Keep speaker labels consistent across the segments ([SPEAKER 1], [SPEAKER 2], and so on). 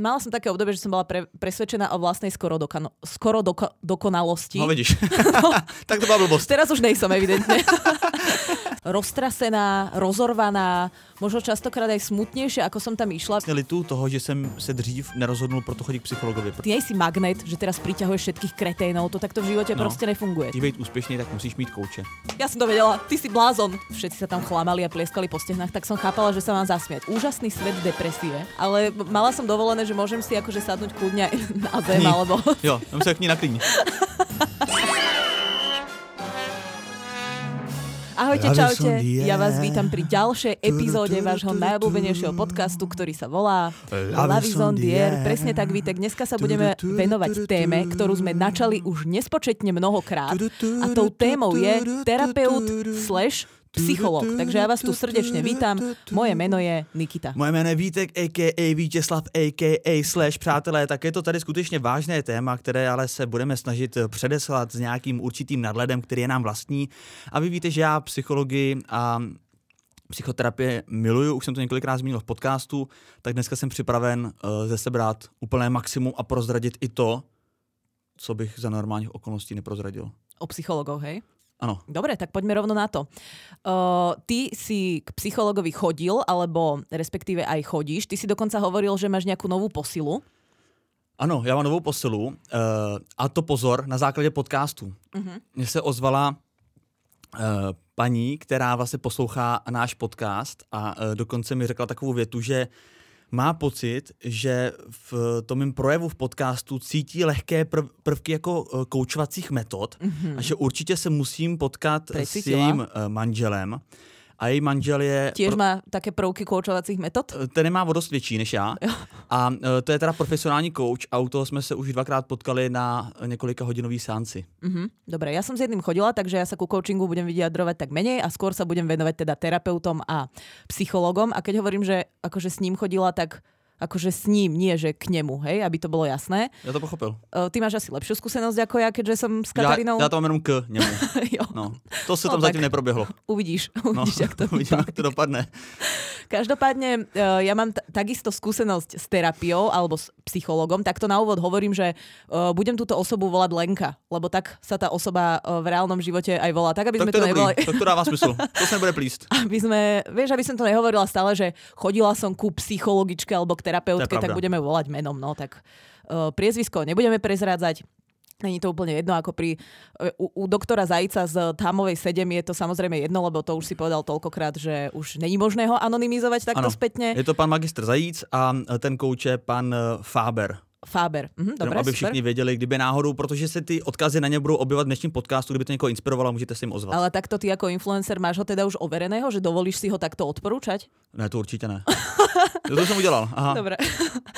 [SPEAKER 1] mala som také obdobie, že som bola pre, presvedčená o vlastnej skoro, dokano, skoro doko, dokonalosti.
[SPEAKER 2] No vidíš. tak to bola blbosť.
[SPEAKER 1] Teraz už nejsom, evidentne. Roztrasená, rozorvaná, možno častokrát aj smutnejšia, ako som tam išla.
[SPEAKER 2] Litu toho, že jsem se dřív nerozhodnul pro to chodit k psychologovi.
[SPEAKER 1] Ty nie si magnet, že teraz priťahuješ všetkých kreténov, to takto v živote
[SPEAKER 2] No.
[SPEAKER 1] proste nefunguje.
[SPEAKER 2] Chceš být úspěšný, tak musíš mít kouče.
[SPEAKER 1] Ja som to vedela, ty si blázon. Všetci sa tam chlamali a plieskali po stehnách, tak som chápala, že sa mám zasmiať. Úžasný svet depresie, ale mala som dovolené, že môžem si akože sadnúť kľudne na zem,
[SPEAKER 2] Ní.
[SPEAKER 1] alebo...
[SPEAKER 2] Jo, tam se k ní.
[SPEAKER 1] Ahojte, čaute. Ja vás vítam pri ďalšej epizóde vášho najobľúbenejšieho podcastu, ktorý sa volá Love is on the air. Presne tak, Vítek. Dneska sa budeme venovať téme, ktorú sme načali už nespočetne mnohokrát. A tou témou je terapeut slash psycholog. Takže ja vás tu srdečne vítam. Moje meno je Nikita.
[SPEAKER 2] Moje jméno je Vítek, a.k.a. Vítězslav, a.k.a. Slash, přátelé, tak je to tady skutečně vážné téma, které ale se budeme snažit eh, předeslat s nějakým určitým nadhledem, který je nám vlastní. A vy víte, že já psychologii a psychoterapie miluju, už jsem to několikrát zmínil v podcastu, tak dneska jsem připraven uh, ze sebe dát úplné maximum a prozradit i to, co bych za normálních okolností neprozradil.
[SPEAKER 1] O psychologov, hej?
[SPEAKER 2] Ano,
[SPEAKER 1] Dobre, tak poďme rovno na to. Uh, ty si k psychologovi chodil, alebo respektíve aj chodíš. Ty si dokonca hovoril, že máš nejakú novú posilu.
[SPEAKER 2] Ano, já mám novou posilu uh, a to pozor na základě podcastu.
[SPEAKER 1] Mhm.
[SPEAKER 2] Mně se ozvala uh, paní, která vlastně poslouchá náš podcast a uh, dokonce mi řekla takovou větu, že má pocit, že v tom mém projevu v podcastu cítí lehké prv, prvky jako uh, koučovacích metod
[SPEAKER 1] Mhm.
[SPEAKER 2] a že určitě se musím potkat s
[SPEAKER 1] Precítila.
[SPEAKER 2] jejím uh, manželem. A její manžel je...
[SPEAKER 1] Tiež má také prvky koučovacích metod?
[SPEAKER 2] ten nemá o dost větší než já. A e, to je teda profesionální coach a u toho jsme se už dvakrát potkali na několika hodinový seanci.
[SPEAKER 1] Mhm. Dobre, ja som s jedným chodila, takže ja sa ku coachingu budem vyjadrovať tak menej a skôr sa budem venovať teda terapeutom a psychologom. A keď hovorím, že akože s ním chodila, tak akože s ním, nie že k nemu, hej, aby to bolo jasné.
[SPEAKER 2] Já to pochopil.
[SPEAKER 1] Uh, ty máš asi lepšiu skúsenosť ako ja, keďže som s Katarínou.
[SPEAKER 2] já to mám jenom k němu.
[SPEAKER 1] jo,
[SPEAKER 2] No, to se
[SPEAKER 1] No
[SPEAKER 2] tam
[SPEAKER 1] tak.
[SPEAKER 2] zatím neproběhlo.
[SPEAKER 1] uvidíš,
[SPEAKER 2] No,
[SPEAKER 1] uvidíš, jak to
[SPEAKER 2] uvidíme, jak to dopadne.
[SPEAKER 1] Každopádne, uh, ja mám t- takisto skúsenosť s terapiou alebo s psychologom, tak to na úvod hovorím, že uh, budem túto osobu volať Lenka, lebo tak sa tá osoba uh, v reálnom živote aj volá. Tak, aby
[SPEAKER 2] Tak
[SPEAKER 1] sme
[SPEAKER 2] to
[SPEAKER 1] to nevolali...
[SPEAKER 2] tak to dává smysl. To se nebude plíst.
[SPEAKER 1] aby sme, vieš, aby som to nehovorila stále, že chodila som ku psychologičke alebo k terapeutke, tak budeme volať menom, no tak uh, priezvisko nebudeme prezrádzať. Není to úplne jedno, ako pri u, u doktora Zajica z Támovej 7 je to samozrejme jedno, lebo to už si povedal toľkokrát, že už není možné ho anonymizovať takto
[SPEAKER 2] Ano.
[SPEAKER 1] spätne.
[SPEAKER 2] Je to pan magistr Zajíc a ten kouč je pan e, Faber.
[SPEAKER 1] Faber. Mhm,
[SPEAKER 2] Jenom
[SPEAKER 1] dobre,
[SPEAKER 2] aby
[SPEAKER 1] super.
[SPEAKER 2] všichni věděli, kdyby náhodou, protože se ty odkazy na ně budou objevovat v dnešním podcastu, kdyby to někoho inspirovalo, můžete se jim ozvat.
[SPEAKER 1] Ale takto ty ako influencer máš ho teda už overeného, že dovolíš si ho takto odporúčať?
[SPEAKER 2] Ne, to určitě ne. to jsem udělal. Aha.
[SPEAKER 1] Dobre.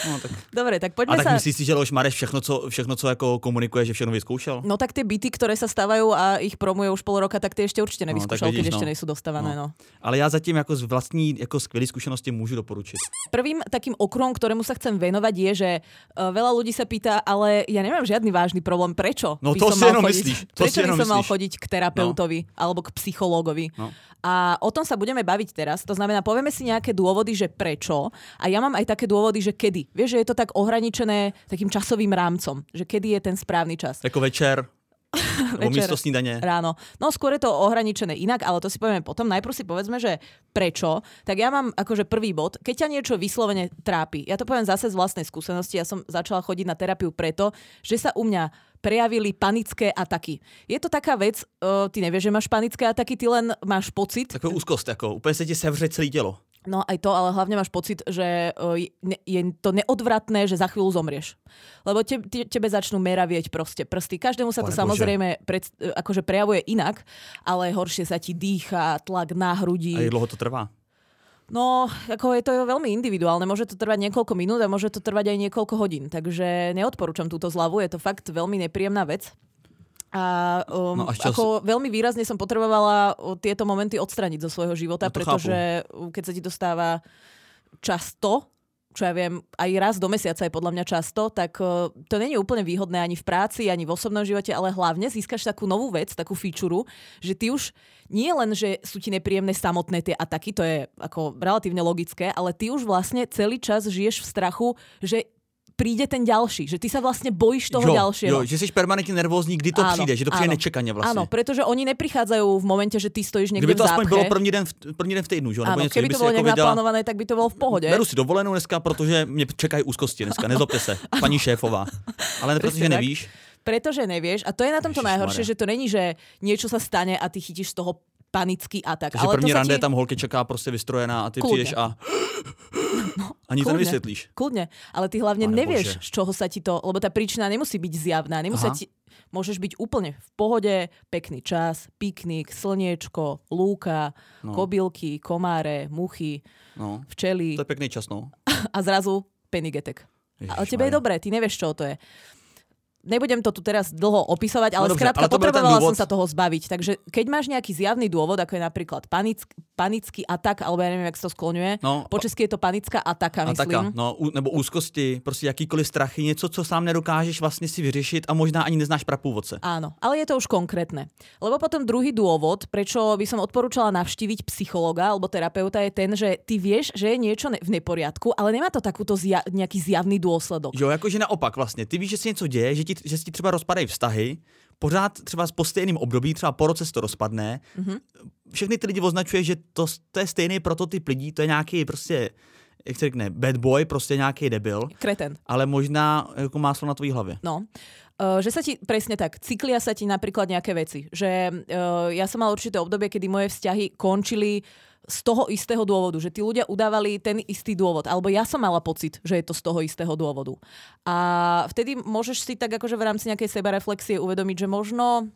[SPEAKER 2] No, tak.
[SPEAKER 1] Dobre, tak
[SPEAKER 2] A
[SPEAKER 1] poďme
[SPEAKER 2] tak
[SPEAKER 1] sa...
[SPEAKER 2] myslíš si, že Leoš Mareš všechno, co, všechno, co jako komunikuje, že všechno vyzkoušel?
[SPEAKER 1] No tak tie byty, ktoré sa stavajú a ich promuje už pol roka, tak tie ešte určite nevyskúšal,
[SPEAKER 2] vidíš,
[SPEAKER 1] keď ešte
[SPEAKER 2] no.
[SPEAKER 1] nejsú dostávané. No.
[SPEAKER 2] Ale já zatím jako z vlastní jako skvělé zkušenosti můžu doporučit.
[SPEAKER 1] Prvým takým okruhom, ktorému sa chcem venovať, je, že uh, veľa ľudí sa pýta, ale ja nemám žiadny vážny problém, prečo
[SPEAKER 2] No to si jenom
[SPEAKER 1] chodiť,
[SPEAKER 2] myslíš, to
[SPEAKER 1] prečo
[SPEAKER 2] si
[SPEAKER 1] by som mal chodiť k terapeutovi alebo k psychológovi.
[SPEAKER 2] No.
[SPEAKER 1] A o tom sa budeme baviť teraz. To znamená, povieme si nejaké dôvody, že prečo. A ja mám aj také dôvody, že kedy. Vieš, že je to tak ohraničené takým časovým rámcom, že kedy je ten správny čas.
[SPEAKER 2] Jako večer, místo snídaně.
[SPEAKER 1] Ráno. No skôr je to ohraničené inak, ale to si povieme potom. Najprv si povedzme, že prečo. Tak ja mám akože prvý bod, keď ťa niečo vyslovene trápi. Ja to poviem zase z vlastnej skúsenosti. Ja som začala chodiť na terapiu preto, že sa u mňa prejavili panické ataky. Je to taká vec, uh, ty nevieš, že máš panické ataky, ty len máš pocit,
[SPEAKER 2] Takovou úzkost, jako úplně se ti sevře celé tělo.
[SPEAKER 1] No aj to, ale hlavne máš pocit, že uh, je, to neodvratné, že za chvíľu zomrieš. Lebo te, te, tebe začnú meravieť proste prsty. Každému sa to
[SPEAKER 2] Pane
[SPEAKER 1] samozrejme pred, e, akože prejavuje inak, ale horšie sa ti dýcha, tlak na hrudi.
[SPEAKER 2] A dlouho to trvá?
[SPEAKER 1] No, ako je to veľmi individuálne. Môže to trvať niekoľko minút a môže to trvať aj niekoľko hodín. Takže neodporúčam túto zľavu. Je to fakt veľmi nepríjemná vec. A um,
[SPEAKER 2] No a čo
[SPEAKER 1] ako veľmi výrazne som potrebovala tieto momenty odstraniť zo svojho života,
[SPEAKER 2] No to
[SPEAKER 1] pretože uh, keď sa ti dostáva často, čo ja viem, aj raz do mesiaca je podľa mňa často, tak uh, to není úplne výhodné ani v práci, ani v osobnom živote, ale hlavne získaš takú novú vec, takú feature, že ty už nie len, že sú ti nepríjemné samotné tie ataky, to je ako relatívne logické, ale ty už vlastne celý čas žiješ v strachu, že príde ten ďalší, že ty sa vlastne bojíš toho
[SPEAKER 2] jo,
[SPEAKER 1] ďalšieho.
[SPEAKER 2] Jo, že jsi permanentne nervózní, kdy to
[SPEAKER 1] Áno,
[SPEAKER 2] přijde, že to přijde
[SPEAKER 1] áno.
[SPEAKER 2] nečekane vlastne.
[SPEAKER 1] Áno, pretože oni neprichádzajú v momente, že ty stojíš niekde
[SPEAKER 2] Kdyby to
[SPEAKER 1] v
[SPEAKER 2] aspoň bylo první den, v, první den v týdnu, že?
[SPEAKER 1] Áno,
[SPEAKER 2] něco,
[SPEAKER 1] keby to
[SPEAKER 2] si
[SPEAKER 1] bolo nejak naplánované, tak by to bolo v pohode.
[SPEAKER 2] Beru si dovolenou dneska, protože mě čekají úzkosti dneska, nezlobte se, paní šéfová. Ale
[SPEAKER 1] tak.
[SPEAKER 2] nevíš,
[SPEAKER 1] Pretože nevieš. A to je na tomto najhoršie, že to není, že niečo sa stane a ty chytíš z toho panický atak.
[SPEAKER 2] takže
[SPEAKER 1] ale
[SPEAKER 2] první rande
[SPEAKER 1] ti...
[SPEAKER 2] tam holky čeká prostě vystrojená a ty
[SPEAKER 1] Kľudne.
[SPEAKER 2] přijdeš a ani to
[SPEAKER 1] kľudne.
[SPEAKER 2] nevysvětlíš.
[SPEAKER 1] Kľudne, ale ty hlavne
[SPEAKER 2] Pane
[SPEAKER 1] nevieš,
[SPEAKER 2] Bože.
[SPEAKER 1] z čoho sa ti to, lebo tá príčina nemusí byť zjavná, nemusí ti, môžeš byť úplne v pohode, pekný čas, piknik, slniečko, lúka,
[SPEAKER 2] No.
[SPEAKER 1] kobylky, komáre, muchy,
[SPEAKER 2] No,
[SPEAKER 1] včely
[SPEAKER 2] to je pekný čas, no.
[SPEAKER 1] a zrazu penigetek. Ale tebe je dobré, ty nevieš, čo to je. Nebudem to tu teraz dlho opisovať, ale
[SPEAKER 2] No dobře,
[SPEAKER 1] skrátka
[SPEAKER 2] ale
[SPEAKER 1] potrebovala som sa toho zbaviť. Takže keď máš nejaký zjavný dôvod, ako je napríklad panick, panický atak, alebo ja neviem, jak sa to skloňuje,
[SPEAKER 2] No,
[SPEAKER 1] po česky je to panická ataka,
[SPEAKER 2] a taka,
[SPEAKER 1] myslím.
[SPEAKER 2] no, nebo úzkosti, prostě jakýkoliv strachy, něco, co sám nedokážeš vlastně si vyřešit a možná ani neznáš prapůvodce.
[SPEAKER 1] Áno, ale je to už konkrétne. Lebo potom druhý dôvod, prečo by som odporúčala navštíviť psychologa alebo terapeuta je ten, že ty vieš, že je niečo ne- v neporiadku, ale nemá to takúto zja- nejaký zjavný dôsledok.
[SPEAKER 2] Jo, jakože naopak vlastně. Ty víš, že se něco děje, že, ti, že si ti třeba rozpadají vztahy, pořád třeba po stejném období, třeba po roce se to rozpadne.
[SPEAKER 1] Mhm.
[SPEAKER 2] Mm-hmm. Všechny ty lidi označuje, že to, to je stejný prototyp lidí, to je nějaký prostě, jak se řekne, bad boy, prostě nějaký debil,
[SPEAKER 1] Kreten.
[SPEAKER 2] ale možná jako máslo na tvojí hlavě.
[SPEAKER 1] No. Uh, že sa ti, presne tak, cyklia sa ti napríklad nejaké veci. Že uh, ja som mala určité obdobie, kedy moje vzťahy končili z toho istého dôvodu, že tí ľudia udávali ten istý dôvod, alebo ja som mala pocit, že je to z toho istého dôvodu. A vtedy môžeš si tak akože v rámci nejakej sebareflexie uvedomiť, že možno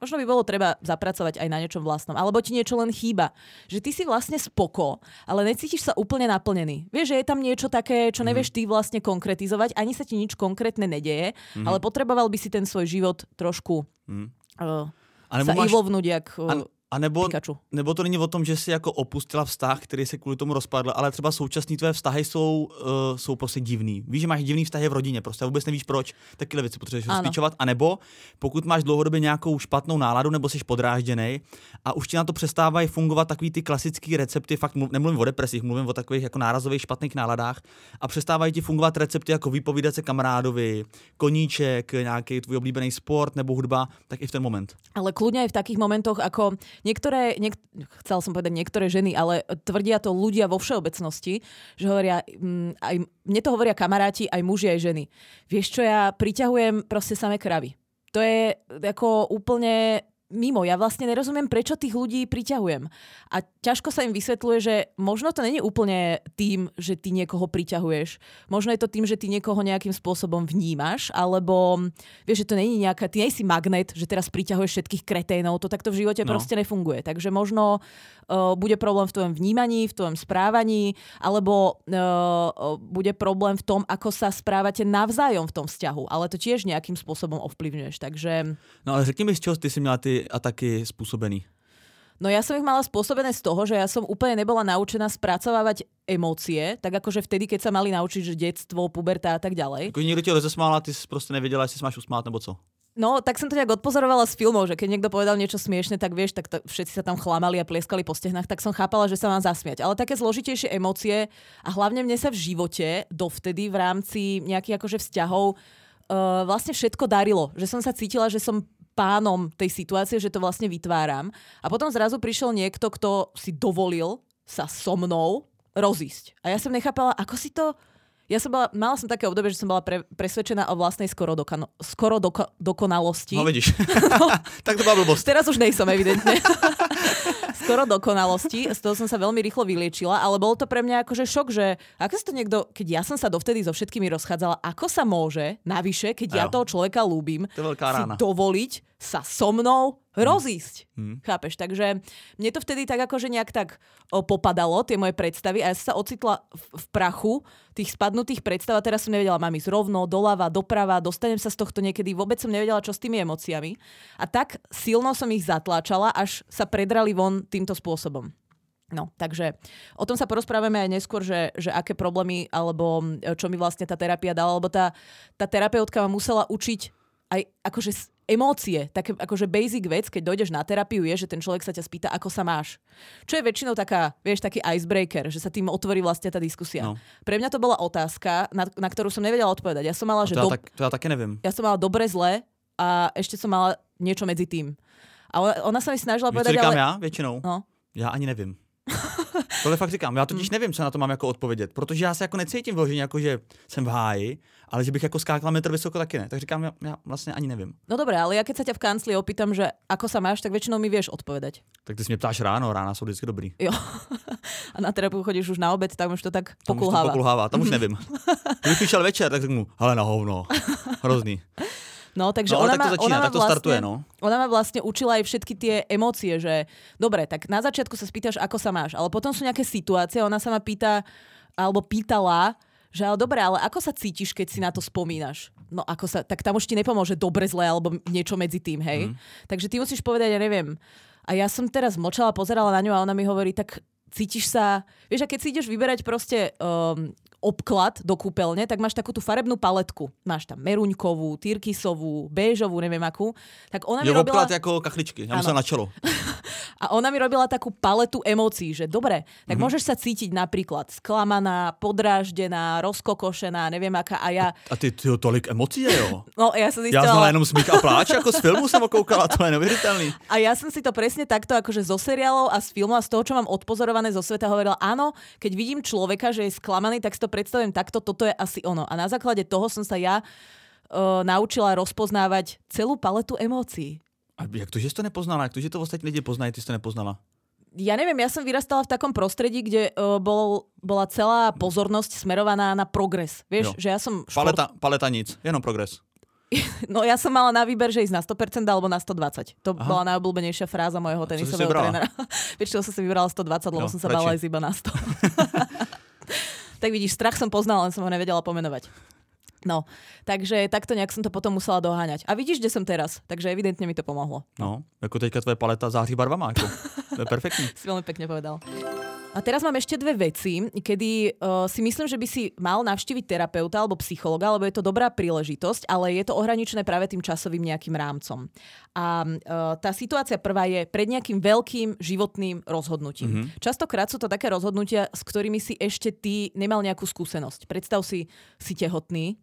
[SPEAKER 1] Možno by bolo treba zapracovať aj na niečom vlastnom. Alebo ti niečo len chýba. Že ty si vlastne spoko, ale necítiš sa úplne naplnený. Vieš, že je tam niečo také, čo nevieš ty vlastne konkretizovať, ani sa ti nič konkrétne nedeje, ale potreboval by si ten svoj život trošku uh,
[SPEAKER 2] A nebo
[SPEAKER 1] sa
[SPEAKER 2] máš,
[SPEAKER 1] ivovnúť jak uh,
[SPEAKER 2] a, a nebo,
[SPEAKER 1] Pikachu.
[SPEAKER 2] nebo to není o tom, že jsi jako opustila vztah, který se kvůli tomu rozpadl, ale třeba současný tvé vztahy jsou, uh, jsou prostě divný. Víš, že máš divný vztahy v rodině, prostě a vůbec nevíš proč, takové věci potřebuješ rozklíčovat. A nebo pokud máš dlouhodobě nějakou špatnou náladu nebo jsi podrážděný a už ti na to přestávají fungovat takový ty klasické recepty, fakt mluv, nemluvím o depresích, mluvím o takových jako nárazových špatných náladách a přestávají ti fungovat recepty jako vypovídat se kamarádovi, koníček, nějaký tvůj oblíbený sport nebo hudba, tak i v ten moment.
[SPEAKER 1] Ale kľudne aj v takých momentoch, ako niektoré, niek- chcel som povedať niektoré ženy, ale tvrdia to ľudia vo všeobecnosti, že hovoria, mm, aj, mne to hovoria kamaráti, aj muži, aj ženy. Vieš čo, ja priťahujem proste samé kravy. To je ako úplne mimo. Ja vlastne nerozumiem, prečo tých ľudí priťahujem. A ťažko sa im vysvetľuje, že možno to není úplne tým, že ty niekoho priťahuješ. Možno je to tým, že ty niekoho nejakým spôsobom vnímaš, alebo vieš, že to není nejaká, ty nie si magnet, že teraz priťahuješ všetkých kreténov, to takto v živote
[SPEAKER 2] No.
[SPEAKER 1] proste nefunguje. Takže možno uh, bude problém v tvojom vnímaní, v tvojom správaní, alebo uh, bude problém v tom, ako sa správate navzájom v tom vzťahu. Ale to tiež nejakým spôsobom ovplyvňuješ. Takže
[SPEAKER 2] No ale řekni mi, z čeho ty jsi měla ty ataky způsobený.
[SPEAKER 1] No ja som ich mala spôsobené z toho, že ja som úplne nebola naučená spracovávať emócie, tak akože vtedy, keď sa mali naučiť, že detstvo, puberta a tak ďalej.
[SPEAKER 2] Jako někdo tě rozesmál a ty jsi prostě nevěděla, jestli se máš usmát nebo co.
[SPEAKER 1] No, tak som to nejak odpozorovala z filmov, že keď niekto povedal niečo smiešne, tak vieš, tak to, všetci sa tam chlamali a plieskali po stehnách, tak som chápala, že sa mám zasmiať. Ale také zložitejšie emócie a hlavne mne sa v živote dovtedy v rámci nejakých akože vzťahov uh, vlastne všetko darilo. Že som sa cítila, že som pánom tej situácie, že to vlastne vytváram. A potom zrazu prišiel niekto, kto si dovolil sa so mnou rozísť. A ja som nechápala, ako si to... Ja som bola, mala som také obdobie, že som bola pre, presvedčená o vlastnej skoro, dokano, skoro doko, dokonalosti.
[SPEAKER 2] No vidíš. tak to byla blbost.
[SPEAKER 1] Teraz už nejsom, evidentne. Skoro dokonalosti, z toho som sa veľmi rýchlo vyliečila, ale bol to pre mňa akože šok, že ako sa to niekto, keď ja som sa dovtedy so všetkými rozchádzala, ako sa môže, navyše, keď ja
[SPEAKER 2] Jo.
[SPEAKER 1] toho človeka ľúbim,
[SPEAKER 2] To
[SPEAKER 1] si dovoliť sa so mnou rozísť.
[SPEAKER 2] Hmm.
[SPEAKER 1] Chápeš? Takže mne to vtedy tak akože nejak tak o, popadalo, tie moje predstavy a ja sa ocitla v, v prachu tých spadnutých predstav a teraz som nevedela, mám ísť rovno, doľava, doprava, dostanem sa z tohto niekedy, vôbec som nevedela, čo s tými emóciami. A tak silno som ich zatláčala, až sa predrali von týmto spôsobom. No, takže o tom sa porozprávame aj neskôr, že, že aké problémy alebo mm, čo mi vlastne tá terapia dala, lebo tá, tá terapeutka ma musela učiť aj akože emócie, také akože basic vec, keď dojdeš na terapiu, je, že ten človek sa ťa spýta, ako sa máš. Čo je väčšinou taká, vieš, taký icebreaker, že sa tým otvorí vlastne tá diskusia.
[SPEAKER 2] No.
[SPEAKER 1] Pre mňa to bola otázka, na, na ktorú som nevedela odpovedať. Ja som mala, že
[SPEAKER 2] To ja,
[SPEAKER 1] do,
[SPEAKER 2] tak, to ja také neviem.
[SPEAKER 1] ja som mala dobre, zle a ešte som mala niečo medzi tým. A ona, ona sa mi snažila
[SPEAKER 2] Víš,
[SPEAKER 1] povedať, ale...
[SPEAKER 2] já většinou?
[SPEAKER 1] No.
[SPEAKER 2] Já ani nevím. Tohle fakt říkám, já totiž nevím, co na to mám jako odpovědět, protože já se jako necítím vyloženě jako, že jsem v háji, ale že bych jako skákala metr vysoko taky ne. Tak říkám, já, já vlastně ani nevím.
[SPEAKER 1] No dobre, ale ja keď sa ťa v kancli opýtam, že ako sa máš, tak väčšinou mi vieš odpovedať.
[SPEAKER 2] Tak ty si mě ptáš ráno, rána jsou vždycky dobrý.
[SPEAKER 1] Jo. A na terapiu chodíš už na obed, tak už to tak
[SPEAKER 2] Tam už to pokulhává, tam už nevím. Kdybych přišel večer, tak řeknu, hele na hovno, hrozný.
[SPEAKER 1] No, takže
[SPEAKER 2] No
[SPEAKER 1] ona,
[SPEAKER 2] tak to začína,
[SPEAKER 1] ona,
[SPEAKER 2] tak to
[SPEAKER 1] vlastne,
[SPEAKER 2] startuje, no.
[SPEAKER 1] ona ma vlastne učila aj všetky tie emócie, že dobre, tak na začiatku sa spýtaš, ako sa máš, ale potom sú nejaké situácie, ona sa ma pýta, alebo pýtala, že ale dobre, ale ako sa cítiš, keď si na to spomínaš? No ako sa, tak tam už ti nepomôže dobre, zle alebo niečo medzi tým, hej?
[SPEAKER 2] Mhm.
[SPEAKER 1] Takže ty musíš povedať, ja neviem. A ja som teraz mlčala, pozerala na ňu a ona mi hovorí, tak cítiš sa, vieš, a keď si ideš vyberať proste um, obklad do kúpeľne, tak máš takú tú farebnú paletku. Máš tam meruňkovú, tyrkysovú, béžovú, neviem akú. Tak ona mi
[SPEAKER 2] Je
[SPEAKER 1] robila...
[SPEAKER 2] obklad jako kachličky, já
[SPEAKER 1] Ano.
[SPEAKER 2] musel na čelo.
[SPEAKER 1] A ona mi robila takú paletu emócií, že dobre, tak
[SPEAKER 2] Mhm.
[SPEAKER 1] môžeš sa cítiť napríklad sklamaná, podráždená, rozkokošená, neviem aká. A ja,
[SPEAKER 2] A ty, ty tolik je, jo.
[SPEAKER 1] no ja som zistila...
[SPEAKER 2] znala jenom smích a pláč, jako z filmu jsem okoukala, to je neuvěřitelný.
[SPEAKER 1] A ja som si to presne takto akože zo seriálov a z filmov a z toho, čo mám odpozorované zo sveta, hovorila, áno, keď vidím človeka, že je sklamaný, tak si to predstavujem takto, toto je asi ono. A na základe toho som sa ja uh, naučila rozpoznávať celú paletu emócií.
[SPEAKER 2] A jak to, že jsi to nepoznala? Jak to, že to ostatní lidi poznají, ty jsi to nepoznala?
[SPEAKER 1] Ja neviem, ja som vyrastala v takom prostredí, kde uh, bol, bola celá pozornosť smerovaná na progres. Vieš,
[SPEAKER 2] Jo.
[SPEAKER 1] že ja som... Šport...
[SPEAKER 2] Paleta, paleta nic, jenom progres.
[SPEAKER 1] No ja som mala na výber, že ísť na 100% alebo na 120. To
[SPEAKER 2] Aha.
[SPEAKER 1] bola najobľúbenejšia fráza
[SPEAKER 2] si si
[SPEAKER 1] tenisového trénera. Väčšinou som si vybrala 120, lebo
[SPEAKER 2] Jo,
[SPEAKER 1] som sa bala ísť iba na 100. tak vidíš, strach som poznala, len som ho nevedela pomenovať. No, takže takto nejak som to potom musela doháňať. A vidíš, kde som teraz, takže evidentne mi to pomohlo.
[SPEAKER 2] No, jako teďka tvoje paleta září barvama, jako. To je perfektní.
[SPEAKER 1] Si veľmi pekne povedal. A teraz mám ešte dve veci, kedy uh, si myslím, že by si mal navštíviť terapeuta alebo psychologa, lebo je to dobrá príležitosť, ale je to ohraničené práve tým časovým nejakým rámcom. A uh, tá situácia prvá je pred nejakým veľkým životným rozhodnutím. Mm-hmm. Častokrát sú to také rozhodnutia, s ktorými si ešte ty nemal nejakú skúsenosť. Predstav si, si tehotný,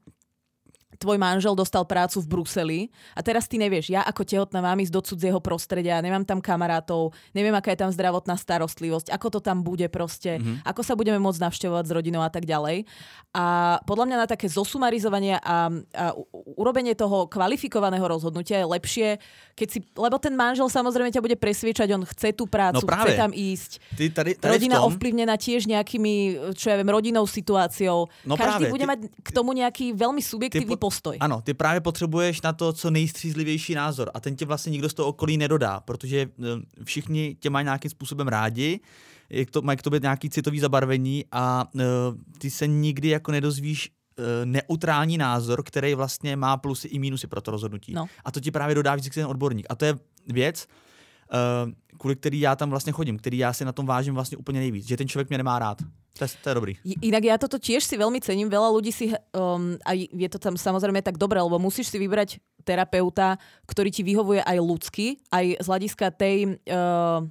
[SPEAKER 1] tvoj manžel dostal prácu v Bruseli a teraz ty nevieš, ja ako tehotná mám ísť do cudzieho prostredia, nemám tam kamarátov, neviem, aká je tam zdravotná starostlivosť, ako to tam bude proste, mm-hmm. ako sa budeme môcť navštevovať s rodinou a tak ďalej. A podľa mňa na také zosumarizovanie a, a urobenie toho kvalifikovaného rozhodnutia je lepšie, keď si, lebo ten manžel samozrejme ťa bude presviečať, on chce tú prácu,
[SPEAKER 2] No
[SPEAKER 1] chce tam ísť.
[SPEAKER 2] Ty tady, tady
[SPEAKER 1] Rodina
[SPEAKER 2] tom,
[SPEAKER 1] ovplyvnená tiež nejakými, čo ja viem, rodinnou situáciou.
[SPEAKER 2] No
[SPEAKER 1] Každý
[SPEAKER 2] práve,
[SPEAKER 1] bude
[SPEAKER 2] ty-
[SPEAKER 1] mať k tomu nejaký veľmi subjektívny postoj.
[SPEAKER 2] Ano, ty právě potřebuješ na to co nejstřízlivější názor a ten tě vlastně nikdo z toho okolí nedodá, protože eh, všichni tě mají nějakým způsobem rádi, je to, mají k tobě nějaký citový zabarvení a uh, ty se nikdy jako nedozvíš eh, neutrální názor, který vlastně má plusy i mínusy pro to rozhodnutí.
[SPEAKER 1] No.
[SPEAKER 2] A to ti právě dodá vždycky ten odborník. A to je věc, uh, kvůli který já tam vlastně chodím, který já si na tom vážím vlastně úplně nejvíc, že ten člověk mě nemá rád. To je, to je dobrý.
[SPEAKER 1] Inak ja toto tiež si veľmi cením. Veľa ľudí si, um, aj je to tam samozrejme tak dobre, lebo musíš si vybrať terapeuta, ktorý ti vyhovuje aj ľudsky, aj z hľadiska tej, uh,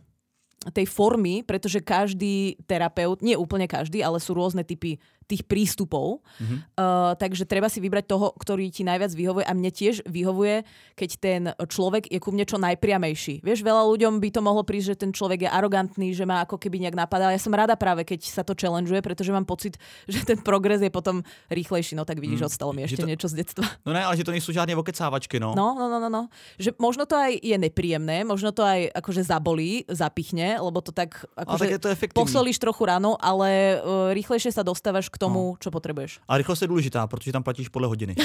[SPEAKER 1] tej formy, pretože každý terapeut, nie úplne každý, ale sú rôzne typy tých prístupov. Mm-hmm. Uh, takže treba si vybrať toho, ktorý ti najviac vyhovuje a mne tiež vyhovuje, keď ten človek je ku mne čo najpriamejší. Vieš, veľa ľuďom by to mohlo prísť, že ten človek je arogantný, že ma ako keby nejak napadá. Ja som rada práve, keď sa to challengeuje, pretože mám pocit, že ten progres je potom rýchlejší. No tak vidíš, mm. ostalo mi ešte
[SPEAKER 2] to-
[SPEAKER 1] niečo z detstva.
[SPEAKER 2] No ne, ale že to nejsou žádné okecávačky, no.
[SPEAKER 1] No, no, no, no, no. Že možno to aj je nepríjemné, možno to aj akože zabolí, zapichne, lebo to tak akože posolíš trochu ráno, ale uh, rýchlejšie sa dostávaš k tomu, čo potrebuješ.
[SPEAKER 2] A rychlost je důležitá, protože tam platíš podle hodiny.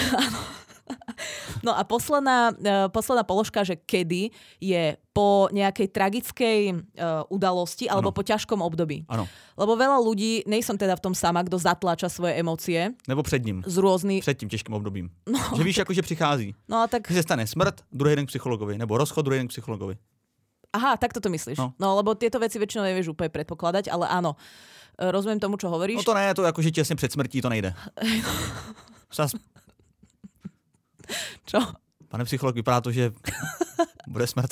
[SPEAKER 1] No a posledná, uh, posledná položka, že kedy je po nejakej tragickej uh, udalosti alebo
[SPEAKER 2] Ano.
[SPEAKER 1] po ťažkom období.
[SPEAKER 2] Ano.
[SPEAKER 1] Lebo veľa ľudí, nejsom teda v tom sama, kto zatláča svoje emócie
[SPEAKER 2] Nebo před ním.
[SPEAKER 1] z rôznych...
[SPEAKER 2] Před tím těžkým obdobím. No. Že víš, jako že přichází.
[SPEAKER 1] No a tak,
[SPEAKER 2] Že se stane smrt, druhý den k psychologovi. Nebo rozchod, druhý den k psychologovi.
[SPEAKER 1] aha, tak to myslíš. No.
[SPEAKER 2] No.
[SPEAKER 1] no, lebo tieto veci väčšinou nevieš úplne predpokladať, ale áno, e, rozumiem tomu, čo hovoríš.
[SPEAKER 2] No to ne, to jako, že těsně před smrtí to nejde. Zas,
[SPEAKER 1] Čo?
[SPEAKER 2] Pane psycholog, vypadá to, že bude smrt.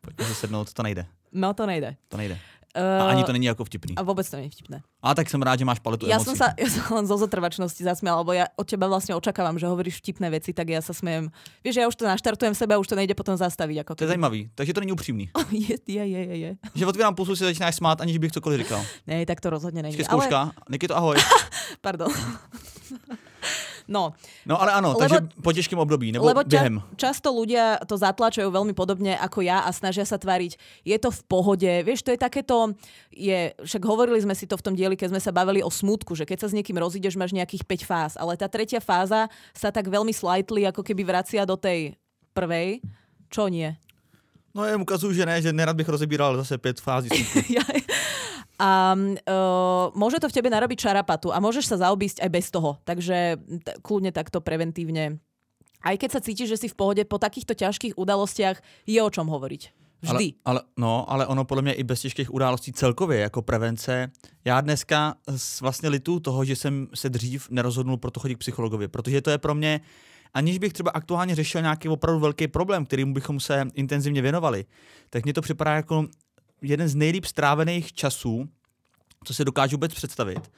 [SPEAKER 2] Pojďme se sednout, to nejde.
[SPEAKER 1] No to nejde.
[SPEAKER 2] To nejde. A ani to není jako vtipný.
[SPEAKER 1] A vôbec to nie je vtipné.
[SPEAKER 2] A tak som rád, že máš paletu
[SPEAKER 1] Ja
[SPEAKER 2] emocí.
[SPEAKER 1] som sa ja som len zo zotrvačnosti zasmiala, lebo ja od teba vlastne očakávam, že hovoríš vtipné veci, tak ja sa smejem. Vieš, ja už to naštartujem sebe a už to nejde potom zastaviť. Ako
[SPEAKER 2] To je zajímavý, takže to není upřímný.
[SPEAKER 1] je, je, je, je, je.
[SPEAKER 2] Že otvírám pusu, si začínáš smát, aniž bych cokoliv říkal.
[SPEAKER 1] Ne, tak to rozhodne není.
[SPEAKER 2] Počkej, zkouška. Nikito, ahoj.
[SPEAKER 1] Pardon. No,
[SPEAKER 2] No ale ano,
[SPEAKER 1] Lebo-
[SPEAKER 2] takže po těžkém období, nebo
[SPEAKER 1] lebo ča-
[SPEAKER 2] během.
[SPEAKER 1] často ľudia to zatlačujú veľmi podobne ako ja a snažia sa tváriť, je to v pohode. Vieš, to je takéto, je, však hovorili sme si to v tom dieli, keď sme sa bavili o smutku, že keď sa s niekým rozídeš, máš nejakých 5 fáz, ale tá tretia fáza sa tak veľmi slightly ako keby vracia do tej prvej. Čo nie?
[SPEAKER 2] No jen ukazuju, že ne, že nerad bych rozebíral zase pět fází. smutku.
[SPEAKER 1] A uh, môže to v tebe narobiť čarapatu a môžeš sa zaobísť aj bez toho. Takže t- kľudne takto preventívne. Aj keď sa cítiš, že si v pohode, po takýchto ťažkých udalostiach je o čom hovoriť. Vždy.
[SPEAKER 2] Ale, ale, no, ale ono podle mě i bez těžkých událostí celkově jako prevence. Já dneska vlastně litu toho, že jsem se dřív nerozhodnul pro to chodit k psychologovi, protože to je pro mě, aniž bych třeba aktuálně řešil nějaký opravdu velký problém, kterým bychom se intenzivně věnovali, tak mně to připadá jako jeden z nejlíp strávených časů, co si dokážu vůbec představit.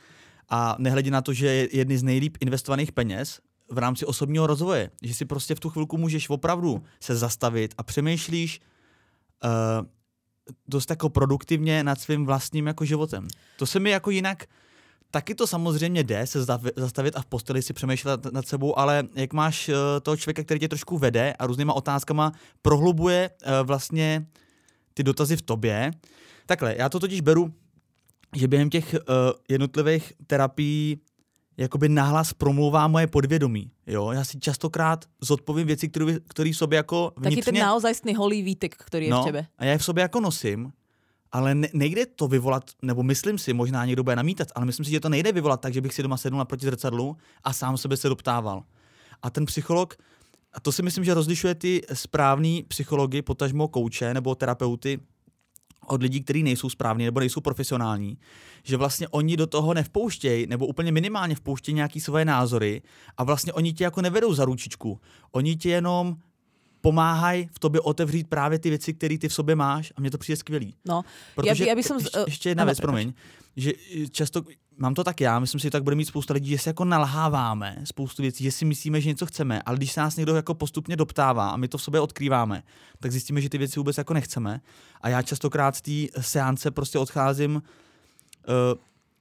[SPEAKER 2] A nehledě na to, že je jedny z nejlíp investovaných peněz v rámci osobního rozvoje, že si prostě v tu chvilku můžeš opravdu se zastavit a přemýšlíš uh, dost jako produktivně nad svým vlastním jako životem. To se mi jako jinak Taky to samozřejmě jde se zastavit a v posteli si přemýšlet nad sebou, ale jak máš uh, toho člověka, který tě trošku vede a různýma otázkama prohlubuje uh, vlastně ty dotazy v tobě. Takhle, já to totiž beru, že během těch uh, jednotlivých terapií jakoby nahlas promlouvá moje podvědomí. Jo? Já si častokrát zodpovím věci, které, které v sobě jako
[SPEAKER 1] Taký ten
[SPEAKER 2] vnitřně...
[SPEAKER 1] naozajstný holý výtek, ktorý je v
[SPEAKER 2] no,
[SPEAKER 1] tebe.
[SPEAKER 2] a já je v sobě jako nosím, ale ne, nejde to vyvolat, nebo myslím si, možná někdo bude namítat, ale myslím si, že to nejde vyvolat tak, že bych si doma sednul naproti zrcadlu a sám sebe se doptával. A ten psycholog, a to si myslím, že rozlišuje ty správný psychologi, potažmo kouče nebo terapeuty od lidí, kteří nejsou správní nebo nejsou profesionální, že vlastně oni do toho nevpouštějí, nebo úplně minimálně vpouštějí nějaký svoje názory a vlastně oni tě jako nevedou za ručičku. Oni tě jenom pomáhají v tobě otevřít právě ty věci, které ty v sobě máš a mně to přijde skvělý.
[SPEAKER 1] No,
[SPEAKER 2] Protože,
[SPEAKER 1] ja by som...
[SPEAKER 2] ještě,
[SPEAKER 1] eh,
[SPEAKER 2] ještě jedna
[SPEAKER 1] áno,
[SPEAKER 2] věc, promiň, že eh, často, mám to tak já, myslím si, že tak bude mít spousta lidí, že se jako nalháváme spoustu věcí, že si myslíme, že něco chceme, ale když se nás někdo jako postupně doptává a my to v sobě odkrýváme, tak zjistíme, že ty věci vůbec jako nechceme. A já častokrát z té seance prostě odcházím uh,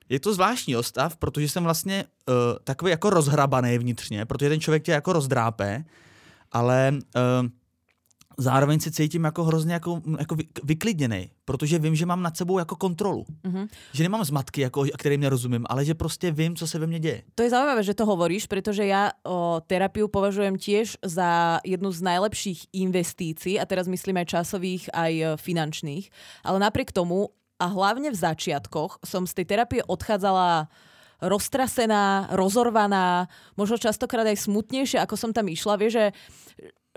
[SPEAKER 2] je to zvláštní stav, protože jsem vlastně uh, takový jako rozhrabaný vnitřně, protože ten člověk tě jako rozdrápe, ale uh, zároveň se cítím jako hrozně jako, jako vy- vyklidněný, protože vím, že mám nad sebou jako kontrolu.
[SPEAKER 1] Mhm.
[SPEAKER 2] Že nemám zmatky, jako, kterým nerozumím, ale že prostě vím, co se ve mně děje.
[SPEAKER 1] To je zaujímavé, že to hovoríš, pretože ja o, terapiu považujem tiež za jednu z najlepších investícií, a teraz myslím aj časových, aj e, finančných. Ale napriek tomu, a hlavne v začiatkoch, som z tej terapie odchádzala roztrasená, rozorvaná, možno častokrát aj smutnejšia, ako som tam išla. Vieš, že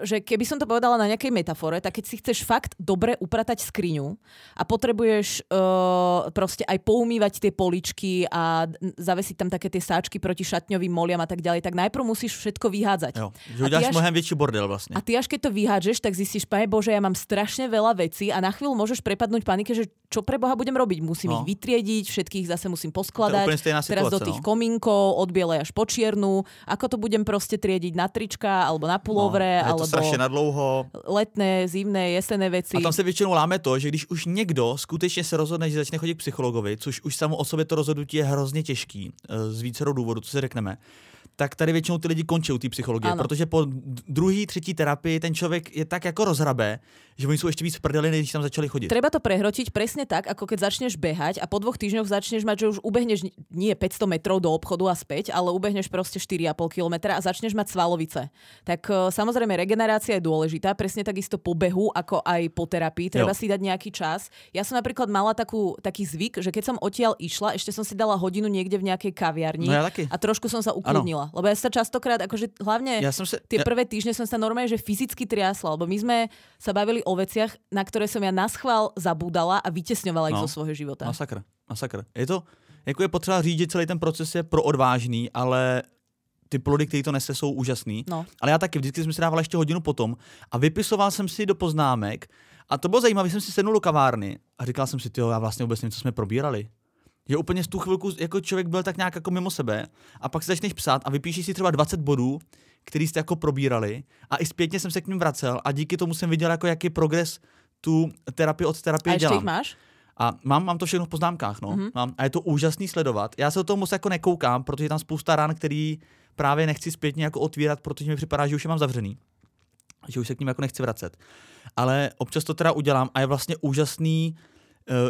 [SPEAKER 1] že keby som to povedala na nejakej metafore, tak keď si chceš fakt dobre upratať skriňu a potrebuješ uh, proste aj poumývať tie poličky a zavesiť tam také tie sáčky proti šatňovým moliam a tak ďalej, tak najprv musíš všetko vyhádzať.
[SPEAKER 2] Jo. Že
[SPEAKER 1] až-
[SPEAKER 2] mnohem větší bordel vlastně.
[SPEAKER 1] A ty až keď to vyhádžeš, tak zistíš, pane Bože, ja mám strašne veľa vecí a na chvíľu môžeš prepadnúť panike, že čo pre Boha budem robiť? Musím
[SPEAKER 2] No.
[SPEAKER 1] ich vytriediť, všetkých zase musím poskladať. Teraz do tých
[SPEAKER 2] no.
[SPEAKER 1] komínkov, od bielej až po čiernu. Ako to budem proste triediť na trička, alebo na pulovre,
[SPEAKER 2] no, je to
[SPEAKER 1] alebo
[SPEAKER 2] strašně nadlouho.
[SPEAKER 1] letné, zimné, jesenné veci.
[SPEAKER 2] A tam se většinou láme to, že když už někdo skutečně se rozhodne, že začne chodit k psychologovi, což už samo o sobě to rozhodnutí je hrozně těžký, eh, z vícero důvodů, co si řekneme, tak tady většinou ty lidi končí u té psychologie,
[SPEAKER 1] Ano.
[SPEAKER 2] protože po druhý, třetí terapii ten člověk je tak jako rozhrabe, že oni jsou ještě víc v prdeli, než tam začali chodit.
[SPEAKER 1] Treba to prehrotiť presne tak, ako keď začneš behať a po dvoch týždňoch začneš mať, že už ubehneš ni- nie 500 metrov do obchodu a späť, ale ubehneš proste 4,5 kilometra a začneš mať svalovice. Tak e, samozrejme regenerácia je dôležitá, presne takisto po behu, ako aj po terapii. Treba
[SPEAKER 2] Jo.
[SPEAKER 1] si dať nejaký čas. Ja som napríklad mala takú, taký zvyk, že keď som odtiaľ išla, ešte som si dala hodinu niekde v nejakej kaviarni
[SPEAKER 2] No ja taky.
[SPEAKER 1] a trošku som sa ukludnila. Lebo ja sa častokrát, akože hlavne
[SPEAKER 2] Já jsem se,
[SPEAKER 1] tie
[SPEAKER 2] ja,
[SPEAKER 1] prvé týždne som sa normálne že fyzicky triasla, lebo my sme sa bavili o veciach, na ktoré som ja na schvál zabúdala a vytesňovala ich
[SPEAKER 2] No.
[SPEAKER 1] zo svojho života.
[SPEAKER 2] Masakr, masakr. Je to, jako je potřeba říct, že celý ten proces je pro odvážný, ale ty plody, které to nese, jsou úžasný.
[SPEAKER 1] No.
[SPEAKER 2] Ale já taky vždycky jsem si dával ještě hodinu potom a vypisoval jsem si do poznámek a to bylo zajímavé, jsem si sednul do kavárny a říkal jsem si, jo, já vlastně vůbec nevím, co jsme probírali. Že úplně z tu chvilku jako člověk byl tak nějak jako mimo sebe a pak si začneš psát a vypíšeš si třeba 20 bodů, který jste jako probírali a i zpětně jsem se k ním vracel a díky tomu jsem viděl, jako jaký progres tu terapii od terapie
[SPEAKER 1] A
[SPEAKER 2] dělám.
[SPEAKER 1] máš?
[SPEAKER 2] A mám, mám to všechno v poznámkách, no. Mm-hmm. Mám, a je to úžasný sledovat. Já se o toho moc jako nekoukám, protože je tam spousta rán, který právě nechci zpětně jako otvírat, protože mi připadá, že už je mám zavřený. Že už se k ním jako nechci vracet. Ale občas to teda udělám a je vlastně úžasný,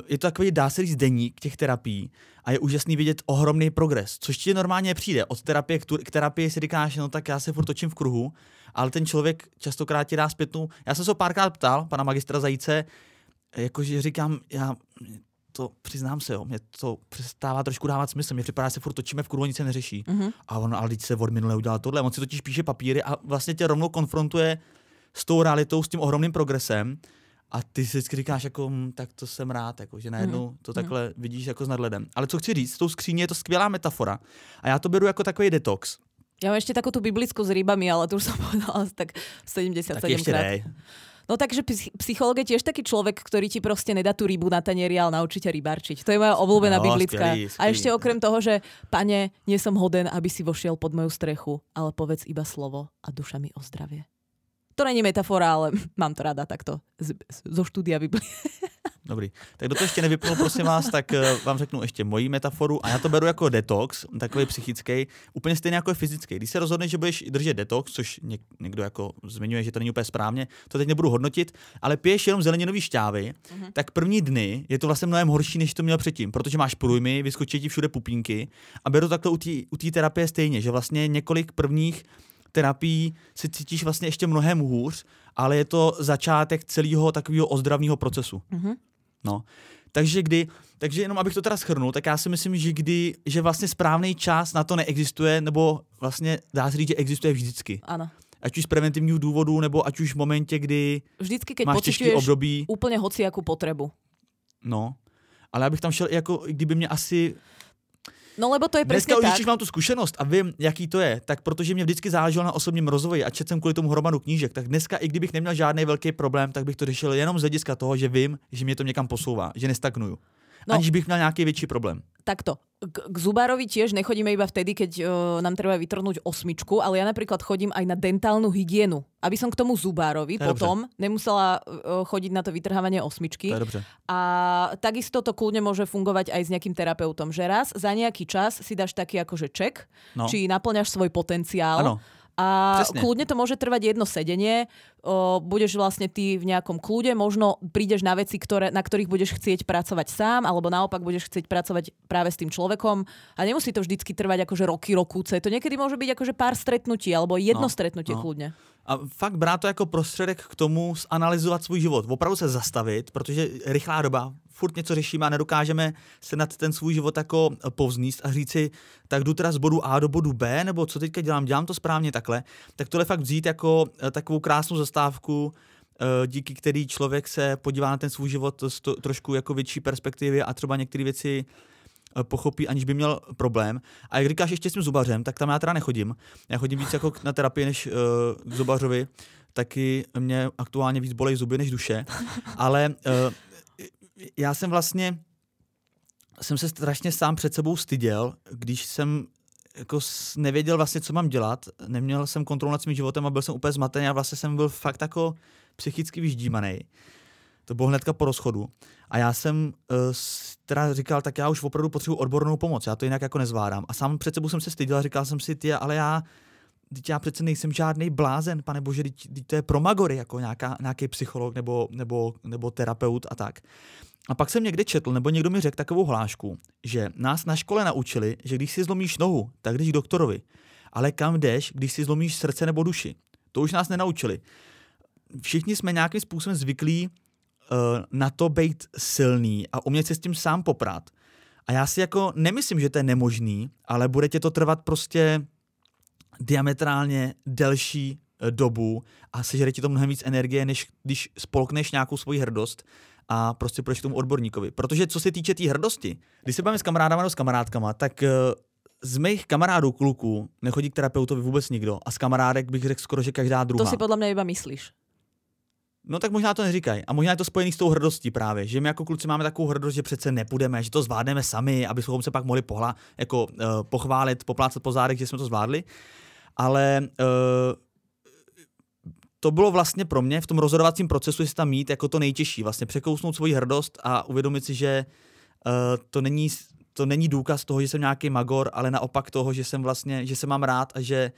[SPEAKER 2] je to takový, dá se říct, deník těch terapií a je úžasný vidět ohromný progres, což ti normálně přijde. Od terapie k, tu, k terapii si říkáš, no tak já se furt točím v kruhu, ale ten člověk častokrát ti dá zpětnou. Já jsem se ho párkrát ptal, pana magistra Zajíce, jakože říkám, já to přiznám se, jo, mě to přestává trošku dávat smysl. Mně připadá, že se furt točíme v kruhu, nic se neřeší.
[SPEAKER 1] Mhm.
[SPEAKER 2] A on, ale teď se od minule udělal tohle. On si totiž píše papíry a vlastně tě rovnou konfrontuje s tou realitou, s tím ohromným progresem. A ty si vždycky říkáš, jako, hm, tak to jsem rád, jako, že najednou
[SPEAKER 1] Mhm.
[SPEAKER 2] to takhle vidíš jako s nadhledem. Ale co chci říct, s tou skříní je to skvělá metafora. A já to beru jako takový detox.
[SPEAKER 1] Ja mám ešte takú tú biblickú s rybami, ale to už som povedala tak 77
[SPEAKER 2] Tak ještě
[SPEAKER 1] krát. No takže psych- psychológ je tiež taký človek, ktorý ti proste nedá tú rybu na tanieri, ale naučí ťa rybárčiť. To je moja obľúbená
[SPEAKER 2] No,
[SPEAKER 1] biblická.
[SPEAKER 2] skvelý,
[SPEAKER 1] A
[SPEAKER 2] skvelý.
[SPEAKER 1] ešte okrem toho, že pane, nie som hoden, aby si vošiel pod moju strechu, ale povedz iba slovo a duša mi ozdravie. To není metafora, ale mám to rada takto z, zo štúdia Biblie.
[SPEAKER 2] Dobrý. Tak do toho ještě nevypnul, prosím vás, tak eh, vám řeknu ještě moji metaforu a já to beru jako detox, takový psychický, úplně stejně jako je fyzický. Když se rozhodneš, že budeš držet detox, což něk, někdo jako zmiňuje, že to není úplně správně, to teď nebudu hodnotit, ale piješ jenom zeleninový šťávy,
[SPEAKER 1] Mhm.
[SPEAKER 2] tak první dny je to vlastně mnohem horší, než to měl předtím, protože máš průjmy, vyskočí ti všude pupínky a beru takhle u té terapie stejně, že vlastně několik prvních terapií se cítíš vlastně ještě mnohem hůř, ale je to začátek celého takového ozdravného procesu.
[SPEAKER 1] Mhm.
[SPEAKER 2] No. Takže kdy, takže jenom abych to teda schrnul, tak já si myslím, že kdy, že vlastně správný čas na to neexistuje, nebo vlastně dá se říct, že existuje vždycky.
[SPEAKER 1] Áno.
[SPEAKER 2] Ať už z preventivních důvodů, nebo ať už v momentě, kdy
[SPEAKER 1] Vždycky, keď
[SPEAKER 2] máš těžký období,
[SPEAKER 1] úplne hociakú potrebu.
[SPEAKER 2] no. Ale já bych tam šel jako, kdyby mě asi
[SPEAKER 1] No lebo to je
[SPEAKER 2] Dneska
[SPEAKER 1] presne
[SPEAKER 2] už,
[SPEAKER 1] tak.
[SPEAKER 2] když mám tu zkušenost a vím, jaký to je, tak protože mě vždycky záleželo na osobním rozvoji a četl jsem kvůli tomu hromadu knížek, tak dneska, i kdybych neměl žádný velký problém, tak bych to řešil jenom z hlediska toho, že vím, že mě to někam posouvá, že nestagnuju.
[SPEAKER 1] No.
[SPEAKER 2] Aniž bych měl nějaký větší problém.
[SPEAKER 1] Takto. K, k zubárovi tiež nechodíme iba vtedy, keď uh, nám treba vytrhnúť osmičku, ale ja napríklad chodím aj na dentálnu hygienu. Aby som k tomu zubárovi
[SPEAKER 2] To
[SPEAKER 1] potom nemusela uh, chodiť na to vytrhávanie osmičky.
[SPEAKER 2] To dobře.
[SPEAKER 1] A takisto to kľudne môže fungovať aj s nejakým terapeutom, že raz za nejaký čas si dáš taký akože ček,
[SPEAKER 2] No.
[SPEAKER 1] či naplňaš svoj potenciál.
[SPEAKER 2] Ano.
[SPEAKER 1] A
[SPEAKER 2] Presne.
[SPEAKER 1] kľudne to môže trvať jedno sedenie, o, budeš vlastne ty v nejakom kľude, možno prídeš na veci, ktoré, na ktorých budeš chcieť pracovať sám, alebo naopak budeš chcieť pracovať práve s tým človekom a nemusí to vždycky trvať akože roky, rokúce. To niekedy môže byť akože pár stretnutí, alebo jedno
[SPEAKER 2] No,
[SPEAKER 1] stretnutie
[SPEAKER 2] no.
[SPEAKER 1] kľudne.
[SPEAKER 2] A fakt brát to jako prostředek k tomu zanalizovat svůj život. Opravdu se zastavit, protože rychlá doba, furt něco řešíme a nedokážeme se nad ten svůj život jako povzníst a říct si, tak jdu teda z bodu A do bodu B, nebo co teďka dělám, dělám to správně takhle. Tak tohle fakt vzít jako eh, takovou krásnou zastávku, eh, díky který člověk se podívá na ten svůj život z to, trošku jako větší perspektivy a třeba některé věci eh, pochopí, aniž by měl problém. A jak říkáš ještě s tím zubařem, tak tam já teda nechodím. Já chodím víc jako na terapii než uh, k zubařovi. Taky mě aktuálně víc bolej zuby než duše. Ale uh, já jsem vlastně jsem se strašně sám před sebou styděl, když jsem jako nevěděl vlastně, co mám dělat, neměl jsem kontrolu nad svým životem a byl jsem úplně zmatený a vlastně jsem byl fakt jako psychicky vyždímaný. To bylo hnedka po rozchodu. A já jsem uh, teda říkal, tak já už opravdu potřebuji odbornou pomoc, já to jinak jako nezvládám. A sám před sebou jsem se styděl a říkal jsem si, ty, ale já, teď já přece nejsem žádný blázen, pane bože, teď, teď to je pro magory, jako nějaká, nějaký psycholog nebo, nebo, nebo terapeut a tak. A pak jsem někde četl, nebo někdo mi řekl takovou hlášku, že nás na škole naučili, že když si zlomíš nohu, tak jdeš k doktorovi. Ale kam jdeš, když si zlomíš srdce nebo duši? To už nás nenaučili. Všichni jsme nějakým způsobem zvyklí uh, na to být silný a umět se s tím sám poprat. A já si jako nemyslím, že to je nemožný, ale bude tě to trvat prostě diametrálně delší eh, dobu a sežere ti to mnohem víc energie, než když spolkneš nějakou svoji hrdost a prostě půjdeš k tomu odborníkovi. Protože co se týče té tý hrdosti, když se bavíme s kamarádama nebo s kamarádkama, tak uh, z mých kamarádů kluků nechodí k terapeutovi vůbec nikdo a z kamarádek bych řekl skoro, že každá druhá.
[SPEAKER 1] To si podľa mňa iba myslíš.
[SPEAKER 2] No tak možná to neříkají. A možná je to spojený s tou hrdostí právě, že my jako kluci máme takovou hrdost, že přece nepůjdeme, že to zvládneme sami, abychom se pak mohli pohla, jako, uh, pochválit, poplácat po zádech, že jsme to zvládli. Ale uh, to bylo vlastně pro mě v tom rozhodovacím procesu, jestli tam mít jako to nejtěžší, vlastně překousnout svoji hrdost a uvědomit si, že uh, to není to není důkaz toho, že jsem nějaký magor, ale naopak toho, že jsem vlastně, že se mám rád a že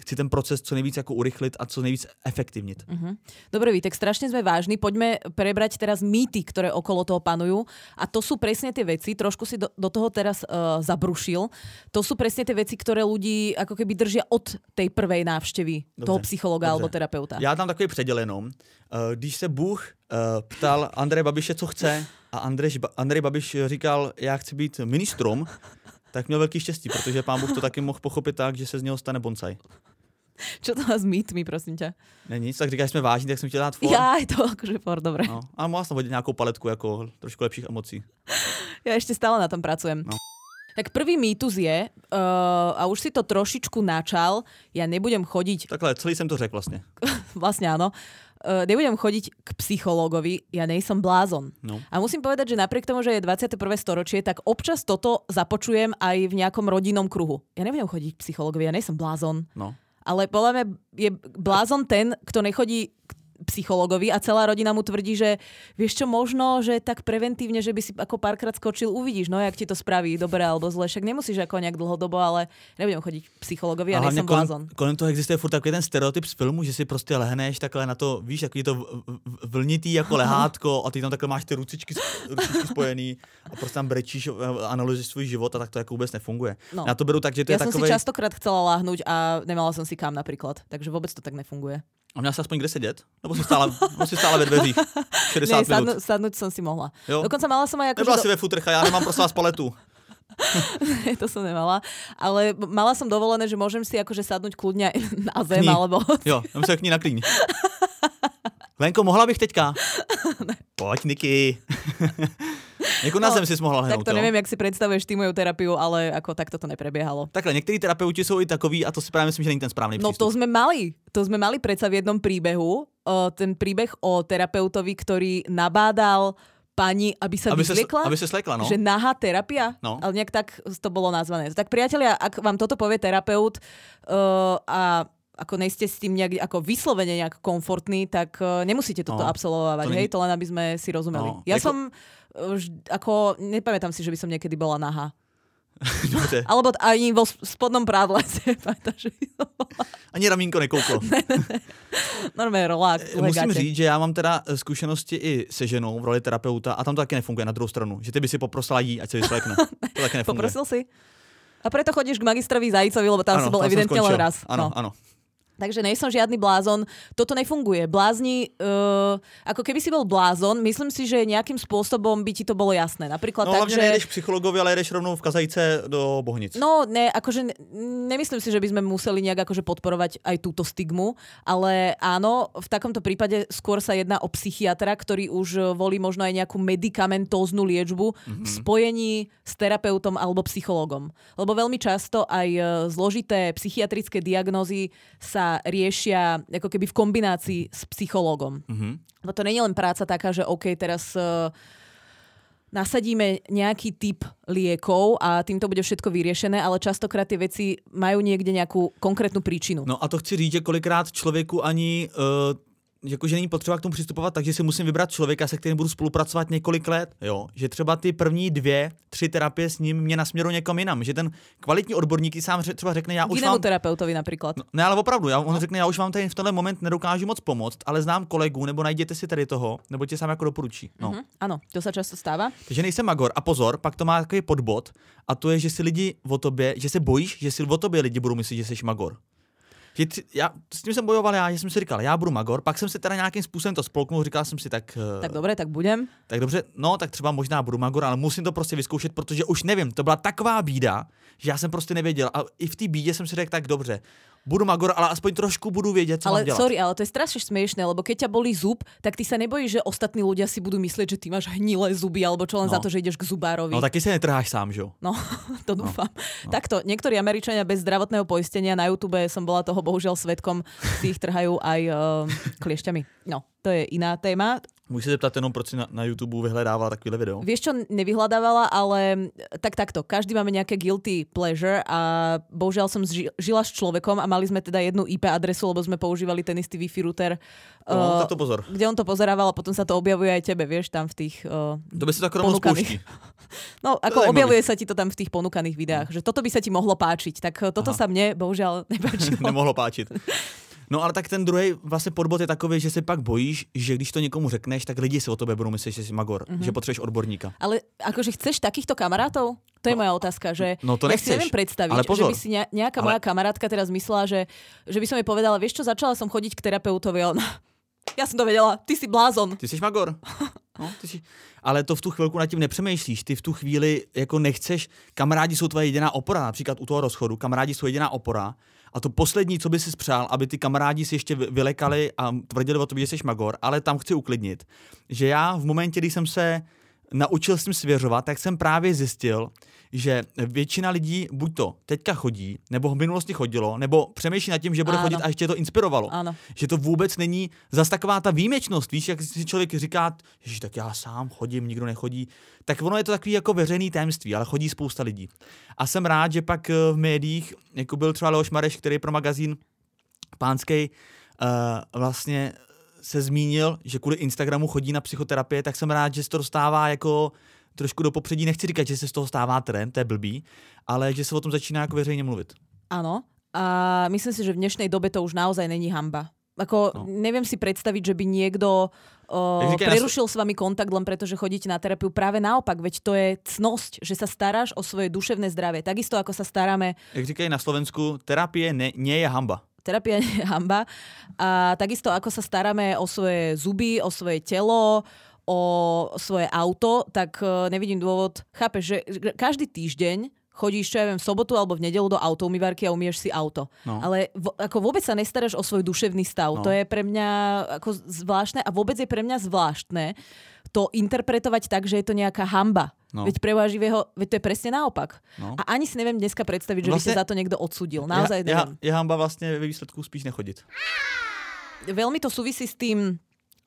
[SPEAKER 2] chci ten proces co nejvíc jako urychlit a co nejvíc efektivnit.
[SPEAKER 1] Uh-huh. Dobre, Vítek, strašne sme vážni. Poďme prebrať teraz mýty, ktoré okolo toho panujú. A to sú presne tie veci, trošku si do, do toho teraz uh, zabrušil, to sú presne tie veci, ktoré ľudí ako keby držia od tej prvej návštevy Dobře. toho psychologa Dobře. alebo terapeuta.
[SPEAKER 2] Já tam takový předěl jenom. Uh, když se Bůh uh, ptal Andreje Babiše, co chce, a Andrej, Andrej Babiš říkal, já chci být ministrom, tak měl velký štěstí, protože pán Bůh to taky mohl pochopit tak, že se z něho stane bonsai.
[SPEAKER 1] Čo to má s mýtmi, prosím ťa?
[SPEAKER 2] Není nic, tak říkáš, jsme vážní, tak jsem chtěl dát for.
[SPEAKER 1] Já, je to akože for, dobre.
[SPEAKER 2] No, a mohla som hodit nějakou paletku jako trošku lepších emocí.
[SPEAKER 1] Ja ešte stále na tom pracujem. No. Tak prvý mýtus je, uh, a už si to trošičku načal, ja nebudem chodiť...
[SPEAKER 2] Takhle, celý jsem to řekl vlastně.
[SPEAKER 1] vlastne áno uh, nebudem chodiť k psychológovi, ja nejsom blázon.
[SPEAKER 2] No.
[SPEAKER 1] A musím povedať, že napriek tomu, že je 21. storočie, tak občas toto započujem aj v nejakom rodinnom kruhu. Ja nebudem chodiť k psychológovi, ja nejsom blázon.
[SPEAKER 2] No.
[SPEAKER 1] Ale podľa mňa je blázon ten, kto nechodí k psychologovi a celá rodina mu tvrdí, že vieš čo, možno, že tak preventívne, že by si ako párkrát skočil, uvidíš, no jak ti to spraví, dobre alebo zle, však nemusíš ako nejak dlhodobo, ale nebudem chodiť k psychologovi a, a nejsem kolem, blázon.
[SPEAKER 2] Kolem toho existuje furt takový ten stereotyp z filmu, že si prostě lehneš takhle na to, víš, takový to vlnitý jako lehátko a ty tam takhle máš ty rucičky, rucičky spojený a prostě tam brečíš, analyzuješ svůj život a tak to jako vůbec nefunguje. No. Já to beru tak, že to
[SPEAKER 1] ja
[SPEAKER 2] je
[SPEAKER 1] som si častokrát chcela láhnuť a nemala som si kam napríklad, takže vôbec to tak nefunguje.
[SPEAKER 2] A měla jsi aspoň kde sedět? Nebo jsi stála, jsi stála ve dveřích? 60
[SPEAKER 1] ne,
[SPEAKER 2] sadnu,
[SPEAKER 1] minut. sadnúť som si mohla. Jo? Dokonca mala som aj ako...
[SPEAKER 2] Nebyla si ve futrcha, já nemám prosím vás paletu.
[SPEAKER 1] ne, to som nemala. Ale mala som dovolené, že môžem si akože sadnúť kľudne na zem, alebo...
[SPEAKER 2] Jo, ja sa k ní naklíň. Lenko, mohla bych teďka? Pojď, Niky. Jako na no, zem si mohla
[SPEAKER 1] hnout, Tak to jo? neviem, jak si predstavuješ ty moju terapiu, ale ako takto to neprebiehalo.
[SPEAKER 2] Takhle, niektorí terapeuti sú i takoví a to si práve myslím, že není ten správny
[SPEAKER 1] No to sme mali. To sme mali predsa v jednom príbehu. Uh, ten príbeh o terapeutovi, ktorý nabádal pani, aby sa
[SPEAKER 2] aby
[SPEAKER 1] vyzliekla.
[SPEAKER 2] Sa, aby sa slekla, no.
[SPEAKER 1] Že nahá terapia.
[SPEAKER 2] No.
[SPEAKER 1] Ale nejak tak to bolo nazvané. Tak priatelia, ak vám toto povie terapeut uh, a ako nejste s tým nejak ako vyslovene nejak komfortní, tak uh, nemusíte toto no, absolvovať, to hej, to len aby sme si rozumeli. No, ja jako... som uh, ako, nepamätám si, že by som niekedy bola nahá.
[SPEAKER 2] Dobře.
[SPEAKER 1] Alebo ani vo spodnom prádle že
[SPEAKER 2] Ani ramínko nekouklo.
[SPEAKER 1] ne, ne, ne. Normálně rolák.
[SPEAKER 2] Musím říct, že já mám teda zkušenosti i se ženou v roli terapeuta a tam to taky nefunguje na druhou stranu. Že ty by si poprosila jí, ať se vyslekne. To taky nefunguje.
[SPEAKER 1] Poprosil si? A preto chodíš k magistrovi Zajicovi, lebo tam ano, si bol evidentne len raz.
[SPEAKER 2] Áno, no. áno.
[SPEAKER 1] Takže nejsom žiadny blázon. Toto nefunguje. Blázni, uh, ako keby si bol blázon, myslím si, že nejakým spôsobom by ti to bolo jasné. Napríklad
[SPEAKER 2] no,
[SPEAKER 1] tak,
[SPEAKER 2] že... nejdeš psychologovi, ale jdeš rovnou v kazajce do Bohnic.
[SPEAKER 1] No, ne, akože ne, nemyslím si, že by sme museli nejak akože podporovať aj túto stigmu, ale áno, v takomto prípade skôr sa jedná o psychiatra, ktorý už volí možno aj nejakú medicamentóznu liečbu mm-hmm. v spojení s terapeutom alebo psychologom. Lebo veľmi často aj e, zložité psychiatrické diagnózy sa riešia ako keby v kombinácii s psychológom. Mm-hmm. No to nie je len práca taká, že OK, teraz uh, nasadíme nejaký typ liekov a týmto bude všetko vyriešené, ale častokrát tie veci majú niekde nejakú konkrétnu príčinu.
[SPEAKER 2] No a to chci říct, že kolikrát člověku ani uh, jakože není potřeba k tomu přistupovat, takže si musím vybrat člověka, se kterým budu spolupracovat několik let. Jo? Že třeba ty první dvě, tři terapie s ním mě nasměru někam jinam. Že ten kvalitní odborník sám třeba řekne, já už
[SPEAKER 1] vám... terapeutovi například.
[SPEAKER 2] No, ne, ale opravdu, já, on no. řekne, já už vám tady v tenhle moment nedokážu moc pomoct, ale znám kolegu, nebo najděte si tady toho, nebo tě sám jako doporučí. No. Mm-hmm,
[SPEAKER 1] ano, to se často stává.
[SPEAKER 2] Takže nejsem magor. A pozor, pak to má takový podbod, a to je, že si lidi o tobě, že se bojíš, že si o tobě lidi budou myslet, že jsi magor že já, s tím jsem bojoval já, jsem si říkal, já budu magor, pak jsem si teda nějakým způsobem to spolknul, říkal jsem si tak...
[SPEAKER 1] Eh, tak dobře, tak budem.
[SPEAKER 2] Tak dobře, no tak třeba možná budu magor, ale musím to prostě vyzkoušet, protože už nevím, to byla taková bída, že já jsem prostě nevěděl a i v té bídě jsem si řekl tak dobře, budu magor, ale aspoň trošku budu vědět, co
[SPEAKER 1] ale
[SPEAKER 2] mám dělat.
[SPEAKER 1] sorry, ale to je strašne smiešné, lebo keď ťa bolí zub, tak ty sa nebojíš, že ostatní ľudia si budú myslieť, že ty máš hnilé zuby, alebo čo len
[SPEAKER 2] No.
[SPEAKER 1] za to, že ideš k zubárovi.
[SPEAKER 2] No taky se netrháš sám, že?
[SPEAKER 1] No, to dúfam. No. Takto, niektorí Američania bez zdravotného poistenia na YouTube som bola toho bohužiaľ svetkom, si ich trhajú aj uh, kliešťami. No, to je iná téma.
[SPEAKER 2] Můžu se zeptat jenom, proč si na, na YouTube vyhledával takovýhle video?
[SPEAKER 1] Vieš, čo nevyhľadávala, ale tak takto. Každý máme nejaké guilty pleasure a bohužiaľ som ži- žila s človekom a mali sme teda jednu IP adresu, lebo sme používali ten istý Wi-Fi router.
[SPEAKER 2] No,
[SPEAKER 1] uh,
[SPEAKER 2] to pozor.
[SPEAKER 1] kde on to pozerával a potom sa to objavuje aj tebe, vieš, tam v tých... Uh,
[SPEAKER 2] To by si tak spouští.
[SPEAKER 1] no, ako objavuje sa ti to tam v tých ponúkaných videách, že toto by sa ti mohlo páčiť. Tak toto
[SPEAKER 2] Aha.
[SPEAKER 1] sa mne bohužiaľ nepáčilo.
[SPEAKER 2] Nemohlo páčit. No ale tak ten druhý vlastně podbod je takový, že se pak bojíš, že když to někomu řekneš, tak lidi si o tebe budou myslet, že jsi magor,
[SPEAKER 1] Mhm.
[SPEAKER 2] mm-hmm. že potřebuješ odborníka.
[SPEAKER 1] Ale akože chceš takýchto kamarátov? To je moja otázka, že
[SPEAKER 2] no to
[SPEAKER 1] ja
[SPEAKER 2] nechceš,
[SPEAKER 1] si neviem predstaviť,
[SPEAKER 2] ale
[SPEAKER 1] že
[SPEAKER 2] pozor.
[SPEAKER 1] by si ne, nejaká
[SPEAKER 2] Ale-
[SPEAKER 1] moja kamarátka teraz myslela, že, že by som jej povedala, vieš čo, začala som chodiť k terapeutovi ona, ja som to vedela, ty si blázon.
[SPEAKER 2] Ty jsi magor. No, ty jsi... Ale to v tu chvilku nad tím nepřemýšlíš. Ty v tu chvíli jako nechceš, kamarádi jsou tvoje jediná opora, například u toho rozchodu, kamarádi jsou jediná opora. A to poslední, co by si spřál, aby ty kamarádi si ještě vy- vylekali a tvrdili o tobě, že jsi magor, ale tam chci uklidnit, že já v momentě, kdy jsem se naučil s tím svěřovat, tak jsem právě zjistil, že většina lidí buď to teďka chodí, nebo v minulosti chodilo, nebo přemýšlí nad tím, že bude
[SPEAKER 1] Áno.
[SPEAKER 2] chodit a ještě je to inspirovalo
[SPEAKER 1] Áno.
[SPEAKER 2] že to vůbec není zas taková ta výjimečnost, víš, jak si člověk říká, že tak já sám chodím, nikdo nechodí, tak ono je to takový jako veřejný tajemství, ale chodí spousta lidí. A jsem rád, že pak eh, v médiích, jako byl třeba Leoš Mareš, který pro magazín pánský uh, vlastně se zmínil, že kvůli Instagramu chodí na psychoterapie, tak jsem rád, že se to dostává jako trošku do popředí. Nechci říkat, že se z toho stává trend, to je blbý, ale že se o tom začíná jako veřejně mluvit.
[SPEAKER 1] Áno. A myslím si, že v dnešnej dobe to už naozaj není hamba. Ako,
[SPEAKER 2] No.
[SPEAKER 1] neviem si predstaviť, že by niekto
[SPEAKER 2] na
[SPEAKER 1] prerušil s vami kontakt len preto, že chodíte na terapiu. Práve naopak, veď to je cnosť, že sa staráš o svoje duševné zdravie. Takisto ako sa staráme
[SPEAKER 2] Jak říkají na Slovensku, terapie ne, nie je hamba.
[SPEAKER 1] Terapia nie je hamba. A takisto ako sa staráme o svoje zuby, o svoje telo, o svoje auto, tak eh, nevidím dôvod. Chápeš, že každý týždeň chodíš, čo ja viem, v sobotu alebo v nedelu do autoumývarky a umieš si auto.
[SPEAKER 2] No.
[SPEAKER 1] Ale v, ako vôbec sa nestaráš o svoj duševný stav.
[SPEAKER 2] No.
[SPEAKER 1] To je pre mňa ako zvláštne a vôbec je pre mňa zvláštne to interpretovať tak, že je to nejaká hamba.
[SPEAKER 2] No.
[SPEAKER 1] Veď pre živého, veď to je presne naopak.
[SPEAKER 2] No.
[SPEAKER 1] A ani si neviem dneska predstaviť, že by
[SPEAKER 2] Vlastne-
[SPEAKER 1] sa za to niekto odsudil. Naozaj
[SPEAKER 2] je,
[SPEAKER 1] neviem.
[SPEAKER 2] je, je hamba vlastně ve výsledku spíš nechodit.
[SPEAKER 1] veľmi to súvisí s tým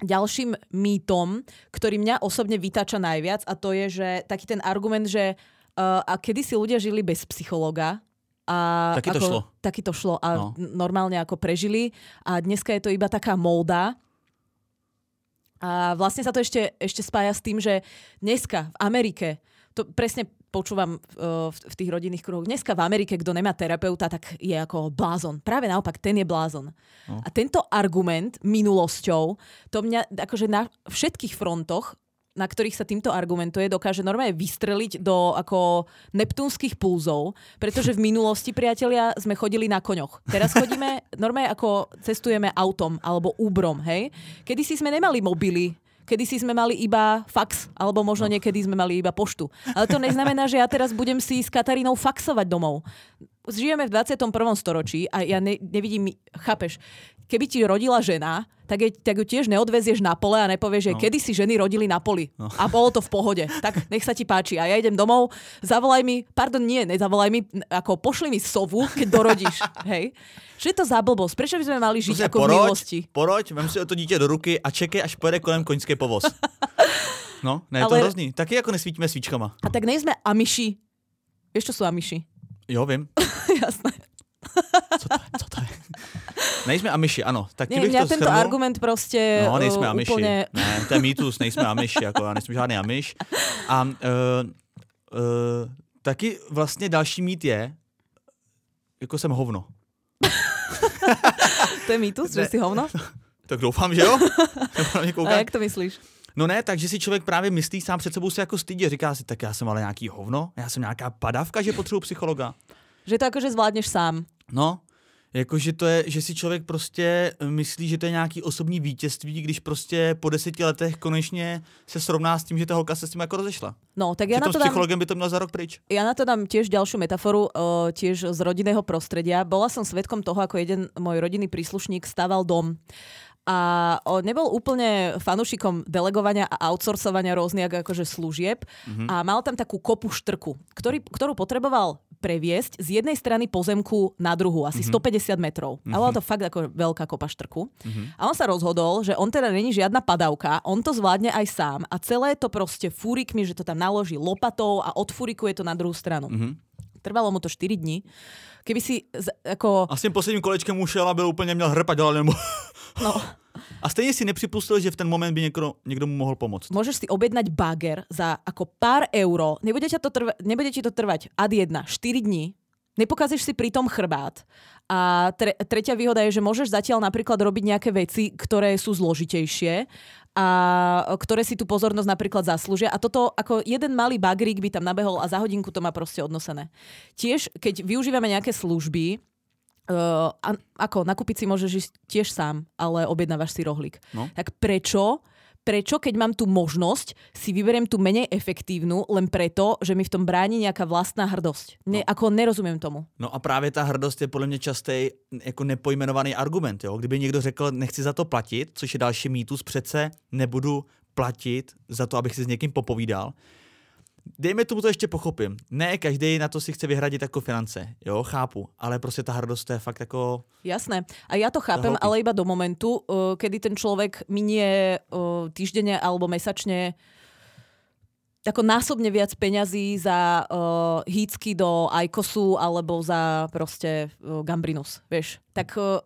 [SPEAKER 1] ďalším mýtom, ktorý mňa osobne vytáča najviac a to je, že taký ten argument, že uh, a kedy si ľudia žili bez psychologa a
[SPEAKER 2] Taky to
[SPEAKER 1] ako,
[SPEAKER 2] šlo.
[SPEAKER 1] Taky to šlo a
[SPEAKER 2] No.
[SPEAKER 1] normálne ako prežili a dneska je to iba taká móda. A vlastne sa to ešte, ešte spája s tým, že dneska v Amerike, to presne počúvam uh, v, v tých rodinných kruhoch, dneska v Amerike, kto nemá terapeuta, tak je ako blázon. Práve naopak, ten je blázon.
[SPEAKER 2] No.
[SPEAKER 1] A tento argument minulosťou, to mňa akože na všetkých frontoch, na ktorých sa týmto argumentuje, dokáže normálne vystreliť do ako neptúnskych pulzov, pretože v minulosti, priatelia, sme chodili na koňoch. Teraz chodíme, normálne ako cestujeme autom alebo úbrom, hej? Kedy si sme nemali mobily, Kedy si sme mali iba fax, alebo možno niekedy sme mali iba poštu. Ale to neznamená, že ja teraz budem si s Katarínou faxovať domov. Žijeme v 21. storočí a ja ne, nevidím, chápeš, keby ti rodila žena, tak, je, tak ju tiež neodvezieš na pole a nepovieš, že
[SPEAKER 2] No.
[SPEAKER 1] kedy si ženy rodili na poli.
[SPEAKER 2] No.
[SPEAKER 1] A bolo to v pohode. Tak nech sa ti páči. A ja idem domov, zavolaj mi, pardon, nie, nezavolaj mi, ako pošli mi sovu, keď dorodíš. Hej? Čo je to za blbosť? Prečo by sme mali žiť
[SPEAKER 2] Prostě
[SPEAKER 1] ako v minulosti?
[SPEAKER 2] poroď, vem si to dítě do ruky a čekej, až pojede kolem koňský povoz. No, ne, je to
[SPEAKER 1] Ale-
[SPEAKER 2] hrozný. Taky jako nesvítíme svíčkama.
[SPEAKER 1] A tak nejsme amiši. Vieš, čo sú amiši?
[SPEAKER 2] Jo, vím.
[SPEAKER 1] Jasné.
[SPEAKER 2] Co to je? Co to? Nejsme amiši, ano. Tak
[SPEAKER 1] Nie, mňa
[SPEAKER 2] to
[SPEAKER 1] tento
[SPEAKER 2] shrnul.
[SPEAKER 1] argument proste
[SPEAKER 2] No, nejsme
[SPEAKER 1] uh,
[SPEAKER 2] amiši.
[SPEAKER 1] úplne...
[SPEAKER 2] Ne, to je mýtus, nejsme amiši, jako já nejsem žádný amiš. A uh, uh, taky vlastně další mít je, jako jsem hovno.
[SPEAKER 1] To je mýtus, že si hovno?
[SPEAKER 2] Tak doufám, že jo?
[SPEAKER 1] A jak to myslíš?
[SPEAKER 2] No ne, takže si člověk právě myslí sám před sebou se jako stydí říká si, tak já jsem ale nějaký hovno, já jsem nějaká padavka, že potřebuji psychologa.
[SPEAKER 1] Že to akože zvládneš sám.
[SPEAKER 2] No, Jakože to je, že si člověk prostě myslí, že to je nějaký osobní vítězství, když prostě po deseti letech konečně se srovná s tím, že ta holka se s tím jako rozešla.
[SPEAKER 1] No, tak ja na
[SPEAKER 2] to s
[SPEAKER 1] dám...
[SPEAKER 2] psychologem by to měl za rok pryč.
[SPEAKER 1] Ja na to dám tiež ďalšiu metaforu, uh, tiež z rodinného prostredia. Bola som svetkom toho, ako jeden môj rodinný príslušník staval dom. A nebol úplne fanúšikom delegovania a outsourcovania rôznych akože služieb mm-hmm. a mal tam takú kopu štrku, ktorý, ktorú potreboval previesť z jednej strany pozemku na druhú, asi mm-hmm. 150 metrov. Mm-hmm. A bola to fakt ako veľká kopa štrku. Mm-hmm. A on sa rozhodol, že on teda není žiadna padavka, on to zvládne aj sám a celé to proste fúrikmi, že to tam naloží lopatou a odfúrikuje to na druhú stranu.
[SPEAKER 2] Mhm.
[SPEAKER 1] Trvalo mu to 4 dní. Keby si z, ako...
[SPEAKER 2] A s tím posledním kolečkem ušel a byl úplně měl hrpat, ale nebo...
[SPEAKER 1] No,
[SPEAKER 2] A stejně si nepřipustil, že v ten moment by někdo, někdo mu mohl pomoct.
[SPEAKER 1] môžeš si objednať bager za ako pár euro, nebude, to trva, nebude ti to trvať ad 1, 4 dní, nepokazíš si pritom chrbát. A tre, tretia výhoda je, že môžeš zatiaľ napríklad robiť nejaké veci, ktoré sú zložitejšie a ktoré si tú pozornosť napríklad zaslúžia. A toto ako jeden malý bagrík by tam nabehol a za hodinku to má proste odnosené. Tiež, keď využívame nejaké služby, Uh, a, ako, nakúpiť si môžeš ísť tiež sám, ale objednávaš si rohlík.
[SPEAKER 2] No.
[SPEAKER 1] Tak prečo, prečo, keď mám tú možnosť, si vyberiem tú menej efektívnu, len preto, že mi v tom bráni nejaká vlastná hrdosť. Ne, Ako nerozumiem tomu.
[SPEAKER 2] No a právě ta hrdost je podle mě častý jako nepojmenovaný argument. Jo? Kdyby někdo řekl, nechci za to platit, což je další mýtus, přece nebudu platit za to, abych si s někým popovídal. Dejme tomu to ještě pochopím. Ne každý na to si chce vyhradit jako finance, jo, chápu, ale prostě ta hrdost to je fakt jako...
[SPEAKER 1] Jasné. A ja to chápem, ale iba do momentu, uh, kedy ten človek minie uh, týždenne alebo mesačne ako násobne viac peňazí za uh, hýcky do Aikosu alebo za proste uh, Gambrinus, vieš. Tak uh,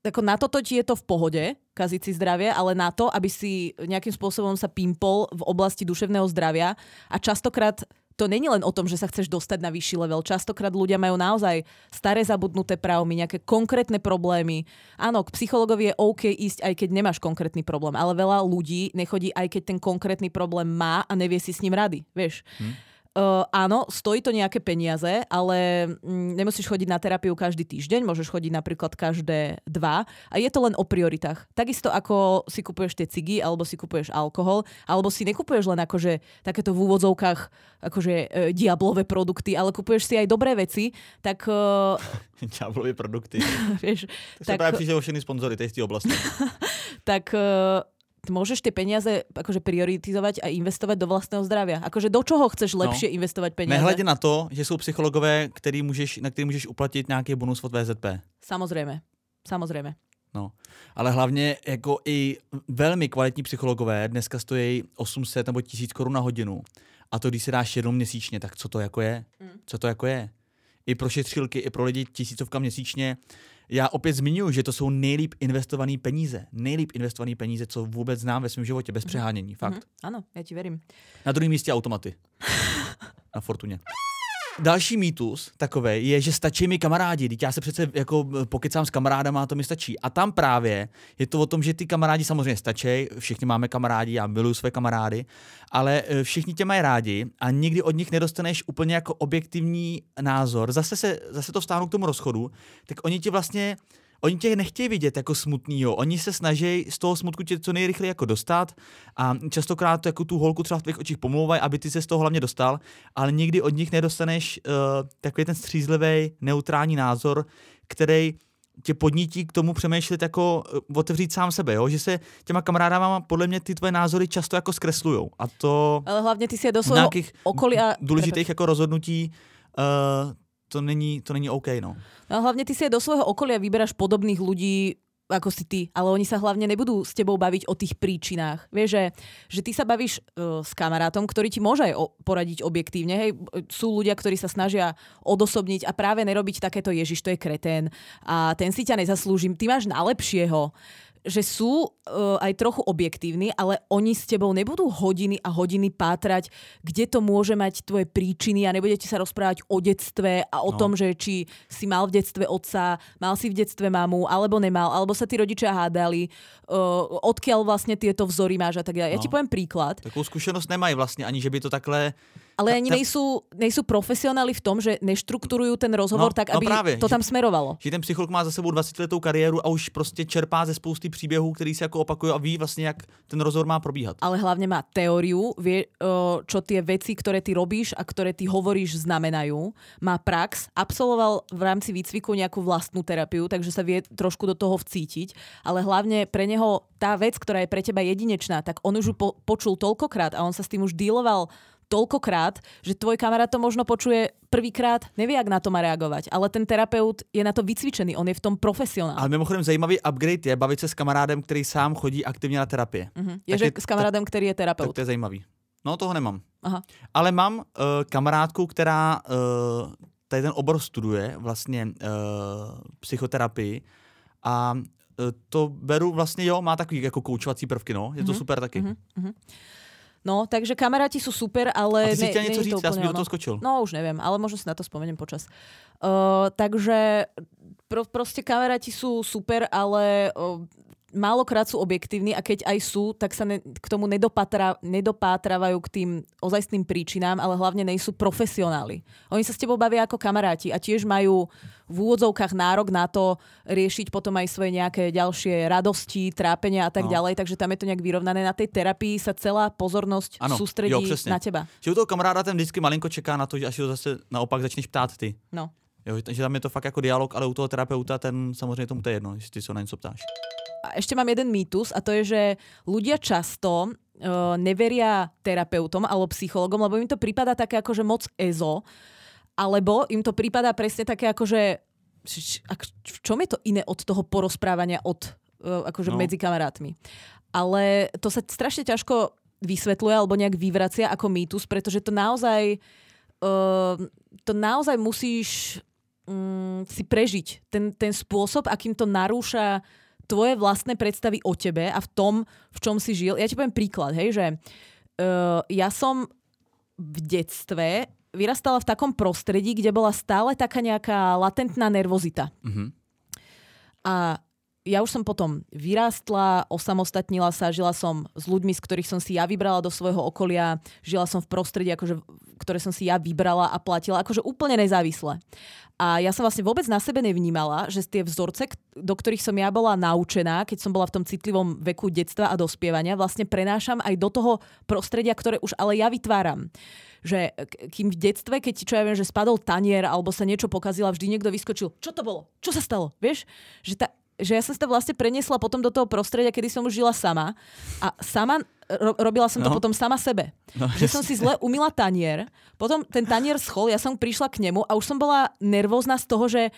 [SPEAKER 1] ako na toto ti je to v pohode, kaziť si zdravie, ale na to, aby si nejakým spôsobom sa pimpol v oblasti duševného zdravia a častokrát to není len o tom, že sa chceš dostať na vyšší level. Častokrát ľudia majú naozaj staré zabudnuté pravmy, nejaké konkrétne problémy. Áno, k psychologovi je OK ísť, aj keď nemáš konkrétny problém, ale veľa ľudí nechodí, aj keď ten konkrétny problém má a nevie si s ním rady, vieš.
[SPEAKER 2] Hm.
[SPEAKER 1] Uh, áno, stojí to nejaké peniaze, ale mm, nemusíš chodiť na terapiu každý týždeň, môžeš chodiť napríklad každé dva a je to len o prioritách. Takisto ako si kupuješ tie cigy, alebo si kupuješ alkohol, alebo si nekupuješ len akože takéto v úvodzovkách akože e, diablové produkty, ale kupuješ si aj dobré veci, tak uh,
[SPEAKER 2] Ďáblově produkty.
[SPEAKER 1] vieš,
[SPEAKER 2] Tak...
[SPEAKER 1] tak,
[SPEAKER 2] Právě přišli všechny sponzory tej oblasti.
[SPEAKER 1] tak uh, môžeš tie peniaze akože prioritizovať a investovať do vlastného zdravia. Akože do čoho chceš lepšie no. investovať peniaze?
[SPEAKER 2] Nehledě na to, že jsou psychologové, který můžeš, na který můžeš uplatit nějaký bonus od VZP.
[SPEAKER 1] Samozrejme. Samozrejme.
[SPEAKER 2] No, ale hlavně jako i velmi kvalitní psychologové dneska stojí 800 nebo 1000 korun na hodinu. A to, když si dáš jednou měsíčně, tak co to jako je? Co to jako je? I pro šetřilky, i pro lidi tisícovka měsíčně. Já opět zmiňuji, že to jsou nejlíp investované peníze. Nejlíp investované peníze, co vůbec znám ve svém životě, bez přehánění. Fakt.
[SPEAKER 1] Mhm. Áno, ja ti verím.
[SPEAKER 2] Na druhém místě automaty. Na Fortuně. Další mýtus takový je, že stačí mi kamarádi. Teď já se přece jako pokecám s kamarádama a to mi stačí. A tam právě je to o tom, že ty kamarádi samozřejmě stačí, všichni máme kamarádi, já miluju své kamarády, ale eh, všichni tě mají rádi a nikdy od nich nedostaneš úplně jako objektivní názor. Zase, se, zase to vstáhnu k tomu rozchodu, tak oni ti vlastně Oni tě nechtějí vidět jako smutnýho, oni se snaží z toho smutku tě co nejrychleji jako dostat a častokrát jako tu holku třeba v tvých očích pomlouvají, aby ty se z toho hlavně dostal, ale nikdy od nich nedostaneš uh, takový ten střízlivý, neutrální názor, který tě podnítí k tomu přemýšlet jako uh, otevřít sám sebe, jo? že se těma kamarádama podle mě ty tvoje názory často jako zkreslujou. A to
[SPEAKER 1] Ale hlavne ty si aj do svojho
[SPEAKER 2] nějakých
[SPEAKER 1] okolia...
[SPEAKER 2] důležitých jako rozhodnutí uh, to není, to není OK, no.
[SPEAKER 1] No a hlavne ty si aj do svojho okolia vyberáš podobných ľudí, ako si ty, ale oni sa hlavne nebudú s tebou baviť o tých príčinách. Vieš, že, že ty sa bavíš uh, s kamarátom, ktorý ti môže aj o, poradiť objektívne. Hej, sú ľudia, ktorí sa snažia odosobniť a práve nerobiť takéto Ježiš, to je kretén a ten si ťa nezaslúžim, ty máš najlepšieho že sú uh, aj trochu objektívni, ale oni s tebou nebudú hodiny a hodiny pátrať, kde to môže mať tvoje príčiny a nebudete sa rozprávať o detstve a o
[SPEAKER 2] No.
[SPEAKER 1] tom, že či si mal v detstve otca, mal si v detstve mamu, alebo nemal, alebo sa tí rodičia hádali, uh, odkiaľ vlastne tieto vzory máš a tak ďalej. Ja
[SPEAKER 2] No.
[SPEAKER 1] ti poviem príklad.
[SPEAKER 2] Takovou zkušenost nemají vlastně, ani že by to takhle
[SPEAKER 1] Ale ani nejsou, nejsou profesionáli v tom, že neštruktúrujú ten rozhovor
[SPEAKER 2] No,
[SPEAKER 1] tak,
[SPEAKER 2] no
[SPEAKER 1] aby
[SPEAKER 2] právě,
[SPEAKER 1] to
[SPEAKER 2] že-
[SPEAKER 1] tam smerovalo.
[SPEAKER 2] Že ten psycholog má za sebou 20 letou kariéru a už prostě čerpá ze spousty příběhů, který se jako opakují a ví vlastně, jak ten rozhovor má probíhat.
[SPEAKER 1] ale hlavne má teóriu, vie, čo tie veci, ktoré ty robíš a ktoré ty hovoríš, znamenajú. Má prax, absolvoval v rámci výcviku nejakú vlastnú terapiu, takže sa vie trošku do toho vcítiť, ale hlavne pre neho tá vec, ktorá je pre teba jedinečná, tak on už ju po, počul toľkokrát a on sa s tým už dealoval toľkokrát, že tvoj kamarát to možno počuje prvýkrát, nevie, jak na to má reagovať. Ale ten terapeut je na to vycvičený, on je v tom profesionál.
[SPEAKER 2] Ale mimochodem zajímavý upgrade je bavit se s kamarádem, který sám chodí aktivně na terapie.
[SPEAKER 1] Mhm. Je,
[SPEAKER 2] tak
[SPEAKER 1] že
[SPEAKER 2] je-
[SPEAKER 1] s kamarádem, ktorý je
[SPEAKER 2] Tak
[SPEAKER 1] terapeut.
[SPEAKER 2] to je zajímavý. No toho nemám.
[SPEAKER 1] Aha.
[SPEAKER 2] Ale mám uh, kamarádku, která uh, tady ten obor studuje, vlastně uh, psychoterapii a uh, to beru vlastně, jo, má takový jako koučovací prvky, no, je to
[SPEAKER 1] Mhm.
[SPEAKER 2] super taky.
[SPEAKER 1] Mhm. No, takže kamaráti sú super, ale...
[SPEAKER 2] A ty si
[SPEAKER 1] ne- není
[SPEAKER 2] říct,
[SPEAKER 1] to
[SPEAKER 2] do toho
[SPEAKER 1] ono.
[SPEAKER 2] skočil.
[SPEAKER 1] No, už neviem, ale možno si na to spomeniem počas. Uh, takže pro, proste kamaráti sú super, ale uh, málokrát sú objektívni a keď aj sú, tak sa ne, k tomu nedopatra, nedopátravajú k tým ozajstným príčinám, ale hlavne nejsú profesionáli. Oni sa s tebou bavia ako kamaráti a tiež majú v úvodzovkách nárok na to riešiť potom aj svoje nejaké ďalšie radosti, trápenia a tak
[SPEAKER 2] No.
[SPEAKER 1] ďalej, takže tam je to nejak vyrovnané. Na tej terapii sa celá pozornosť
[SPEAKER 2] Ano,
[SPEAKER 1] sústredí
[SPEAKER 2] jo, přesně.
[SPEAKER 1] na teba.
[SPEAKER 2] Že u toho kamaráda ten vždycky malinko čeká na to, že až ho zase naopak začneš ptát ty.
[SPEAKER 1] No.
[SPEAKER 2] Jo, že- že tam je to fakt jako dialog, ale u toho terapeuta ten samozřejmě tomu to je jedno, jestli ty se na něco ptáš.
[SPEAKER 1] Ešte mám jeden mýtus a to je, že ľudia často uh, neveria terapeutom alebo psychologom, lebo im to prípada také akože moc ezo, alebo im to prípada presne také akože v čom je to iné od toho porozprávania od uh, akože
[SPEAKER 2] No.
[SPEAKER 1] medzi kamarátmi. Ale to sa strašne ťažko vysvetľuje alebo nejak vyvracia ako mýtus, pretože to naozaj uh, to naozaj musíš mm, si prežiť ten, ten spôsob, akým to narúša tvoje vlastné predstavy o tebe a v tom, v čom si žil. Ja ti poviem príklad, hej, že uh, ja som v detstve vyrastala v takom prostredí, kde bola stále taká nejaká latentná nervozita.
[SPEAKER 2] Mhm.
[SPEAKER 1] A ja už som potom vyrástla, osamostatnila sa, žila som s ľuďmi, z ktorých som si ja vybrala do svojho okolia, žila som v prostredí, akože, ktoré som si ja vybrala a platila, akože úplne nezávisle. A ja som vlastne vôbec na sebe nevnímala, že tie vzorce, do ktorých som ja bola naučená, keď som bola v tom citlivom veku detstva a dospievania, vlastne prenášam aj do toho prostredia, ktoré už ale ja vytváram že kým v detstve, keď čo ja viem, že spadol tanier alebo sa niečo pokazila, vždy niekto vyskočil. Čo to bolo? Čo sa stalo? Vieš? Že, ta, že ja som si to vlastne preniesla potom do toho prostredia, kedy som už žila sama a sama ro, robila som to
[SPEAKER 2] No.
[SPEAKER 1] potom sama sebe.
[SPEAKER 2] No,
[SPEAKER 1] že som si zle umila tanier, potom ten tanier schol, ja som prišla k nemu a už som bola nervózna z toho, že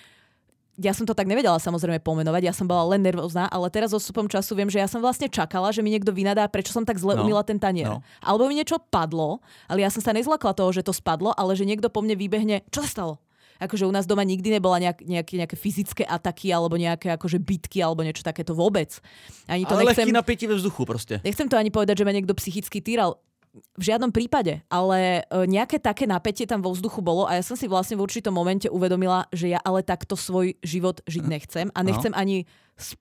[SPEAKER 1] ja som to tak nevedela samozrejme pomenovať, ja som bola len nervózna, ale teraz odstupom času viem, že ja som vlastne čakala, že mi niekto vynadá, prečo som tak zle
[SPEAKER 2] No,
[SPEAKER 1] umila ten tanier.
[SPEAKER 2] no.
[SPEAKER 1] Alebo mi niečo padlo, ale ja som sa nezlakla toho, že to spadlo, ale že niekto po mne vybehne, čo sa stalo? Akože u nás doma nikdy nebola nejak, nejaké, nejaké fyzické ataky alebo nejaké akože bitky alebo niečo takéto vôbec. Ani to
[SPEAKER 2] Ale
[SPEAKER 1] nechcem,
[SPEAKER 2] lehký napětí ve vzduchu prostě.
[SPEAKER 1] nechcem to ani povedať, že ma niekto psychicky týral. V žiadnom prípade, ale e, nejaké také napätie tam vo vzduchu bolo a ja som si vlastne v určitom momente uvedomila, že ja ale takto svoj život žiť nechcem a nechcem ani s-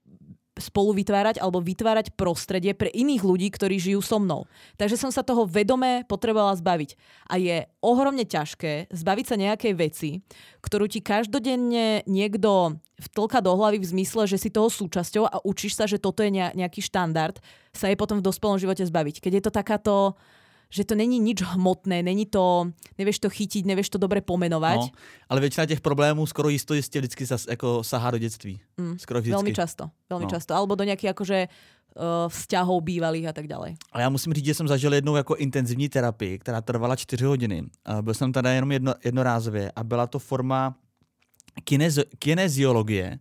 [SPEAKER 1] spolu vytvárať alebo vytvárať prostredie pre iných ľudí, ktorí žijú so mnou. Takže som sa toho vedome potrebovala zbaviť. A je ohromne ťažké zbaviť sa nejakej veci, ktorú ti každodenne niekto vtlka do hlavy v zmysle, že si toho súčasťou a učíš sa, že toto je ne- nejaký štandard, sa je potom v dospelom živote zbaviť. Keď je to takáto že to není nič hmotné, není to, nevieš to chytiť, nevieš to dobre pomenovať.
[SPEAKER 2] No, ale většina těch problémů skoro jisto jistě vždycky zas, jako sahá do dětství.
[SPEAKER 1] Mm,
[SPEAKER 2] Skoro vždycky.
[SPEAKER 1] Veľmi často, veľmi
[SPEAKER 2] No.
[SPEAKER 1] často. Alebo do nejakých akože uh, vzťahov bývalých a tak ďalej.
[SPEAKER 2] A já musím říct, že jsem zažil jednou jako intenzivní terapii, která trvala čtyři hodiny. A byl jsem tady jenom jedno, jednorázově a byla to forma kinezi- kineziologie,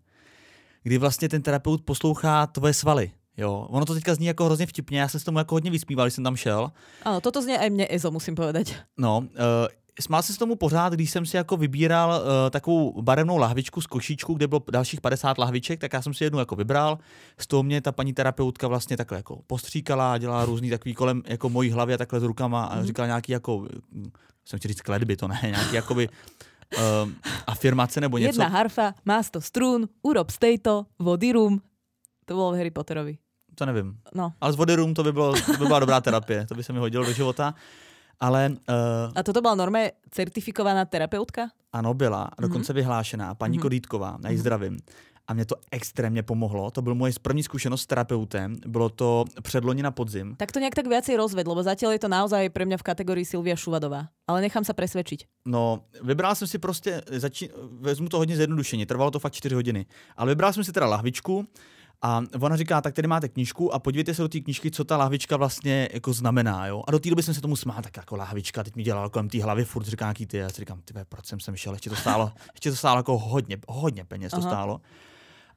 [SPEAKER 2] kdy vlastně ten terapeut poslouchá tvoje svaly. Jo, ono to teďka zní jako hrozně vtipně, já jsem s tomu jako hodně vysmíval, když jsem tam šel.
[SPEAKER 1] Áno, toto znie aj mne Ezo, musím povedať.
[SPEAKER 2] No, uh, smál se s tomu pořád, když jsem si jako vybíral uh, takovou barevnou lahvičku z košíčku, kde bylo dalších 50 lahviček, tak já jsem si jednu jako vybral. Z toho mě ta paní terapeutka vlastně takhle jako postříkala a dělala různý takový kolem jako mojí hlavy a takhle s rukama a
[SPEAKER 1] Mhm.
[SPEAKER 2] říkala nějaký jako, hm, jsem chtěl říct kledby, to ne, nějaký jakoby uh, afirmace nebo něco.
[SPEAKER 1] Jedna harfa, má 100 strún, urob z tejto, vody rum. To bolo v Harry Potterovi.
[SPEAKER 2] To nevím.
[SPEAKER 1] No.
[SPEAKER 2] Ale z vody rum to by, bylo, to by byla dobrá terapie, to by se mi hodilo do života. Ale uh,
[SPEAKER 1] A toto bola norme certifikovaná terapeutka?
[SPEAKER 2] ano, byla, a dokonce vyhlášená, paní
[SPEAKER 1] Mhm.
[SPEAKER 2] Kodítková, na její zdravím. A mě to extrémně pomohlo. To byl moje první zkušenost s terapeutem. Bylo to předloni na podzim.
[SPEAKER 1] Tak to nejak tak viacej rozved, lebo zatiaľ je to naozaj pre mňa v kategórii Silvia Šuvadová. Ale nechám sa presvedčiť.
[SPEAKER 2] No, vybral jsem si prostě, začí, vezmu to hodně zjednodušeně, trvalo to fakt 4 hodiny, ale vybral jsem si teda lahvičku a ona říká, tak tady máte knížku a podívejte se do té knížky, co ta lahvička vlastně jako znamená, jo. A do té doby jsem se tomu smál, tak jako lahvička, teď mi dělala kolem té hlavy, furt říká nějaký ty, já si říkám, ty proč jsem sem šel, ještě to stálo, ještě to stálo jako hodně, hodně peněz to
[SPEAKER 1] Aha.
[SPEAKER 2] stálo.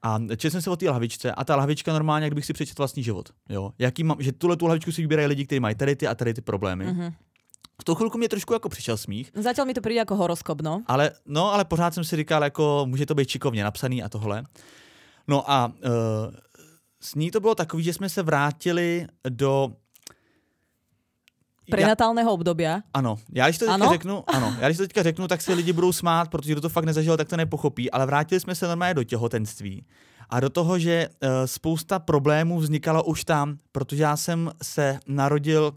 [SPEAKER 2] A četl jsem se o té lahvičce a ta lahvička normálně, kdybych si přečetl vlastní život. Jo? Jaký mám, že tuhle tu lahvičku si vybírají lidi, kteří mají tady ty a tady ty problémy. Mm-hmm.
[SPEAKER 1] Mhm.
[SPEAKER 2] V tu chvilku mě trošku jako přišel smích,
[SPEAKER 1] Zatiaľ mi to príde ako horoskop, no.
[SPEAKER 2] ale, no, ale pořád jsem si říkal, jako může to být čikovně napsaný a tohle. No a uh, s ní to bylo takový, že jsme se vrátili do...
[SPEAKER 1] Prenatálneho obdobia.
[SPEAKER 2] ano, já když to teďka
[SPEAKER 1] Ano?
[SPEAKER 2] řeknu, ano, já když to teďka řeknu, tak se lidi budou smát, protože kdo to fakt nezažil, tak to nepochopí, ale vrátili jsme se normálně do těhotenství a do toho, že uh, spousta problémů vznikala už tam, protože já jsem se narodil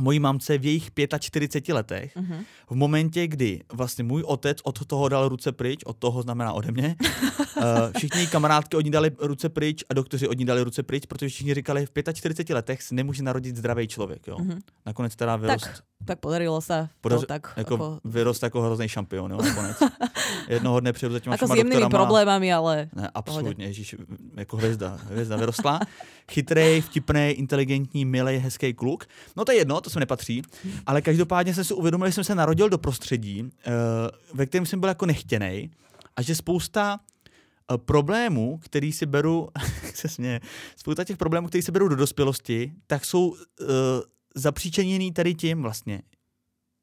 [SPEAKER 2] mojí mamce v jejich 45 letech,
[SPEAKER 1] Mhm.
[SPEAKER 2] v momentě, kdy vlastně můj otec od toho dal ruce pryč, od toho znamená ode mě, uh, všichni kamarádky od ní dali ruce pryč a doktoři od ní dali ruce pryč, protože všichni říkali, v 45 letech se nemůže narodit zdravý člověk. Jo?
[SPEAKER 1] Mhm.
[SPEAKER 2] Nakonec teda vyrost,
[SPEAKER 1] Tak, tak podarilo sa
[SPEAKER 2] Podaři-
[SPEAKER 1] to tak
[SPEAKER 2] jako,
[SPEAKER 1] ako,
[SPEAKER 2] vyrost jako hrozný šampion, jo, nakonec. Jednoho dne přijdu za těma
[SPEAKER 1] ako s jemnými problémami, ale
[SPEAKER 2] Ne, absolutně, ježíš, jako hvězda, hvězda vyrostla. Chytrej, vtipný, inteligentní, milý, hezký kluk. No to je jedno, to se nepatří, ale každopádně jsem si uvědomil, že jsem se narodil do prostředí, eh, ve kterém jsem byl jako nechtěný a že spousta eh, problémů, který si beru, se směje, spousta těch problémů, který si beru do dospělosti, tak jsou uh, zapříčeněný tady tím vlastně.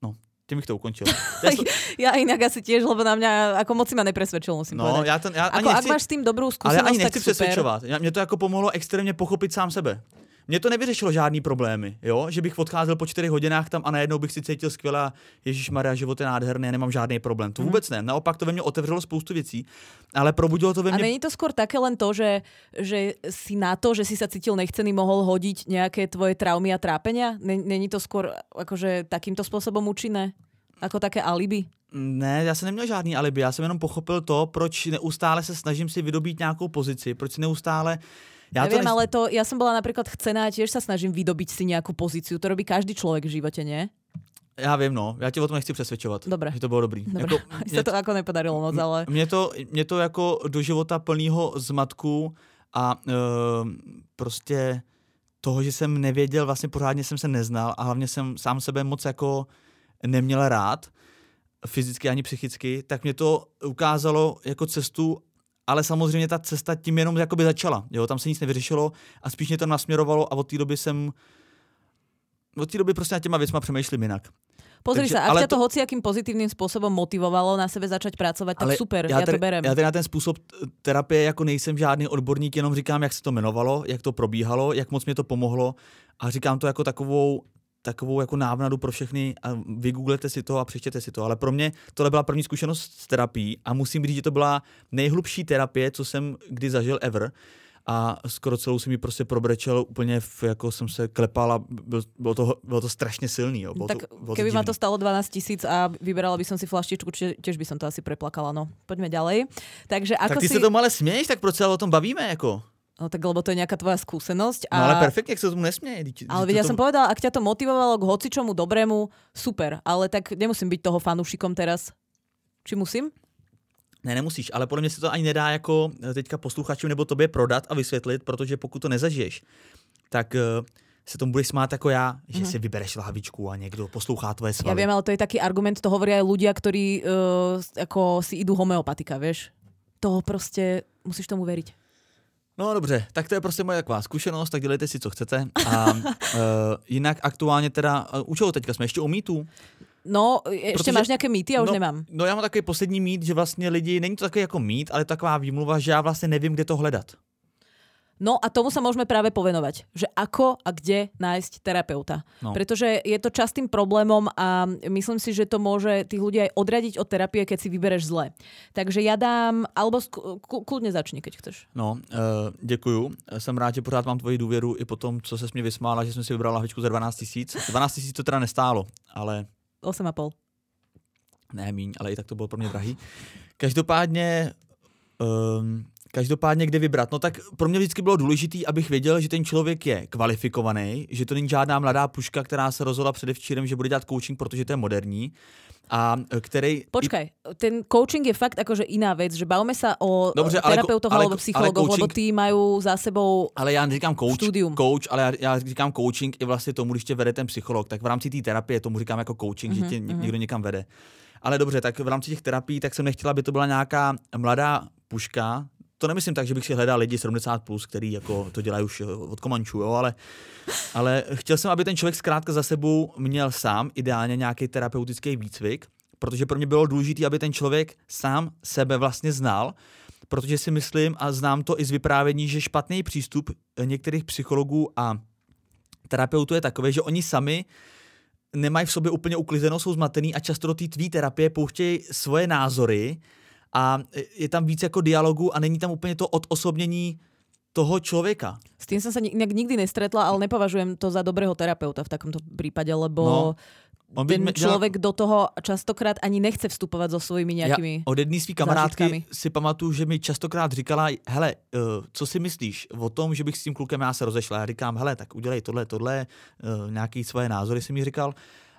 [SPEAKER 2] No, tím bych to ukončil. To je,
[SPEAKER 1] ja inak asi tiež, lebo na mňa ako moc si ma nepresvedčil, musím
[SPEAKER 2] no,
[SPEAKER 1] povedať.
[SPEAKER 2] já, to, já ani
[SPEAKER 1] Ako, ak
[SPEAKER 2] nechci,
[SPEAKER 1] máš s tým dobrú
[SPEAKER 2] ale
[SPEAKER 1] skúsenosť,
[SPEAKER 2] ani nechci přesvědčovat. Já- Mě to jako pomohlo extrémně pochopit sám sebe. Mě to nevyřešilo žádný problémy, jo? že bych odcházel po čtyřech hodinách tam a najednou bych si cítil skvěle a Ježíš Maria, život je nádherný, já nemám žádný problém. To
[SPEAKER 1] Mhm.
[SPEAKER 2] vůbec ne. Naopak to ve mně otevřelo spoustu věcí, ale probudilo to ve
[SPEAKER 1] A
[SPEAKER 2] mně.
[SPEAKER 1] není to skôr také len to, že, že si na to, že si sa cítil nechcený, mohol hodiť nejaké tvoje traumy a trápenia? Nen- Není to skôr akože takýmto spôsobom účinné? Ako také alibi?
[SPEAKER 2] Ne, já jsem neměl žádný alibi, já jsem jenom pochopil to, proč neustále se snažím si vydobít nějakou pozici, proč si neustále... Já
[SPEAKER 1] Neviem,
[SPEAKER 2] to nes-
[SPEAKER 1] ale to, ja som bola napríklad chcená tiež sa snažím vydobiť si nejakú pozíciu. To robí každý človek v živote, nie?
[SPEAKER 2] Já vím, no, já tě o tom nechci přesvědčovat,
[SPEAKER 1] Dobre.
[SPEAKER 2] že to bylo dobrý.
[SPEAKER 1] Dobre,
[SPEAKER 2] Jako,
[SPEAKER 1] Mne sa to ako nepodarilo moc, ale...
[SPEAKER 2] Mě to, mě to jako do života plného zmatku a uh, prostě toho, že jsem nevěděl, vlastně pořádně jsem se neznal a hlavně jsem sám sebe moc jako neměl rád, fyzicky ani psychicky, tak mě to ukázalo jako cestu, ale samozřejmě ta cesta tím jenom jakoby začala. Jo? Tam se nic nevyřešilo a spíš mě to nasměrovalo a od té doby jsem od té doby prostě nad těma věcma přemýšlím jinak.
[SPEAKER 1] Pozri
[SPEAKER 2] Takže-
[SPEAKER 1] sa, ak ťa to
[SPEAKER 2] to-
[SPEAKER 1] hociakým pozitívnym spôsobom motivovalo na sebe začať pracovať, tak super, ja,
[SPEAKER 2] tady,
[SPEAKER 1] to berem.
[SPEAKER 2] Já tady na ten způsob t- terapie jako nejsem žádný odborník, jenom říkám, jak se to jmenovalo, jak to probíhalo, jak moc mě to pomohlo a říkám to jako takovou takovou jako návnadu pro všechny a vygooglete si to a přečtěte si to. Ale pro mě tohle byla první zkušenost s terapií a musím říct, že to byla nejhlubší terapie, co jsem kdy zažil ever. A skoro celou jsem mi prostě probrečel úplně, v, jako jsem se klepal a byl, bylo, to, bylo to strašně silný. Jo. Bylo
[SPEAKER 1] tak
[SPEAKER 2] to, bylo
[SPEAKER 1] keby
[SPEAKER 2] to
[SPEAKER 1] ma to stalo 12 tisíc a vyberala by som si flaštičku, tiež by som to asi preplakala. No, poďme ďalej. Takže ako
[SPEAKER 2] Tak ty
[SPEAKER 1] si...
[SPEAKER 2] se tomu ale směješ, tak proč se o tom bavíme? Jako?
[SPEAKER 1] No tak lebo to je nejaká tvoja skúsenosť. A...
[SPEAKER 2] No ale perfektně, jak se tomu. Vždyť-
[SPEAKER 1] Ale veď ja som povedala, ak ťa to motivovalo k hocičomu dobrému, super, ale tak nemusím byť toho fanúšikom teraz. Či musím?
[SPEAKER 2] Ne, nemusíš, ale podle mě se to ani nedá jako eh, teďka posluchačům nebo tobě prodat a vysvětlit, protože pokud to nezažiješ, tak uh, se tomu budeš smát jako já, že
[SPEAKER 1] Mhm.
[SPEAKER 2] si vybereš lahvičku a někdo poslouchá tvoje
[SPEAKER 1] Ja
[SPEAKER 2] svaly.
[SPEAKER 1] viem, ale to je taký argument, to hovoria aj ľudia, ktorí uh, ako si idú homeopatika, vieš. To prostě musíš tomu veriť.
[SPEAKER 2] No dobře, tak to je prostě moje taková zkušenost, tak dělejte si, co chcete. A uh, jinak aktuálně teda, uh, u čeho teďka jsme? Ještě u mýtů?
[SPEAKER 1] No, ešte
[SPEAKER 2] Protože-
[SPEAKER 1] máš nejaké mýty? Ja už
[SPEAKER 2] no,
[SPEAKER 1] nemám.
[SPEAKER 2] No já mám takový poslední mít, že vlastně lidi, není to takový jako mít, ale taková výmluva, že já vlastně nevím, kde to hledat.
[SPEAKER 1] No a tomu sa môžeme práve povenovať, že ako a kde nájsť terapeuta.
[SPEAKER 2] No.
[SPEAKER 1] Pretože je to častým problémom a myslím si, že to môže tých ľudí aj odradiť od terapie, keď si vybereš zle. Takže ja dám, alebo sk- kľudne začni, keď chceš.
[SPEAKER 2] No, uh, děkuju. Jsem rád, že pořád mám tvoji důvěru i po tom, co se mě vysmála, že jsem si vybral lahvičku za 12 tisíc. 12 tisíc to teda nestálo, ale...
[SPEAKER 1] 8,5.
[SPEAKER 2] Ne, míň, ale i tak to bylo pro mě drahý. Každopádně um, Každopádně, kde vybrat? No tak pro mě vždycky bylo důležité, abych věděl, že ten člověk je kvalifikovaný, že to není žádná mladá puška, která se rozhodla předevčírem, že bude dělat coaching, protože to je moderní. A který...
[SPEAKER 1] Počkaj, ten coaching je fakt akože iná vec, že bavme sa o Dobře, terapeutoch alebo psychologoch, lebo tí majú za sebou
[SPEAKER 2] Ale já neříkám coach,
[SPEAKER 1] studium.
[SPEAKER 2] coach, ale já, já říkám coaching i vlastně tomu, když tě vede ten psycholog, tak v rámci té terapie tomu říkám jako coaching, mm-hmm, že tě mm-hmm. někdo někam vede. Ale dobře, tak v rámci těch terapií, tak jsem nechtěla, aby to byla nějaká mladá puška, to nemyslím tak, že bych si hledal lidi 70+, plus, který jako to dělají už eh, od Komančů, jo, ale, ale chtěl jsem, aby ten člověk zkrátka za sebou měl sám ideálně nějaký terapeutický výcvik, protože pro mě bylo důležité, aby ten člověk sám sebe vlastně znal, protože si myslím a znám to i z vyprávění, že špatný přístup některých psychologů a terapeutů je takový, že oni sami nemají v sobě úplně uklizeno, jsou zmatený a často do té tvý terapie pouštějí svoje názory, a je tam víc jako dialogu a není tam úplně to odosobnění toho člověka.
[SPEAKER 1] S tým som sa nejak nikdy nestretla, ale nepovažujem to za dobrého terapeuta v takomto prípade, lebo no. On ten by, člověk do toho častokrát ani nechce vstupovat so svými nějakými
[SPEAKER 2] Já od jedné své kamarádky zážitkami. si pamatuju, že mi častokrát říkala, hele, uh, co si myslíš o tom, že bych s tím klukem já se rozešla. Já říkám, hele, tak udělej tohle, tohle, uh, nějaký svoje názory si mi říkal.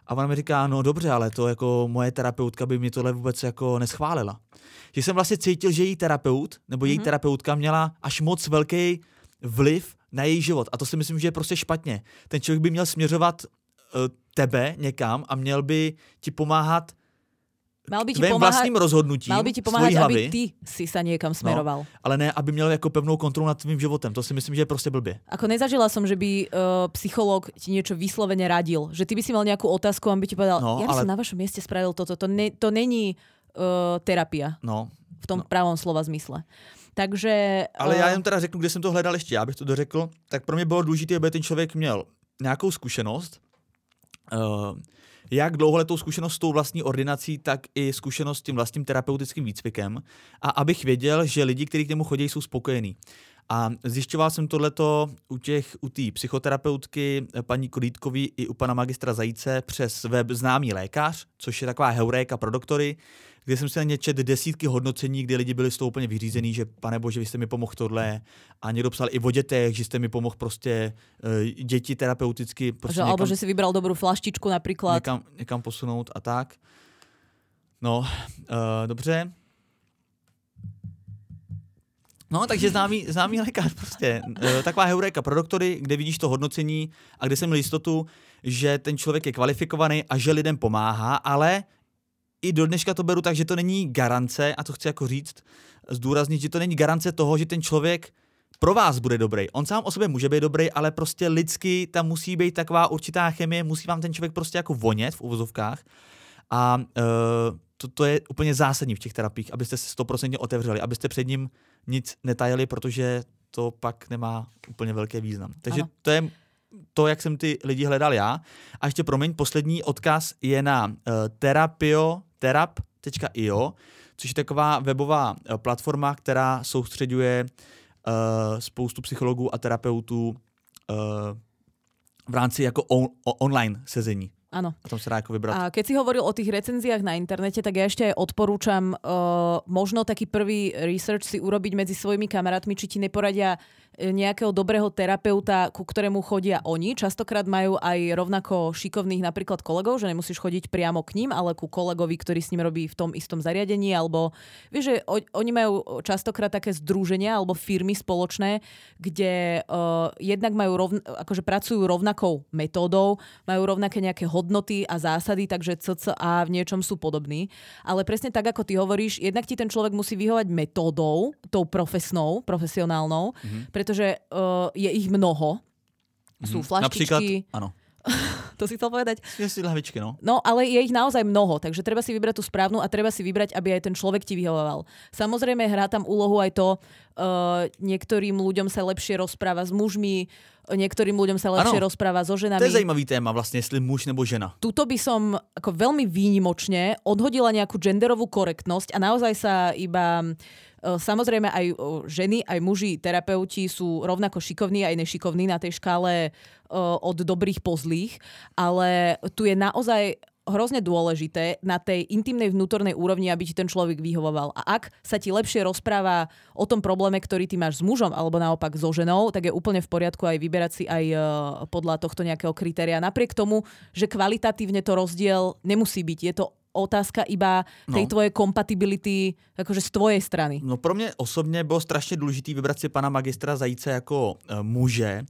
[SPEAKER 2] A ona mi říká, no dobře, ale to jako moje terapeutka by mi tohle vůbec jako neschválila. Že jsem vlastně cítil, že její terapeut nebo její mm-hmm. terapeutka měla až moc velký vliv na její život. A to si myslím, že je prostě špatně. Ten člověk by měl směřovat uh, tebe někam a měl by ti pomáhat Mal by ti pomáhať, vlastním rozhodnutím
[SPEAKER 1] mal by ti pomáhať, hlavy, aby ty si sa niekam no, smeroval. No,
[SPEAKER 2] ale ne, aby měl jako pevnou kontrolu nad tvým životem. To si myslím, že je prostě blbě.
[SPEAKER 1] Ako nezažila som, že by uh, psycholog ti niečo vyslovene radil. Že ty by si mal nejakú otázku a on by ti povedal, no, ja by ale... som na vašom mieste spravil toto. To, ne, to není uh, terapia.
[SPEAKER 2] No.
[SPEAKER 1] V tom no. pravom slova zmysle. Takže...
[SPEAKER 2] Ale uh... já jen teda řeknu, kde jsem to hledal ještě, abych to dořekl. Tak pro mě bylo důležité, aby ten člověk měl nějakou zkušenost, uh, jak dlouholetou zkušenost s tou vlastní ordinací, tak i zkušenost s tím vlastním terapeutickým výcvikem a abych věděl, že lidi, kteří k němu chodí, jsou spokojení. A zjišťoval jsem tohleto u těch, u té psychoterapeutky paní Kolítkový i u pana magistra Zajíce přes web Známý lékař, což je taková heuréka pro doktory, kde jsem si na čet desítky hodnocení, kdy lidi byli z toho úplně vyřízený, že pane bože, vy jste mi pomohl tohle. A někdo psal i o dětech, že jste mi pomohl prostě uh, děti terapeuticky. Prostě
[SPEAKER 1] že, někam, alebo že si vybral dobrou flaštičku například.
[SPEAKER 2] Někam, někam posunout a tak. No, uh, dobře. No, takže známý, známý lékař prostě. E, taková heuréka pro doktory, kde vidíš to hodnocení a kde jsem měl jistotu, že ten člověk je kvalifikovaný a že lidem pomáhá, ale i do dneška to beru tak, že to není garance, a to chci jako říct, zdůraznit, že to není garance toho, že ten člověk pro vás bude dobrý. On sám o sobě může být dobrý, ale prostě lidsky tam musí být taková určitá chemie, musí vám ten člověk prostě jako vonět v uvozovkách. A uh, to, to je úplně zásadní v těch terapiích, abyste se stoprocentně otevřeli, abyste před ním nic netajili, protože to pak nemá úplně velký význam. Takže ano. to je to, jak jsem ty lidi hledal já. A ještě promiň, poslední odkaz je na uh, terapio, terap.io, což je taková webová uh, platforma, která soustředuje uh, spoustu psychologů a terapeutů uh, v rámci jako on, online sezení.
[SPEAKER 1] Áno.
[SPEAKER 2] A tom ako vybrať.
[SPEAKER 1] A keď si hovoril o tých recenziách na internete, tak ja ešte aj odporúčam uh, možno taký prvý research si urobiť medzi svojimi kamarátmi, či ti neporadia E, nejakého dobrého terapeuta, ku ktorému chodia oni. Častokrát majú aj rovnako šikovných napríklad kolegov, že nemusíš chodiť priamo k ním, ale ku kolegovi, ktorý s ním robí v tom istom zariadení, alebo vieš, že o, oni majú častokrát také združenia alebo firmy spoločné, kde uh, jednak majú rovn, akože pracujú rovnakou metódou, majú rovnaké nejaké hodnoty a zásady, takže CCA v niečom sú podobní. Ale presne tak, ako ty hovoríš, jednak ti ten človek musí vyhovať metódou, tou profesnou, profesionálnou, mm-hmm pretože uh, je ich mnoho. Sú mm, flaštičky.
[SPEAKER 2] Napríklad, áno.
[SPEAKER 1] to si chcel povedať?
[SPEAKER 2] Je si lahvičky, no.
[SPEAKER 1] No, ale je ich naozaj mnoho, takže treba si vybrať tú správnu a treba si vybrať, aby aj ten človek ti vyhovoval. Samozrejme, hrá tam úlohu aj to, Uh, niektorým ľuďom sa lepšie rozpráva s mužmi, niektorým ľuďom sa lepšie
[SPEAKER 2] Ano.
[SPEAKER 1] rozpráva so ženami.
[SPEAKER 2] To je zajímavý téma vlastně, jestli muž nebo žena.
[SPEAKER 1] Tuto by som ako veľmi výnimočne odhodila nejakú genderovú korektnosť a naozaj sa iba Samozrejme aj ženy, aj muži, terapeuti sú rovnako šikovní aj nešikovní na tej škále e, od dobrých po zlých, ale tu je naozaj hrozne dôležité na tej intimnej vnútornej úrovni, aby ti ten človek vyhovoval. A ak sa ti lepšie rozpráva o tom probléme, ktorý ty máš s mužom alebo naopak so ženou, tak je úplne v poriadku aj vyberať si aj e, podľa tohto nejakého kritéria. Napriek tomu, že kvalitatívne to rozdiel nemusí byť. Je to otázka iba tej
[SPEAKER 2] No.
[SPEAKER 1] tvojej kompatibility akože z tvojej strany.
[SPEAKER 2] No pro mě osobně bylo strašně důležité vybrat si pana magistra Zajíce jako e, muže,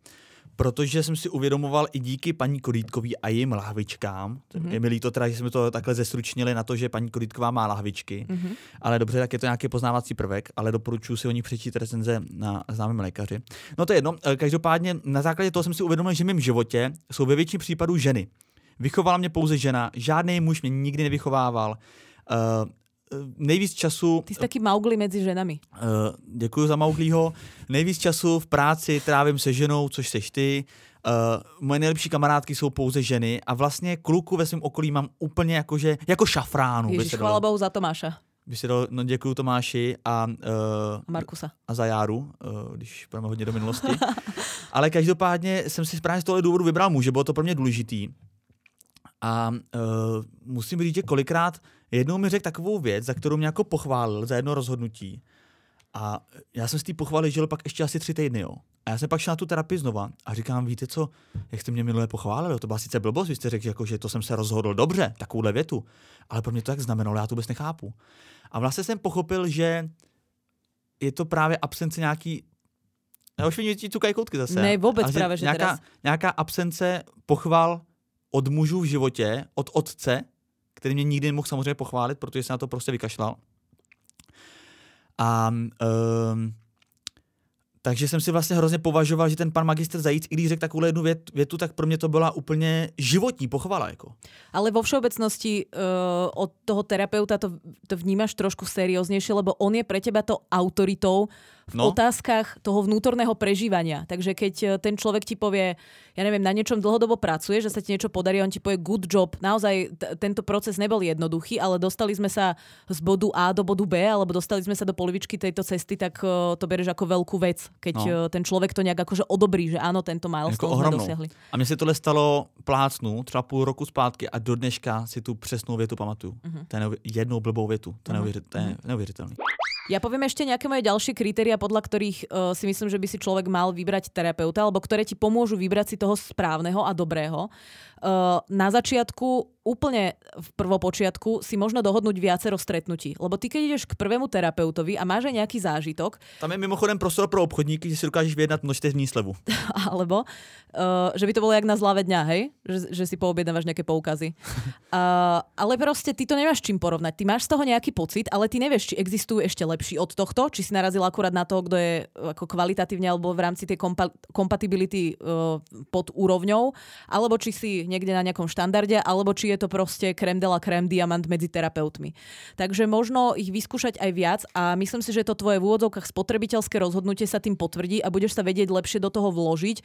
[SPEAKER 2] protože jsem si uvědomoval i díky paní Korítkový a jejím lahvičkám. Mm-hmm. Je mi líto teda, že jsme to takhle zestručnili na to, že paní Korítková má lahvičky, mm-hmm. ale dobře, tak je to nějaký poznávací prvek, ale doporučuji si o ní přečíst recenze na známém lékaři. No to je jedno, E, každopádně na základě toho jsem si uvědomil, že v mém životě jsou ve většině případů ženy. Vychovala mě pouze žena, žádný muž mě nikdy nevychovával. Uh, nejvíc času
[SPEAKER 1] Ty si taký Maugli medzi ženami.
[SPEAKER 2] Uh, děkuji za Mauglího. Nejvíc času v práci trávím se ženou, což seš ty. Uh, moje nejlepší kamarádky jsou pouze ženy a vlastně kluku ve svém okolí mám úplně jakože, jako šafránu. se
[SPEAKER 1] chvála Bohu za Tomáša
[SPEAKER 2] by se dalo, no děkuji Tomáši a, uh,
[SPEAKER 1] a Markusa.
[SPEAKER 2] a za Járu, uh, když půjdeme hodně do minulosti. Ale každopádně jsem si právě z tohle důvodu vybral muže, bylo to pro mě důležitý. A uh, musím říct, že kolikrát jednou mi řekl takovou věc, za kterou mě jako pochválil za jedno rozhodnutí. A já jsem z té pochvaly žil pak ještě asi tři týdny, jo. A já jsem pak šel na tu terapii znova a říkám, víte co, jak jste mě minule pochválili, to byla sice blbost, vy jste řekl, že jako, že to jsem se rozhodl dobře, takovouhle větu, ale pro mě to tak znamenalo, já to vůbec nechápu. A vlastně jsem pochopil, že je to právě absence nějaký já už vidím, ti cukají koutky zase.
[SPEAKER 1] Ne, vůbec
[SPEAKER 2] Ale
[SPEAKER 1] právě, že
[SPEAKER 2] nějaká,
[SPEAKER 1] teraz.
[SPEAKER 2] nějaká absence pochval od mužů v životě, od otce, který mě nikdy nemohl samozřejmě pochválit, protože se na to prostě vykašlal. A um, takže jsem si vlastně hrozně považoval, že ten pan magistr Zajíc, i když řekl takovou jednu vět, větu, tak pro mě to byla úplně životní pochvala. Jako.
[SPEAKER 1] Ale vo všeobecnosti uh, od toho terapeuta to, to vnímaš trošku serióznejšie, lebo on je pre teba to autoritou v no. Otázkach toho vnútorného prežívania. Takže keď eh, ten človek ti povie, ja neviem, na niečom dlhodobo pracuje, že sa ti niečo podarí, on ti povie good job. Naozaj t- tento proces nebol jednoduchý, ale dostali sme sa z bodu A do bodu B, alebo dostali sme sa do polovičky tejto cesty, tak uh, to bereš ako veľkú vec, keď no. Uh, ten človek to nejak akože odobrí, že áno, tento
[SPEAKER 2] Jako
[SPEAKER 1] milestone sme
[SPEAKER 2] ohromnou.
[SPEAKER 1] dosiahli.
[SPEAKER 2] A mně se tohle stalo plácnu třeba půl roku zpátky a do dneška si tu přesnou větu pamatuju.
[SPEAKER 1] Mhm.
[SPEAKER 2] Uh-huh. To je jednou blbou větu. To je, neuvěř- to je neuvěřitelný.
[SPEAKER 1] Ja poviem ešte nejaké moje ďalšie kritéria, podľa ktorých uh, si myslím, že by si človek mal vybrať terapeuta, alebo ktoré ti pomôžu vybrať si toho správneho a dobrého. Uh, na začiatku, úplne v prvopočiatku, si možno dohodnúť viacero stretnutí. Lebo ty, keď ideš k prvému terapeutovi a máš aj nejaký zážitok,
[SPEAKER 2] Tam je mimochodem prostor pro obchodníky, že si dokážeš vyjednat množstevní slevu.
[SPEAKER 1] alebo uh, že by to bolo jak na zláve dňa, hej? Že, že si poobjednávaš nejaké poukazy. Uh, ale proste ty to nemáš čím porovnať. Ty máš z toho nejaký pocit, ale ty nevieš, či existujú ešte lepší od tohto, či si narazil akurát na toho, kto je uh, ako kvalitatívne alebo v rámci tej kompa- kompatibility uh, pod úrovňou, alebo či si niekde na nejakom štandarde, alebo či je to proste krem de la crème diamant medzi terapeutmi. Takže možno ich vyskúšať aj viac a myslím si, že to tvoje v úvodzovkách spotrebiteľské rozhodnutie sa tým potvrdí a budeš sa vedieť lepšie do toho vložiť,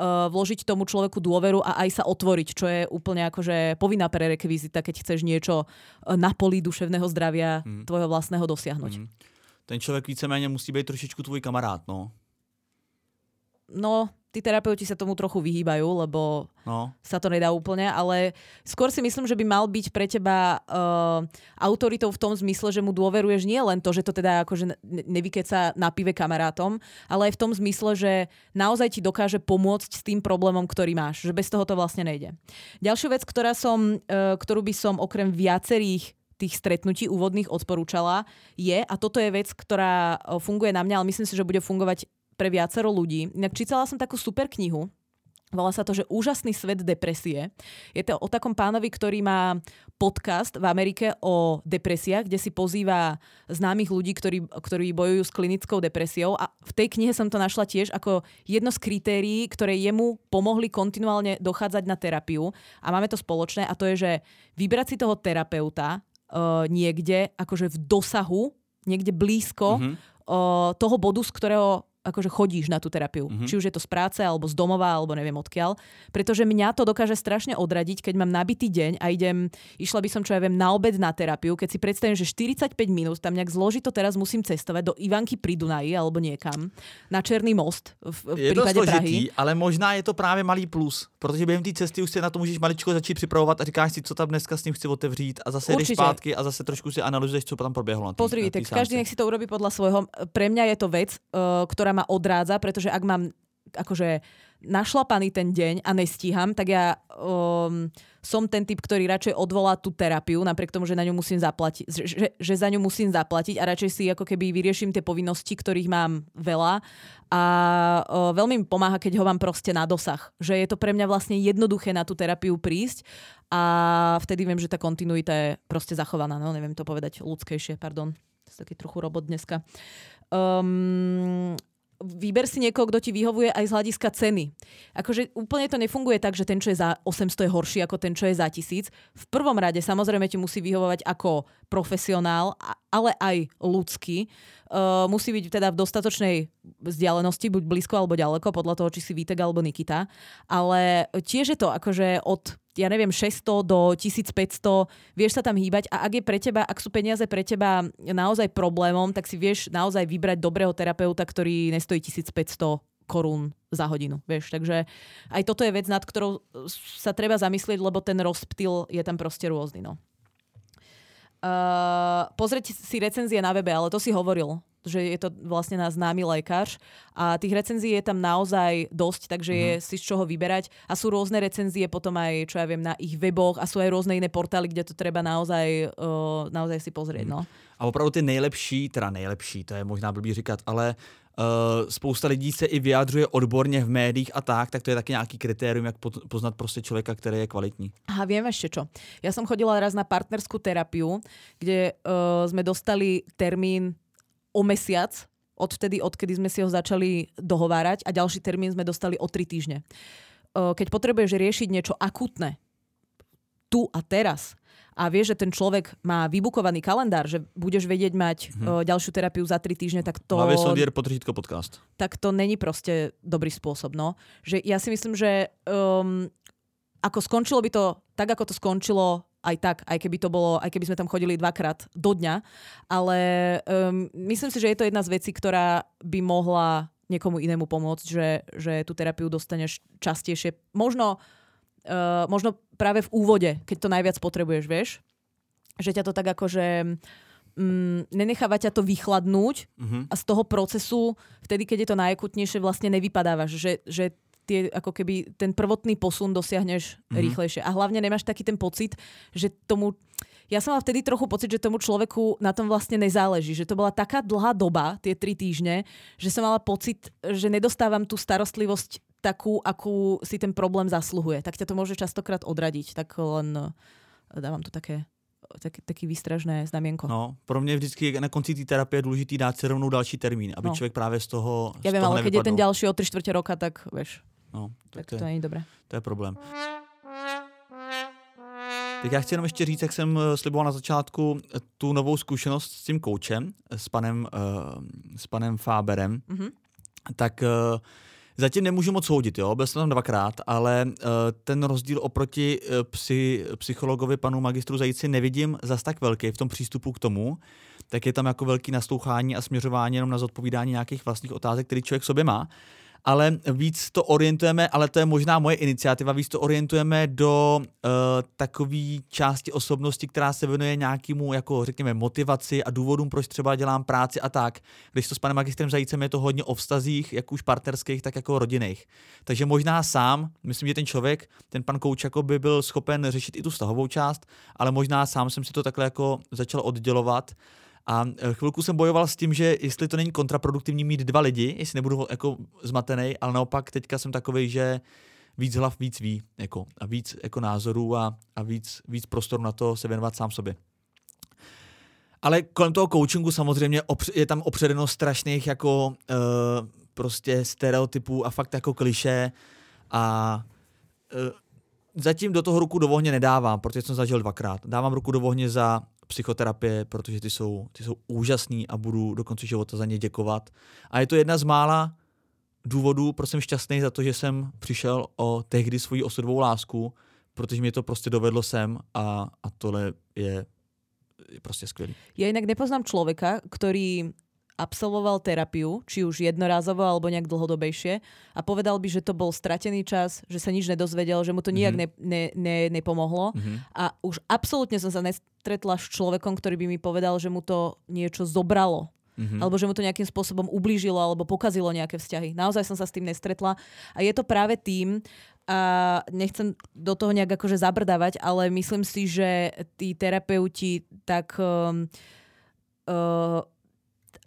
[SPEAKER 1] uh, vložiť tomu človeku dôveru a aj sa otvoriť, čo je úplne akože povinná prerekvizita, keď chceš niečo uh, na poli duševného zdravia
[SPEAKER 2] Hmm.
[SPEAKER 1] tvojho vlastného dosiahnuť.
[SPEAKER 2] Mm. Ten člověk víceméně musí být trošičku tvůj kamarád, no.
[SPEAKER 1] No, tí terapeuti sa tomu trochu vyhýbajú, lebo
[SPEAKER 2] no.
[SPEAKER 1] sa to nedá úplne, ale skôr si myslím, že by mal byť pre teba uh, autoritou v tom zmysle, že mu dôveruješ nie len to, že to teda akože ne- nevykeca na pive kamarátom, ale aj v tom zmysle, že naozaj ti dokáže pomôcť s tým problémom, ktorý máš, že bez toho to vlastne nejde. Ďalšiu vec, ktorá som, uh, ktorú by som okrem viacerých tých stretnutí úvodných odporúčala, je, a toto je vec, ktorá uh, funguje na mňa, ale myslím si, že bude fungovať pre viacero ľudí. Inak čítala som takú super knihu, Volá sa to, že Úžasný svet depresie. Je to o takom pánovi, ktorý má podcast v Amerike o depresiách, kde si pozýva známych ľudí, ktorí, ktorí bojujú s klinickou depresiou. A v tej knihe som to našla tiež ako jedno z kritérií, ktoré jemu pomohli kontinuálne dochádzať na terapiu. A máme to spoločné a to je, že vybrať si toho terapeuta uh, niekde, akože v dosahu, niekde blízko,
[SPEAKER 2] Mhm.
[SPEAKER 1] uh, uh, toho bodu, z ktorého akože chodíš na tú terapiu. Mm-hmm. Či už je to z práce, alebo z domova, alebo neviem odkiaľ. Pretože mňa to dokáže strašne odradiť, keď mám nabitý deň a idem, išla by som, čo ja viem, na obed na terapiu, keď si predstavím, že 45 minút tam nejak zložito teraz musím cestovať do Ivanky pri Dunaji alebo niekam, na Černý most v, v
[SPEAKER 2] je
[SPEAKER 1] prípade
[SPEAKER 2] to složitý,
[SPEAKER 1] Prahy.
[SPEAKER 2] ale možná je to právě malý plus, protože během té cesty už se na to můžeš maličko začít připravovat a říkáš si, co tam dneska s ním chci otevřít a zase jdeš
[SPEAKER 1] Určite.
[SPEAKER 2] zpátky a zase trošku si analyzuješ, co tam proběhlo. Na tý,
[SPEAKER 1] Pozri,
[SPEAKER 2] na tý
[SPEAKER 1] tak každý nech si to urobí podľa svojho. Pre mňa je to vec, uh, ktorá ma odrádza, pretože ak mám akože našlapaný ten deň a nestíham, tak ja um, som ten typ, ktorý radšej odvolá tú terapiu, napriek tomu, že na ňu musím zaplatiť, že, že za ňu musím zaplatiť a radšej si ako keby vyrieším tie povinnosti, ktorých mám veľa a uh, veľmi mi pomáha, keď ho mám proste na dosah. Že je to pre mňa vlastne jednoduché na tú terapiu prísť a vtedy viem, že tá kontinuita je proste zachovaná. No, neviem to povedať ľudskejšie, pardon. To je taký trochu robot dneska. Um, vyber si niekoho, kto ti vyhovuje aj z hľadiska ceny. Akože úplne to nefunguje tak, že ten, čo je za 800 je horší ako ten, čo je za 1000. V prvom rade samozrejme ti musí vyhovovať ako profesionál, ale aj ľudský. Uh, musí byť teda v dostatočnej vzdialenosti, buď blízko alebo ďaleko, podľa toho, či si Vítek alebo Nikita. Ale tiež je to akože od ja neviem, 600 do 1500, vieš sa tam hýbať a ak je pre teba, ak sú peniaze pre teba naozaj problémom, tak si vieš naozaj vybrať dobrého terapeuta, ktorý nestojí 1500 korún za hodinu, vieš. Takže aj toto je vec, nad ktorou sa treba zamyslieť, lebo ten rozptyl je tam proste rôzny, no. Uh, pozrieť si recenzie na webe, ale to si hovoril, že je to vlastne náš známy lekár a tých recenzií je tam naozaj dosť, takže je si z čoho vyberať. A sú rôzne recenzie potom aj, čo ja viem, na ich weboch a sú aj rôzne iné portály, kde to treba naozaj, uh, naozaj si pozrieť, no.
[SPEAKER 2] A opravdu ty nejlepší, teda nejlepší, to je možná blbý říkat, ale spousta lidí se i vyjadřuje odborně v médiích a tak, tak to je taky nějaký kritérium, jak poznat prostě člověka, který je kvalitní.
[SPEAKER 1] Aha, viem ešte čo. Ja som chodila raz na partnerskú terapiu, kde uh, sme dostali termín o mesiac, odvtedy, odkedy sme si ho začali dohovárať a ďalší termín sme dostali o tri týždne. Uh, keď potrebuješ riešiť niečo akutné, tu a teraz, a vieš, že ten človek má vybukovaný kalendár, že budeš vedieť mať uh, ďalšiu terapiu za tri týždne, tak to.
[SPEAKER 2] Hlavě Soldier potržítko podcast.
[SPEAKER 1] tak to není proste dobrý spôsob. No. Že ja si myslím, že um, ako skončilo by to tak, ako to skončilo aj tak, aj keby to bolo, aj keby sme tam chodili dvakrát do dňa, ale um, myslím si, že je to jedna z vecí, ktorá by mohla niekomu inému pomôcť, že, že tú terapiu dostaneš častejšie. Možno, uh, možno práve v úvode, keď to najviac potrebuješ, vieš? Že ťa to tak akože mm, nenecháva ťa to vychladnúť
[SPEAKER 2] Mhm.
[SPEAKER 1] a z toho procesu, vtedy, keď je to najakutnejšie, vlastne nevypadávaš, že, že tie, ako keby ten prvotný posun dosiahneš mm-hmm. rýchlejšie. A hlavne nemáš taký ten pocit, že tomu... Ja som mala vtedy trochu pocit, že tomu človeku na tom vlastne nezáleží. Že to bola taká dlhá doba, tie tri týždne, že som mala pocit, že nedostávam tú starostlivosť takú, akú si ten problém zasluhuje. Tak ťa to môže častokrát odradiť. Tak len eh, dávam tu také taký, taký výstražné znamienko.
[SPEAKER 2] No, pro mě vždycky na konci té terapie je důležitý dát si rovnou další termín, aby
[SPEAKER 1] No.
[SPEAKER 2] člověk právě z toho
[SPEAKER 1] ja viem, ale keď je ten ďalší o 3 čtvrte roka, tak vieš,
[SPEAKER 2] No, tak,
[SPEAKER 1] tak
[SPEAKER 2] to,
[SPEAKER 1] to
[SPEAKER 2] je,
[SPEAKER 1] není dobré.
[SPEAKER 2] to je problém. Tak já chci jenom ještě říct, jak jsem eh, sliboval na začátku, eh, tu novou zkušenost s tím koučem, s panem, uh, s panem Fáberem,
[SPEAKER 1] Mhm.
[SPEAKER 2] tak uh, zatím nemůžu moc soudit, jo, byl jsem tam dvakrát, ale uh, ten rozdíl oproti uh, psy, psychologovi panu magistru Zajíci nevidím zas tak velký v tom přístupu k tomu, tak je tam jako velký naslouchání a směřování jenom na zodpovídání nějakých vlastních otázek, který člověk sobě má. Ale víc to orientujeme, ale to je možná moje iniciativa, víc to orientujeme do uh, takové části osobnosti, která se věnuje nějakému, jako řekněme, motivaci a důvodům, proč třeba dělám práci a tak. Když to s panem magistrem Zajícem je to hodně o vztazích, jak už partnerských, tak jako rodinných. Takže možná sám, myslím, že ten člověk, ten pan Kouč, jako by byl schopen řešit i tu vztahovou část, ale možná sám jsem si to takhle jako začal oddělovat a eh, chvilku jsem bojoval s tím, že jestli to není kontraproduktivní mít dva lidi, jestli nebudu jako zmatený, ale naopak teďka jsem takový, že víc hlav víc ví, jako, a víc jako názorů a, a víc, víc prostoru na to se věnovat sám sobě. Ale kolem toho coachingu samozřejmě je tam opředeno strašných jako uh, prostě stereotypů a fakt jako kliše a uh, zatím do toho ruku do ohně nedávám, protože jsem zažil dvakrát. Dávám ruku do ohně za psychoterapie, protože ty jsou, ty jsou úžasný a budu do konce života za ně děkovat. A je to jedna z mála důvodů, proč jsem šťastný za to, že jsem přišel o tehdy svoji osudovou lásku, protože mě to prostě dovedlo sem a, a tohle je, je prostě skvělý.
[SPEAKER 1] Ja inak nepoznám človeka, ktorý absolvoval terapiu, či už jednorázovo alebo nejak dlhodobejšie a povedal by, že to bol stratený čas, že sa nič nedozvedel, že mu to nijak
[SPEAKER 2] Mhm.
[SPEAKER 1] ne, ne, ne, nepomohlo.
[SPEAKER 2] Mhm.
[SPEAKER 1] A už absolútne som sa nestretla s človekom, ktorý by mi povedal, že mu to niečo zobralo.
[SPEAKER 2] Mhm.
[SPEAKER 1] Alebo že mu to nejakým spôsobom ublížilo alebo pokazilo nejaké vzťahy. Naozaj som sa s tým nestretla. A je to práve tým, a nechcem do toho nejak akože zabrdávať, ale myslím si, že tí terapeuti tak um, uh,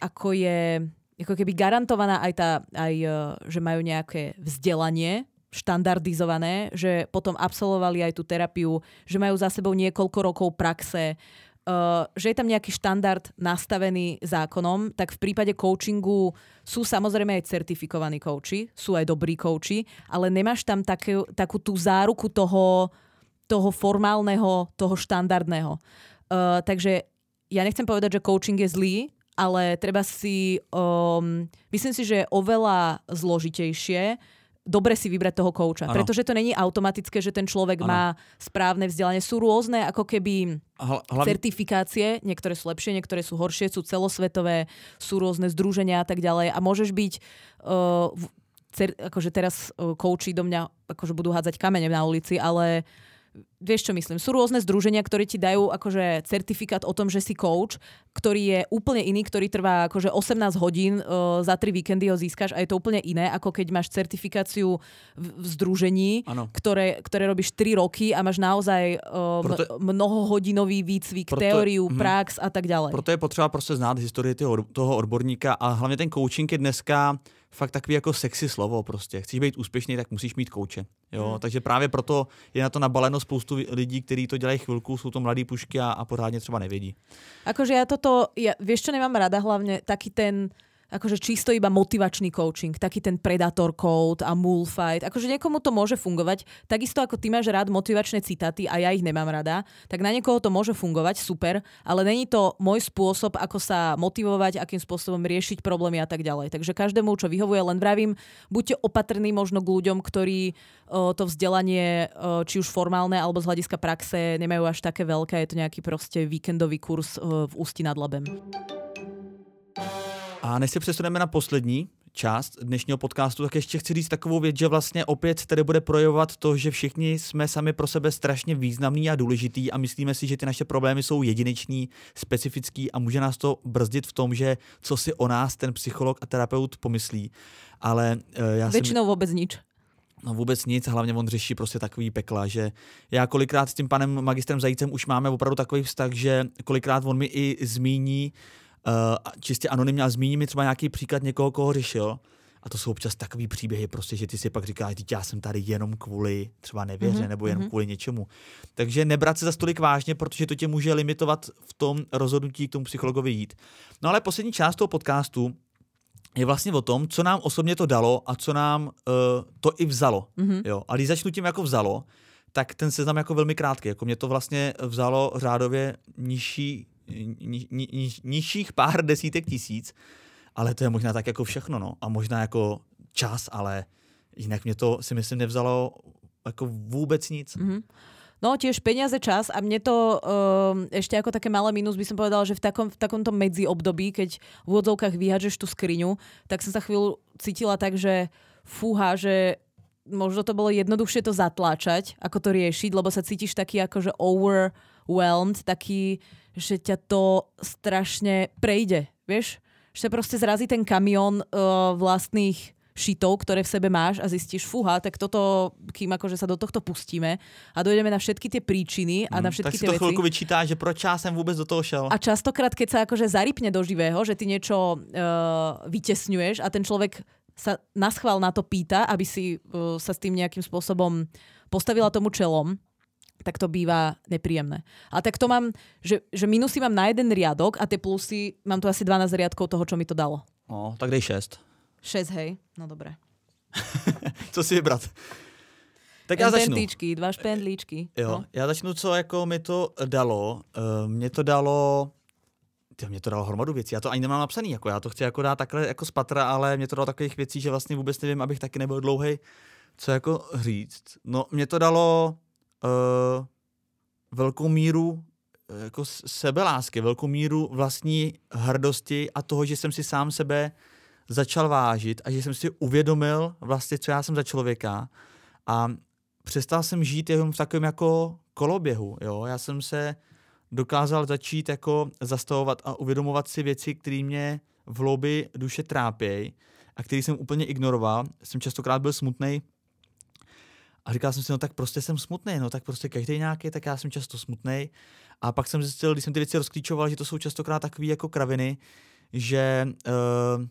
[SPEAKER 1] ako je ako keby garantovaná aj tá, aj, uh, že majú nejaké vzdelanie štandardizované, že potom absolvovali aj tú terapiu, že majú za sebou niekoľko rokov praxe, uh, že je tam nejaký štandard nastavený zákonom, tak v prípade coachingu sú samozrejme aj certifikovaní kouči, sú aj dobrí kouči, ale nemáš tam také, takú tú záruku toho, toho formálneho, toho štandardného. Uh, takže ja nechcem povedať, že coaching je zlý, ale treba si, um, myslím si, že je oveľa zložitejšie dobre si vybrať toho kouča. Pretože to není automatické, že ten človek
[SPEAKER 2] Áno.
[SPEAKER 1] má správne vzdelanie. Sú rôzne ako keby
[SPEAKER 2] Hla- hlavne,
[SPEAKER 1] certifikácie, niektoré sú lepšie, niektoré sú horšie, sú celosvetové, sú rôzne združenia a tak ďalej a môžeš byť uh, cer, akože teraz uh, kouči do mňa akože budú hádzať kamene na ulici, ale vieš čo myslím, sú rôzne združenia, ktoré ti dajú akože certifikát o tom, že si coach, ktorý je úplne iný, ktorý trvá akože 18 hodín, uh, za 3 víkendy ho získaš a je to úplne iné, ako keď máš certifikáciu v, v združení,
[SPEAKER 2] Áno.
[SPEAKER 1] ktoré, ktoré robíš 3 roky a máš naozaj uh,
[SPEAKER 2] Proto-
[SPEAKER 1] mnohodinový výcvik,
[SPEAKER 2] Proto-
[SPEAKER 1] teóriu,
[SPEAKER 2] mhm.
[SPEAKER 1] prax a tak ďalej.
[SPEAKER 2] proto je potřeba prostě znát historii toho, toho odborníka a hlavně ten coaching je dneska fakt takový jako sexy slovo prostě. Chceš být úspěšný, tak musíš mít kouče. Jo?
[SPEAKER 1] Hmm.
[SPEAKER 2] Takže právě proto je na to nabaleno spoustu lidí, kteří to dělají chvilku, jsou to mladí pušky a, a pořádně třeba nevědí.
[SPEAKER 1] Akože ja toto, ja, vieš čo nemám rada hlavne, taký ten akože čisto iba motivačný coaching, taký ten predator code a mule fight. Akože niekomu to môže fungovať, takisto ako ty máš rád motivačné citáty a ja ich nemám rada, tak na niekoho to môže fungovať, super, ale není to môj spôsob, ako sa motivovať, akým spôsobom riešiť problémy a tak ďalej. Takže každému, čo vyhovuje, len vravím, buďte opatrní možno k ľuďom, ktorí o, to vzdelanie, o, či už formálne alebo z hľadiska praxe, nemajú až také veľké, je to nejaký proste víkendový kurz o, v Ústí nad Labem.
[SPEAKER 2] A než se přesuneme na poslední část dnešního podcastu, tak ještě chci říct takovou věc, že vlastně opět tady bude projevovat to, že všichni jsme sami pro sebe strašně významní a důležitý a myslíme si, že ty naše problémy jsou jedineční, specifický a může nás to brzdit v tom, že co si o nás ten psycholog a terapeut pomyslí. Ale uh, já si...
[SPEAKER 1] Väčšinou vôbec nič.
[SPEAKER 2] No vůbec nic, hlavně on řeší prostě takový pekla, že já kolikrát s tím panem magistrem Zajícem už máme opravdu takový vztah, že kolikrát on mi i zmíní, čistě anonymně, a zmíní mi třeba nějaký příklad někoho, koho řešil. A to jsou občas takový příběhy, prostě, že ty si pak říkáš, že já jsem tady jenom kvůli třeba nevěře
[SPEAKER 1] Mhm,
[SPEAKER 2] mm-hmm, nebo jenom
[SPEAKER 1] mhm.
[SPEAKER 2] kvůli něčemu. Takže nebrat se za stolik vážně, protože to tě může limitovat v tom rozhodnutí k tomu psychologovi jít. No ale poslední část toho podcastu je vlastně o tom, co nám osobně to dalo a co nám uh, to i vzalo.
[SPEAKER 1] Mhm.
[SPEAKER 2] Jo. A když začnu tím jako vzalo, tak ten seznam jako velmi krátký. Jako mě to vlastně vzalo řádově nižší, ni, ni, ni, nižších pár desítek tisíc, ale to je možná tak jako všechno, no. A možná jako čas, ale jinak mě to si myslím nevzalo jako vůbec nic.
[SPEAKER 1] Mhm. No tiež peniaze, čas a mne to um, ešte ako také malé minus by som povedala, že v, takom, v takomto medzi keď v úvodzovkách vyhažeš tú skriňu, tak som sa chvíľu cítila tak, že fúha, že možno to bolo jednoduchšie to zatláčať, ako to riešiť, lebo sa cítiš taký akože overwhelmed, taký, že ťa to strašne prejde, vieš? Že proste zrazí ten kamión uh, vlastných šitov, ktoré v sebe máš a zistíš, fúha, tak toto, kým akože sa do tohto pustíme a dojdeme na všetky tie príčiny a na
[SPEAKER 2] tak
[SPEAKER 1] všetky
[SPEAKER 2] si
[SPEAKER 1] tie
[SPEAKER 2] to
[SPEAKER 1] veci.
[SPEAKER 2] chvilku vyčítá, že proč já jsem vůbec do toho šel.
[SPEAKER 1] A častokrát, keď sa akože zarypne do živého, že ty niečo uh, vytesňuješ a ten človek sa naschvál na to pýta, aby si uh, sa s tým nejakým spôsobom postavila tomu čelom, tak to býva nepríjemné. A tak to mám, že, že minusy mám na jeden riadok a tie plusy, mám tu asi 12 riadkov toho, čo mi to dalo.
[SPEAKER 2] No, tak dej šest.
[SPEAKER 1] 6, hej? No dobre.
[SPEAKER 2] Co si vybrat? Tak já začnu.
[SPEAKER 1] Dva špendlíčky.
[SPEAKER 2] Jo,
[SPEAKER 1] No.
[SPEAKER 2] já začnu, co jako mi to dalo. Uh, mě to dalo Tyjo, mě to dalo hromadu věcí, já to ani nemám napsaný, jako já to chci jako dát takhle jako z patra, ale mě to dalo takových věcí, že vlastně vůbec nevím, abych taky nebyl dlouhý, co jako říct. No, mě to dalo uh, velkou míru eh, jako sebelásky, velkou míru vlastní hrdosti a toho, že jsem si sám sebe začal vážit a že jsem si uvědomil vlastně, co já jsem za člověka a přestal jsem žít jenom v takovém jako koloběhu, jo. Já jsem se dokázal začít jako zastavovat a uvědomovat si věci, které mě v hloubi duše trápějí a který jsem úplně ignoroval. Jsem častokrát byl smutný a říkal jsem si, no tak prostě jsem smutný, no tak prostě každý nějaký, tak já jsem často smutný. A pak jsem zjistil, když jsem ty věci rozklíčoval, že to jsou častokrát takové jako kraviny, že, uh,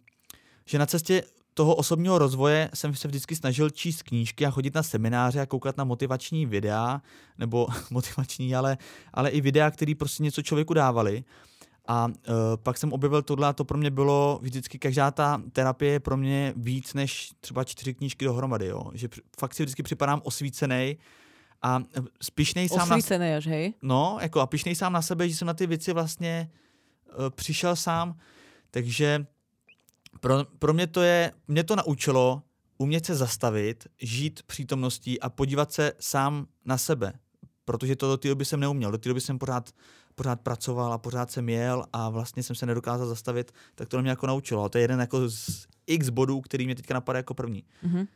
[SPEAKER 2] že na cestě toho osobního rozvoje jsem se vždycky snažil číst knížky a chodit na semináře a koukat na motivační videa, nebo motivační, ale, ale i videa, které prostě něco člověku dávali. A uh, pak jsem objevil tohle a to pro mě bylo vždycky, každá ta terapie je pro mě víc než třeba čtyři knížky dohromady, jo. Že fakt si vždycky připadám osvícený a eh, spišnej sám na,
[SPEAKER 1] Osvícené až, hej?
[SPEAKER 2] No, jako a pišnej sám na sebe, že jsem na ty věci vlastně uh, přišel sám, takže pro, pro mě to je, mě to naučilo umět se zastavit, žít přítomností a podívat se sám na sebe, protože to do té doby jsem neuměl, do té doby jsem pořád, pořád pracoval a pořád jsem jel a vlastně jsem se nedokázal zastavit, tak to mě jako naučilo. A to je jeden jako z x bodů, který mě teďka napadá jako první.
[SPEAKER 1] Mhm.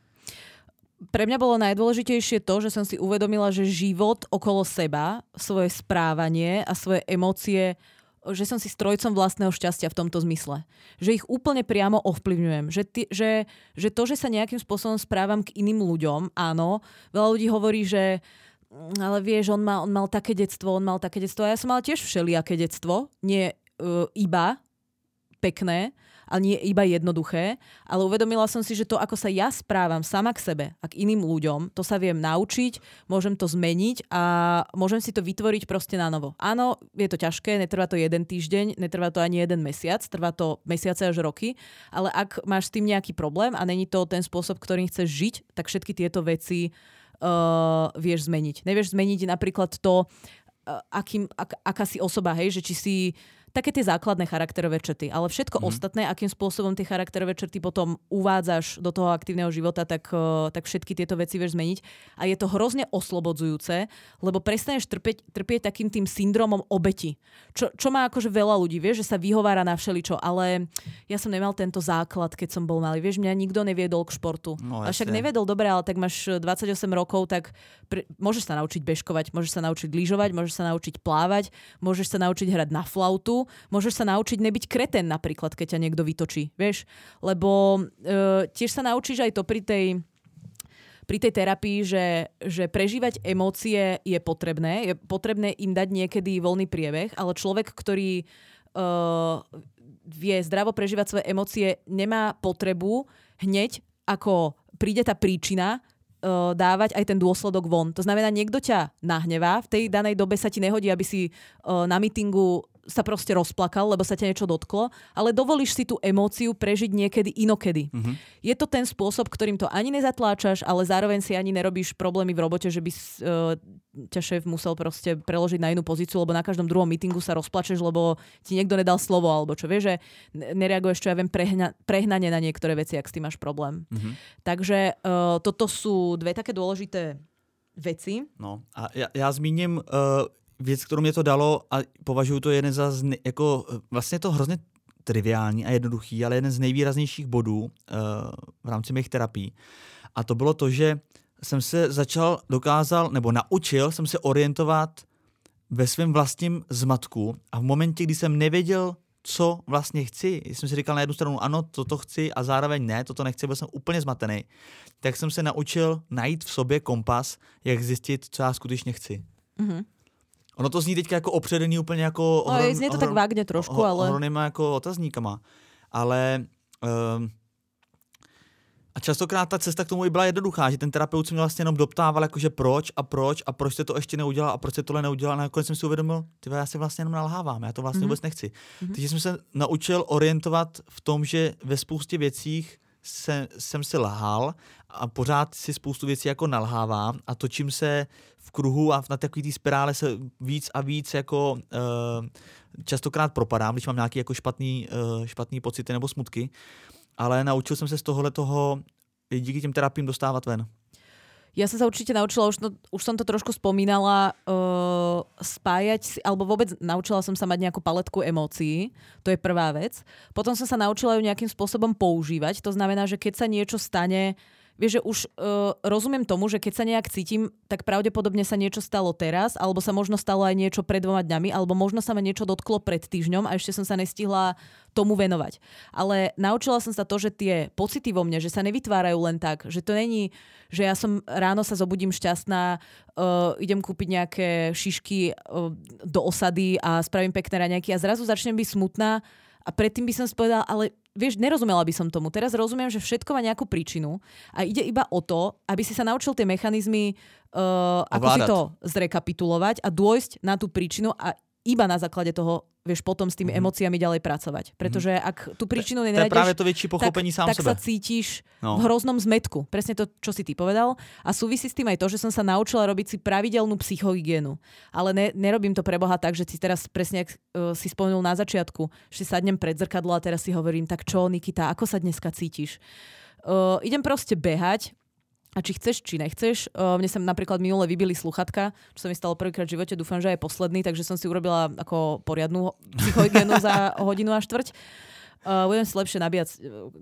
[SPEAKER 1] Pre mňa bolo najdôležitejšie to, že som si uvedomila, že život okolo seba, svoje správanie a svoje emócie, že som si strojcom vlastného šťastia v tomto zmysle. Že ich úplne priamo ovplyvňujem. Že, ty, že, že to, že sa nejakým spôsobom správam k iným ľuďom, áno, veľa ľudí hovorí, že "Mm, ale vieš, on, má, on mal také detstvo, on mal také detstvo. A ja som mala tiež všelijaké detstvo, nie uh, iba pekné, ale nie iba jednoduché, ale uvedomila som si, že to, ako sa ja správam sama k sebe a k iným ľuďom, to sa viem naučiť, môžem to zmeniť a môžem si to vytvoriť proste na novo. Áno, je to ťažké, netrvá to jeden týždeň, netrvá to ani jeden mesiac, trvá to mesiace až roky, ale ak máš s tým nejaký problém a není to ten spôsob, ktorým chceš žiť, tak všetky tieto veci uh, vieš zmeniť. Nevieš zmeniť napríklad to, uh, akým, ak, aká si osoba, hej, že či si také tie základné charakterové črty, ale všetko mm-hmm. ostatné, akým spôsobom tie charakterové črty potom uvádzaš do toho aktívneho života, tak, uh, tak všetky tieto veci vieš zmeniť. A je to hrozne oslobodzujúce, lebo prestaneš trpieť, trpieť takým tým syndromom obeti. Čo, čo má akože veľa ľudí, vieš, že sa vyhovára na všeličo, ale ja som nemal tento základ, keď som bol malý. Vieš, mňa nikto neviedol k športu.
[SPEAKER 2] No,
[SPEAKER 1] a však
[SPEAKER 2] jasne.
[SPEAKER 1] neviedol dobre, ale tak máš 28 rokov, tak pre, môžeš sa naučiť bežkovať, môžeš sa naučiť lyžovať, môžeš sa naučiť plávať, môžeš sa naučiť hrať na flautu, môžeš sa naučiť nebyť kreten napríklad, keď ťa niekto vytočí, vieš? Lebo e, tiež sa naučíš aj to pri tej pri tej terapii, že, že prežívať emócie je potrebné. Je potrebné im dať niekedy voľný priebeh, ale človek, ktorý uh, vie zdravo prežívať svoje emócie, nemá potrebu hneď, ako príde tá príčina, uh, dávať aj ten dôsledok von. To znamená, niekto ťa nahnevá, v tej danej dobe sa ti nehodí, aby si uh, na mítingu sa proste rozplakal, lebo sa ťa niečo dotklo, ale dovolíš si tú emóciu prežiť niekedy inokedy.
[SPEAKER 2] Mhm.
[SPEAKER 1] Je to ten spôsob, ktorým to ani nezatláčaš, ale zároveň si ani nerobíš problémy v robote, že by uh, ťa šéf musel proste preložiť na inú pozíciu, lebo na každom druhom mítingu sa rozplačeš, lebo ti niekto nedal slovo, alebo čo vieš, že ne- nereaguješ, čo ja viem, prehna- prehnane na niektoré veci, ak s tým máš problém.
[SPEAKER 2] Mhm.
[SPEAKER 1] Takže uh, toto sú dve také dôležité veci.
[SPEAKER 2] No a já, já zmíním uh, věc, kterou mě to dalo a považuji to jeden za, jako eh, vlastně to hrozně triviální a jednoduchý, ale jeden z nejvýraznějších bodů uh, v rámci mých terapií. A to bylo to, že jsem se začal, dokázal, nebo naučil jsem se orientovat ve svém vlastním zmatku a v momentě, kdy jsem nevěděl, co vlastně chci, jsem si říkal na jednu stranu ano, toto chci a zároveň ne, toto nechci, byl jsem úplně zmatený, tak jsem se naučil najít v sobě kompas, jak zjistit, co já skutečně chci.
[SPEAKER 1] Mhm.
[SPEAKER 2] Ono to zní teďka jako opředený úplně jako...
[SPEAKER 1] No, je, znie to tak vágne trošku, ale...
[SPEAKER 2] Ohromnýma jako otazníkama. Ale... Um, a častokrát ta cesta k tomu i byla jednoduchá, že ten terapeut se mě vlastně jenom doptával, jakože proč a proč a proč jste to ještě neudělal a proč jste tohle neudělal. A nakonec jsem si uvědomil, ty já si vlastně jenom nalhávám, já to vlastně
[SPEAKER 1] Mhm.
[SPEAKER 2] vůbec nechci. Takže jsem se naučil orientovat v tom, že ve spoustě věcích se, jsem si lhal a pořád si spoustu věcí jako nalhávám a točím se v kruhu a na takové té spirále se víc a víc jako uh, častokrát propadám, když mám nějaký jako špatný, uh, špatný pocity nebo smutky, ale naučil jsem se z tohohle toho díky těm terapím dostávat ven.
[SPEAKER 1] Ja som sa určite naučila, už, no, už som to trošku spomínala, uh, spájať si, alebo vôbec naučila som sa mať nejakú paletku emócií, to je prvá vec. Potom som sa naučila ju nejakým spôsobom používať, to znamená, že keď sa niečo stane, vieš, že už uh, rozumiem tomu, že keď sa nejak cítim, tak pravdepodobne sa niečo stalo teraz, alebo sa možno stalo aj niečo pred dvoma dňami, alebo možno sa ma niečo dotklo pred týždňom a ešte som sa nestihla tomu venovať. Ale naučila som sa to, že tie pocity vo mne, že sa nevytvárajú len tak, že to není, že ja som ráno sa zobudím šťastná, uh, idem kúpiť nejaké šišky uh, do osady a spravím pekné raňajky a zrazu začnem byť smutná a predtým by som si povedala, ale vieš, nerozumela by som tomu. Teraz rozumiem, že všetko má nejakú príčinu a ide iba o to, aby si sa naučil tie mechanizmy, uh, ako si to zrekapitulovať a dôjsť na tú príčinu a iba na základe toho vieš potom s tými mm. emóciami ďalej pracovať. Pretože mhm. ak tú príčinu nenájdeš,
[SPEAKER 2] práve to väčšie pochopenie
[SPEAKER 1] tak,
[SPEAKER 2] sám
[SPEAKER 1] tak
[SPEAKER 2] sebe.
[SPEAKER 1] sa cítiš no. v hroznom zmetku. Presne to, čo si ty povedal. A súvisí s tým aj to, že som sa naučila robiť si pravidelnú psychohygienu. Ale ne, nerobím to pre Boha tak, že si teraz presne, ak uh, si spomenul na začiatku, že sadnem pred zrkadlo a teraz si hovorím, tak čo Nikita, ako sa dneska cítiš? Uh, idem proste behať, a či chceš, či nechceš. Mne sa napríklad minule vybili sluchatka, čo sa mi stalo prvýkrát v živote, dúfam, že aj posledný, takže som si urobila ako poriadnu psychohygienu za hodinu a štvrť. Uh, budem si lepšie nabíjať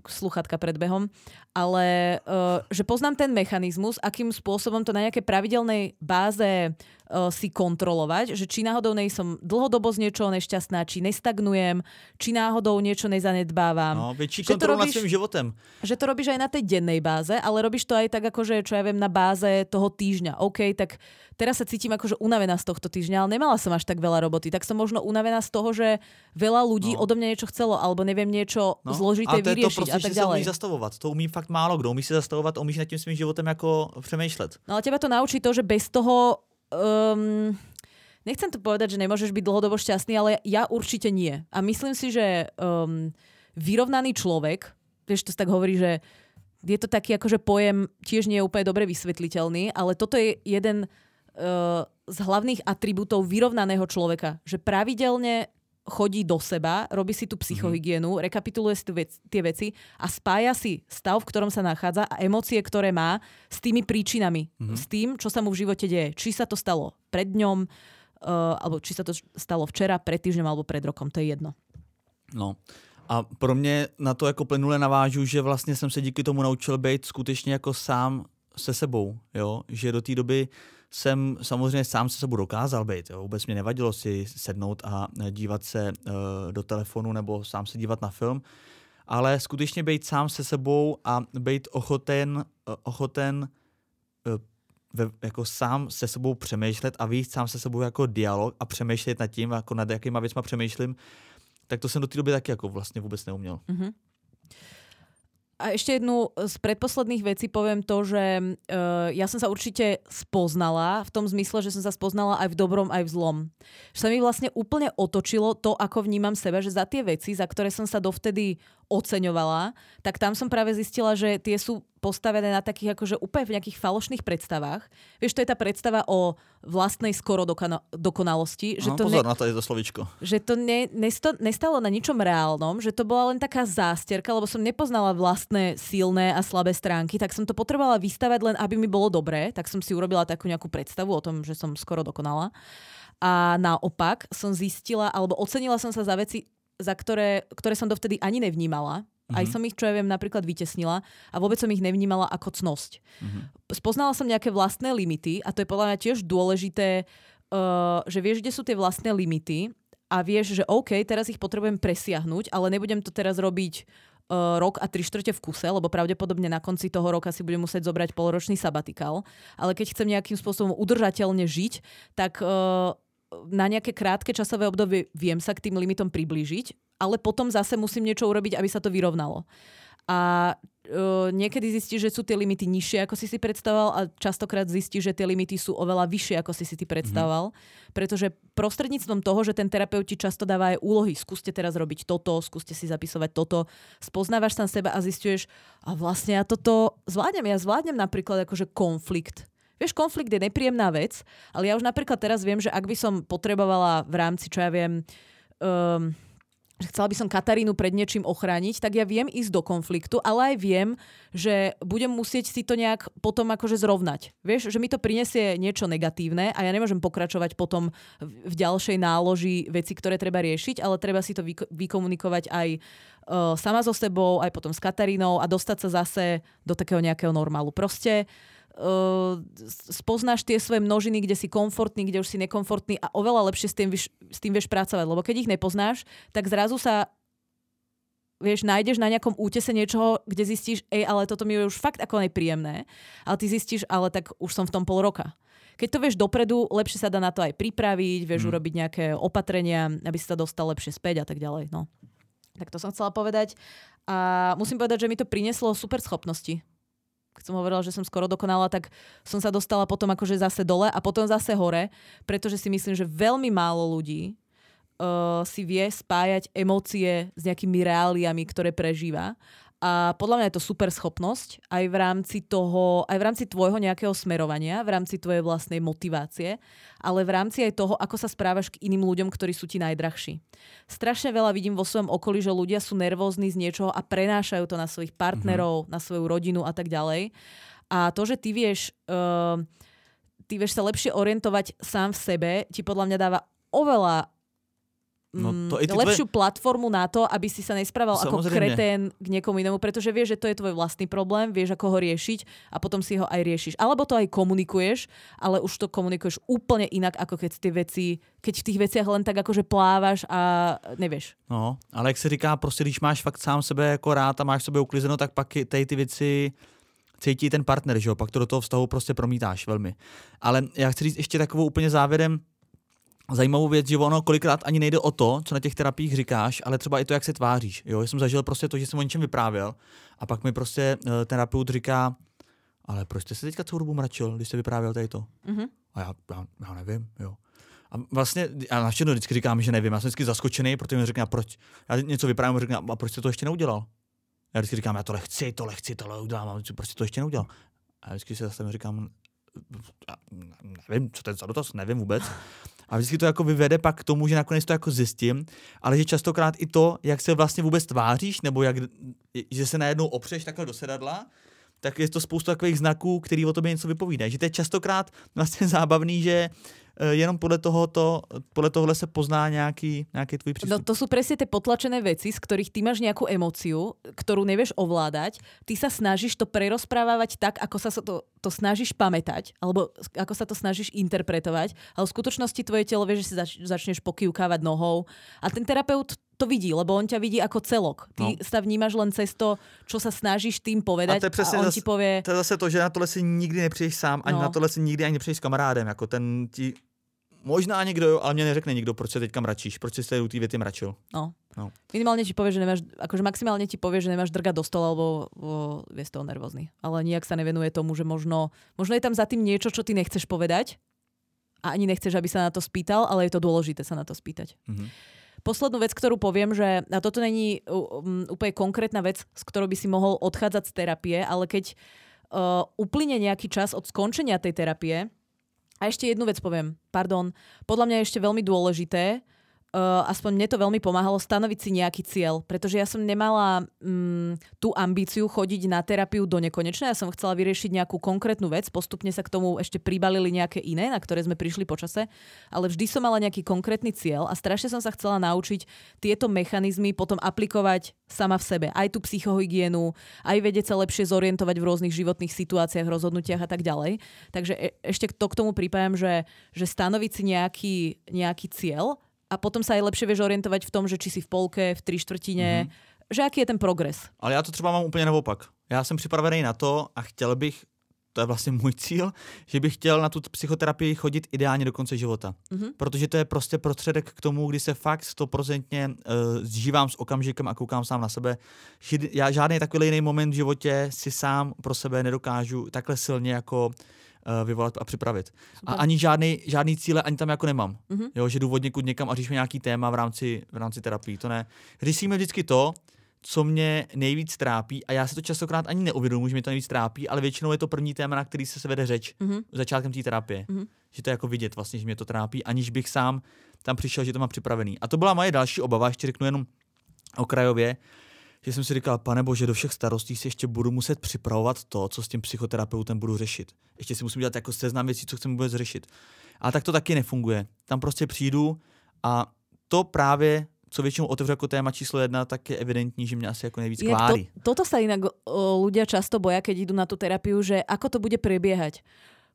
[SPEAKER 1] sluchatka pred behom, ale uh, že poznám ten mechanizmus, akým spôsobom to na nejakej pravidelnej báze uh, si kontrolovať, že či náhodou nej som dlhodobo z niečoho nešťastná, či nestagnujem, či náhodou niečo nezanedbávam.
[SPEAKER 2] No, väčší kontrolu nad svojím životem.
[SPEAKER 1] Že to robíš aj na tej dennej báze, ale robíš to aj tak akože, čo ja viem, na báze toho týždňa. OK, tak teraz sa cítim akože unavená z tohto týždňa, ale nemala som až tak veľa roboty. Tak som možno unavená z toho, že veľa ľudí no. odo mňa niečo chcelo, alebo neviem niečo no. zložité
[SPEAKER 2] to
[SPEAKER 1] vyriešiť
[SPEAKER 2] to prostě,
[SPEAKER 1] a tak ďalej.
[SPEAKER 2] Umí zastavovat. To umí fakt málo kdo. Umí si zastavovat, umíš nad tím svým životem jako přemýšlet.
[SPEAKER 1] No ale teba to naučí to, že bez toho um, nechcem to povedať, že nemôžeš byť dlhodobo šťastný, ale ja určite nie. A myslím si, že um, vyrovnaný človek, vieš, to tak hovorí, že je to taký akože pojem, tiež nie je úplne dobre vysvetliteľný, ale toto je jeden uh, z hlavných atribútov vyrovnaného človeka, že pravidelne chodí do seba, robí si tú psychohygienu, mm-hmm. rekapituluje si vec, tie veci a spája si stav, v ktorom sa nachádza a emócie, ktoré má s tými príčinami, mm-hmm. s tým, čo sa mu v živote deje. Či sa to stalo pred dňom, uh, alebo či sa to stalo včera, pred týždňom alebo pred rokom, to je jedno.
[SPEAKER 2] No. A pro mě na to jako plynule navážu, že vlastně jsem se díky tomu naučil být skutečně jako sám se sebou, jo? že do té doby jsem samozřejmě sám se sebou dokázal být. Jo? Vůbec mě nevadilo si sednout a dívat se uh, do telefonu nebo sám se dívat na film, ale skutečně být sám se sebou a být ochoten, uh, ochoten uh, ve, jako sám se sebou přemýšlet a víc sám se sebou jako dialog a přemýšlet nad tím, jako nad jakýma věcma přemýšlím, tak to jsem do té doby taky jako vlastně vůbec neuměl. Mm-hmm.
[SPEAKER 1] A ešte jednu z predposledných vecí poviem to, že uh, ja som sa určite spoznala v tom zmysle, že som sa spoznala aj v dobrom, aj v zlom. Že sa mi vlastne úplne otočilo to, ako vnímam seba, že za tie veci, za ktoré som sa dovtedy oceňovala, tak tam som práve zistila, že tie sú postavené na takých akože úplne v nejakých falošných predstavách. Vieš, to je tá predstava o vlastnej skoro dokona- dokonalosti.
[SPEAKER 2] Že no, to pozor ne, na to je to slovičko.
[SPEAKER 1] Že to ne, nesto, nestalo na ničom reálnom, že to bola len taká zásterka, lebo som nepoznala vlastné silné a slabé stránky, tak som to potrebovala vystavať len, aby mi bolo dobré, tak som si urobila takú nejakú predstavu o tom, že som skoro dokonala. A naopak som zistila, alebo ocenila som sa za veci, za ktoré, ktoré som dovtedy ani nevnímala. Mm-hmm. Aj mhm. som ich, čo ja viem, napríklad vytesnila a vôbec som ich nevnímala ako cnosť. Mm-hmm. Spoznala som nejaké vlastné limity a to je podľa mňa tiež dôležité, uh, že vieš, kde sú tie vlastné limity a vieš, že OK, teraz ich potrebujem presiahnuť, ale nebudem to teraz robiť uh, rok a tri štvrte v kuse, lebo pravdepodobne na konci toho roka si budem musieť zobrať poloročný sabatikál. Ale keď chcem nejakým spôsobom udržateľne žiť, tak uh, na nejaké krátke časové obdobie viem sa k tým limitom priblížiť, ale potom zase musím niečo urobiť, aby sa to vyrovnalo. A uh, niekedy zistíš, že sú tie limity nižšie, ako si si predstavoval a častokrát zistíš, že tie limity sú oveľa vyššie, ako si si ty predstavoval. Mm-hmm. Pretože prostredníctvom toho, že ten terapeut ti často dáva aj úlohy, skúste teraz robiť toto, skúste si zapisovať toto, spoznávaš tam seba a zistuješ, a vlastne ja toto zvládnem. Ja zvládnem napríklad akože konflikt. Vieš, konflikt je nepríjemná vec, ale ja už napríklad teraz viem, že ak by som potrebovala v rámci, čo ja viem, um, že chcela by som Katarínu pred niečím ochrániť, tak ja viem ísť do konfliktu, ale aj viem, že budem musieť si to nejak potom akože zrovnať. Vieš, že mi to prinesie niečo negatívne a ja nemôžem pokračovať potom v ďalšej náloži veci, ktoré treba riešiť, ale treba si to vykomunikovať aj uh, sama so sebou, aj potom s Katarínou a dostať sa zase do takého nejakého normálu. Proste uh, spoznáš tie svoje množiny, kde si komfortný, kde už si nekomfortný a oveľa lepšie s tým, vieš, s tým vieš pracovať. Lebo keď ich nepoznáš, tak zrazu sa vieš, nájdeš na nejakom útese niečoho, kde zistíš, ej, ale toto mi je už fakt ako nepríjemné. Ale ty zistíš, ale tak už som v tom pol roka. Keď to vieš dopredu, lepšie sa dá na to aj pripraviť, vieš hmm. urobiť nejaké opatrenia, aby si sa dostal lepšie späť a tak ďalej. No. Tak to som chcela povedať. A musím povedať, že mi to prinieslo super schopnosti keď som hovorila, že som skoro dokonala, tak som sa dostala potom akože zase dole a potom zase hore, pretože si myslím, že veľmi málo ľudí uh, si vie spájať emócie s nejakými reáliami, ktoré prežíva a podľa mňa je to super schopnosť aj v rámci toho, aj v rámci tvojho nejakého smerovania, v rámci tvojej vlastnej motivácie, ale v rámci aj toho, ako sa správaš k iným ľuďom, ktorí sú ti najdrahší. Strašne veľa vidím vo svojom okolí, že ľudia sú nervózni z niečoho a prenášajú to na svojich partnerov, mm-hmm. na svoju rodinu a tak ďalej. A to, že ty vieš, uh, ty vieš sa lepšie orientovať sám v sebe, ti podľa mňa dáva oveľa no mm, to tvoje... lepšiu platformu na to, aby si sa nesprával Samozrejme. ako kretén k niekomu inému, pretože vieš, že to je tvoj vlastný problém, vieš, ako ho riešiť a potom si ho aj riešiš. Alebo to aj komunikuješ, ale už to komunikuješ úplne inak, ako keď tie veci, keď v tých veciach len tak akože plávaš a nevieš.
[SPEAKER 2] No, ale jak se říká, prostě když máš fakt sám sebe jako rád a máš sebe uklizeno, tak pak tej ty věci cítí ten partner, že jo, pak to do toho vztahu prostě promítáš velmi. Ale já chci říct ještě takovou úplně závěrem, zajímavou věc, že ono kolikrát ani nejde o to, co na těch terapiích říkáš, ale třeba i to, jak se tváříš. Jo? Já jsem zažil prostě to, že jsem o něčem vyprávěl a pak mi prostě uh, terapeut říká, ale proč jste se teďka celou dobu mračil, když jste vyprávěl tady to? Mm-hmm. A já, já, já nevím, jo. A vlastně, já na všechno vždycky říkám, že nevím, já jsem vždycky zaskočený, protože mi řekne, proč, já něco vyprávím a řekne, a proč jste to ještě neudělal? Já vždycky říkám, já tohle chci, tohle chci, tohle udělám, a proč to ještě neudělal? A vždycky se zase říkám, nevím, co to je za dotaz, nevím vůbec. A vždycky to jako vyvede pak k tomu, že nakonec to jako zjistím, ale že častokrát i to, jak se vlastně vůbec tváříš, nebo jak, že se najednou opřeš takhle do sedadla, tak je to spoustu takových znaků, který o tobě něco vypovídají. Že to je častokrát vlastně zábavný, že jenom podľa, tohoto, podľa tohle se pozná nejaký, nejaký tvoj prístup.
[SPEAKER 1] No to sú presne tie potlačené veci, z ktorých ty máš nejakú emóciu, ktorú nevieš ovládať. Ty sa snažíš to prerozprávať tak, ako sa to, to snažíš pamätať, alebo ako sa to snažíš interpretovať, ale v skutočnosti tvoje telo vie, že si zač- začneš pokývkávať nohou. A ten terapeut to vidí, lebo on ťa vidí ako celok. Ty no. sa vnímaš len cez to, čo sa snažíš tým povedať a, to je a on zase, ti povie...
[SPEAKER 2] To je zase to, že na tohle si nikdy nepřijdeš sám, ani no. na tohle si nikdy ani nepřijdeš s kamarádem. Jako ten ti Možná někdo jo, ale mě neřekne nikdo, proč se teďka mračíš, proč si se u té věty mračil.
[SPEAKER 1] No. no. Minimálne ti povie, že nemáš, akože maximálne ti povie, že nemáš drga do stola, lebo je z toho nervózny. Ale nijak sa nevenuje tomu, že možno, možno je tam za tým niečo, čo ty nechceš povedať a ani nechceš, aby sa na to spýtal, ale je to dôležité sa na to spýtať. Mm-hmm. Poslednú vec, ktorú poviem, že a toto není um, úplne konkrétna vec, s ktorou by si mohol odchádzať z terapie, ale keď uh, uplyne nejaký čas od skončenia tej terapie, a ešte jednu vec poviem, pardon. Podľa mňa je ešte veľmi dôležité, uh, aspoň mne to veľmi pomáhalo, stanoviť si nejaký cieľ. Pretože ja som nemala um, tú ambíciu chodiť na terapiu do nekonečna. Ja som chcela vyriešiť nejakú konkrétnu vec. Postupne sa k tomu ešte pribalili nejaké iné, na ktoré sme prišli počase. Ale vždy som mala nejaký konkrétny cieľ a strašne som sa chcela naučiť tieto mechanizmy potom aplikovať sama v sebe. Aj tú psychohygienu, aj vedieť sa lepšie zorientovať v rôznych životných situáciách, rozhodnutiach a tak ďalej. Takže e- ešte to k tomu pripájam, že, že stanoviť si nejaký, nejaký cieľ a potom sa aj lepšie vieš orientovať v tom, že či si v polke, v tri štvrtine, mm-hmm. že aký je ten progres.
[SPEAKER 2] Ale já to třeba mám úplně naopak. Já jsem připravený na to a chtěl bych to je vlastně můj cíl, že bych chtěl na tu psychoterapii chodit ideálně do konce života. Mm-hmm. Protože to je prostě prostředek k tomu, kdy se fakt stoprocentně uh, zžívám s okamžikem a koukám sám na sebe. Já žádný takový jiný moment v životě si sám pro sebe nedokážu takhle silně jako vyvolat a připravit. Super. A ani žádný, žádný cíle ani tam jako nemám. Mm-hmm. Jo, že jdu od někud někam a řešíme nějaký téma v rámci, v rámci terapii. To ne. Řešíme vždycky to, co mě nejvíc trápí, a já se to častokrát ani neuvědomuji, že mě to nejvíc trápí, ale většinou je to první téma, na který se, se vede řeč mm-hmm. začátkem té terapie. Mm-hmm. Že to je jako vidět vlastně, že mě to trápí, aniž bych sám tam přišel, že to mám připravený. A to byla moje další obava, ještě řeknu jenom okrajově, že jsem si říkal, pane bože, do všech starostí si ještě budu muset připravovat to, co s tím psychoterapeutem budu řešit. Ještě si musím dělat jako seznam věcí, co chceme vůbec řešit. A tak to taky nefunguje. Tam prostě přijdu a to právě co většinou otevřu jako téma číslo jedna, tak je evidentní, že mě asi jako nejvíc kvári.
[SPEAKER 1] To, toto sa inak o, ľudia často boja, keď idú na tú terapiu, že ako to bude prebiehať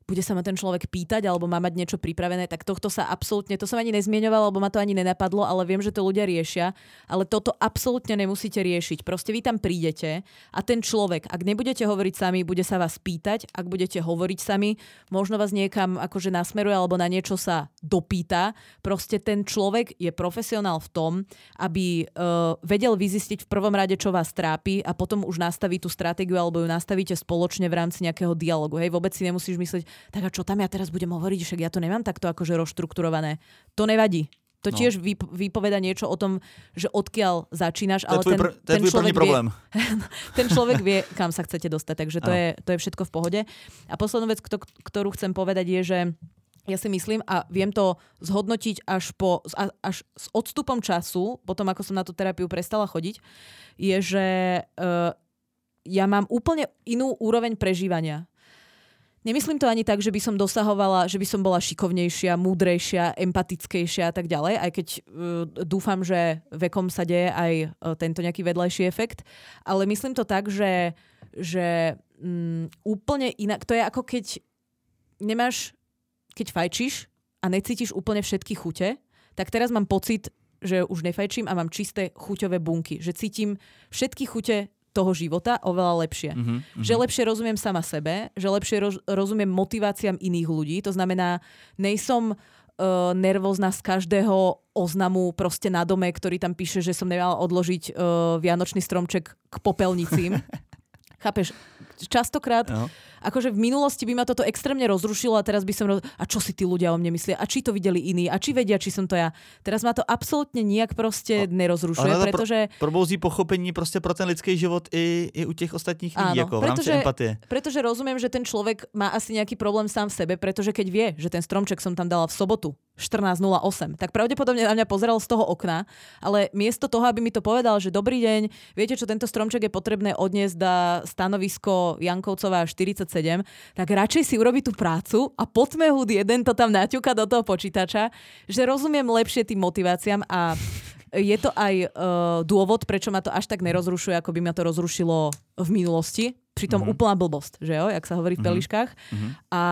[SPEAKER 1] bude sa ma ten človek pýtať alebo má mať niečo pripravené, tak tohto sa absolútne, to som ani nezmieňovala, lebo ma to ani nenapadlo, ale viem, že to ľudia riešia, ale toto absolútne nemusíte riešiť. Proste vy tam prídete a ten človek, ak nebudete hovoriť sami, bude sa vás pýtať, ak budete hovoriť sami, možno vás niekam akože nasmeruje alebo na niečo sa dopýta. Proste ten človek je profesionál v tom, aby uh, vedel vyzistiť v prvom rade, čo vás trápi a potom už nastaví tú stratégiu alebo ju nastavíte spoločne v rámci nejakého dialogu. Hej, vôbec si nemusíš myslieť, tak a čo tam ja teraz budem hovoriť, však ja to nemám takto akože rozštrukturované. To nevadí. To no. tiež vypoveda niečo o tom, že odkiaľ začínaš, ale ten,
[SPEAKER 2] pr-
[SPEAKER 1] ten,
[SPEAKER 2] človek.
[SPEAKER 1] Vie, ten človek vie, kam sa chcete dostať, takže to, je, to je všetko v pohode. A poslednú vec, ktorú chcem povedať je, že ja si myslím a viem to zhodnotiť až, po, až s odstupom času, potom ako som na tú terapiu prestala chodiť, je, že uh, ja mám úplne inú úroveň prežívania. Nemyslím to ani tak, že by som dosahovala, že by som bola šikovnejšia, múdrejšia, empatickejšia a tak ďalej, aj keď uh, dúfam, že vekom sa deje aj uh, tento nejaký vedľajší efekt. Ale myslím to tak, že, že um, úplne inak, to je ako keď nemáš, keď fajčíš a necítiš úplne všetky chute, tak teraz mám pocit, že už nefajčím a mám čisté chuťové bunky. Že cítim všetky chute toho života oveľa lepšie. Mm-hmm, Že lepšie rozumiem sama sebe, že lepšie roz, rozumiem motiváciám iných ľudí. To znamená, nejsom uh, nervózna z každého oznamu proste na dome, ktorý tam píše, že som nemala odložiť uh, vianočný stromček k popelnicím. Chápeš? Častokrát... No akože v minulosti by ma toto extrémne rozrušilo a teraz by som... Roz... A čo si tí ľudia o mne myslia? A či to videli iní? A či vedia, či som to ja? Teraz ma to absolútne nijak proste nerozrušuje, ale pretože...
[SPEAKER 2] Pro, probouzí pochopení proste pro ten lidský život i, i u tých ostatních ľudí, ako v rámci empatie.
[SPEAKER 1] Pretože rozumiem, že ten človek má asi nejaký problém sám v sebe, pretože keď vie, že ten stromček som tam dala v sobotu 14.08, tak pravdepodobne na mňa pozeral z toho okna, ale miesto toho, aby mi to povedal, že dobrý deň, viete čo, tento stromček je potrebné odniesť na stanovisko Jankovcová 47, tak radšej si urobi tú prácu a potmehud jeden to tam naťuka do toho počítača, že rozumiem lepšie tým motiváciám a je to aj uh, dôvod, prečo ma to až tak nerozrušuje, ako by ma to rozrušilo v minulosti, Pritom mm-hmm. úplná blbosť, že jo, jak sa hovorí v mm-hmm. peliškách. Mm-hmm. A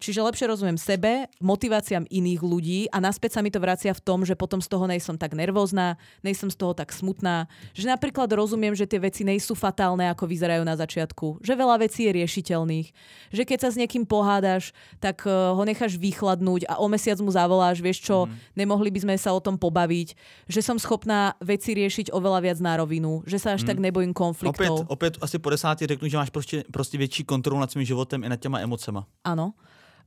[SPEAKER 1] čiže lepšie rozumiem sebe, motiváciám iných ľudí a naspäť sa mi to vracia v tom, že potom z toho nejsom tak nervózna, nejsom z toho tak smutná. Že napríklad rozumiem, že tie veci nejsú fatálne, ako vyzerajú na začiatku. Že veľa vecí je riešiteľných. Že keď sa s niekým pohádaš, tak uh, ho necháš vychladnúť a o mesiac mu zavoláš, vieš čo, mm-hmm. nemohli by sme sa o tom pobaviť. Že som schopná veci riešiť oveľa viac na rovinu. Že sa až mm-hmm. tak nebojím konfliktov.
[SPEAKER 2] Opäť, opäť asi po desátý řeknu, že máš máš prostě, prostě větší kontrolu nad svým životem i nad těma emocema.
[SPEAKER 1] Áno.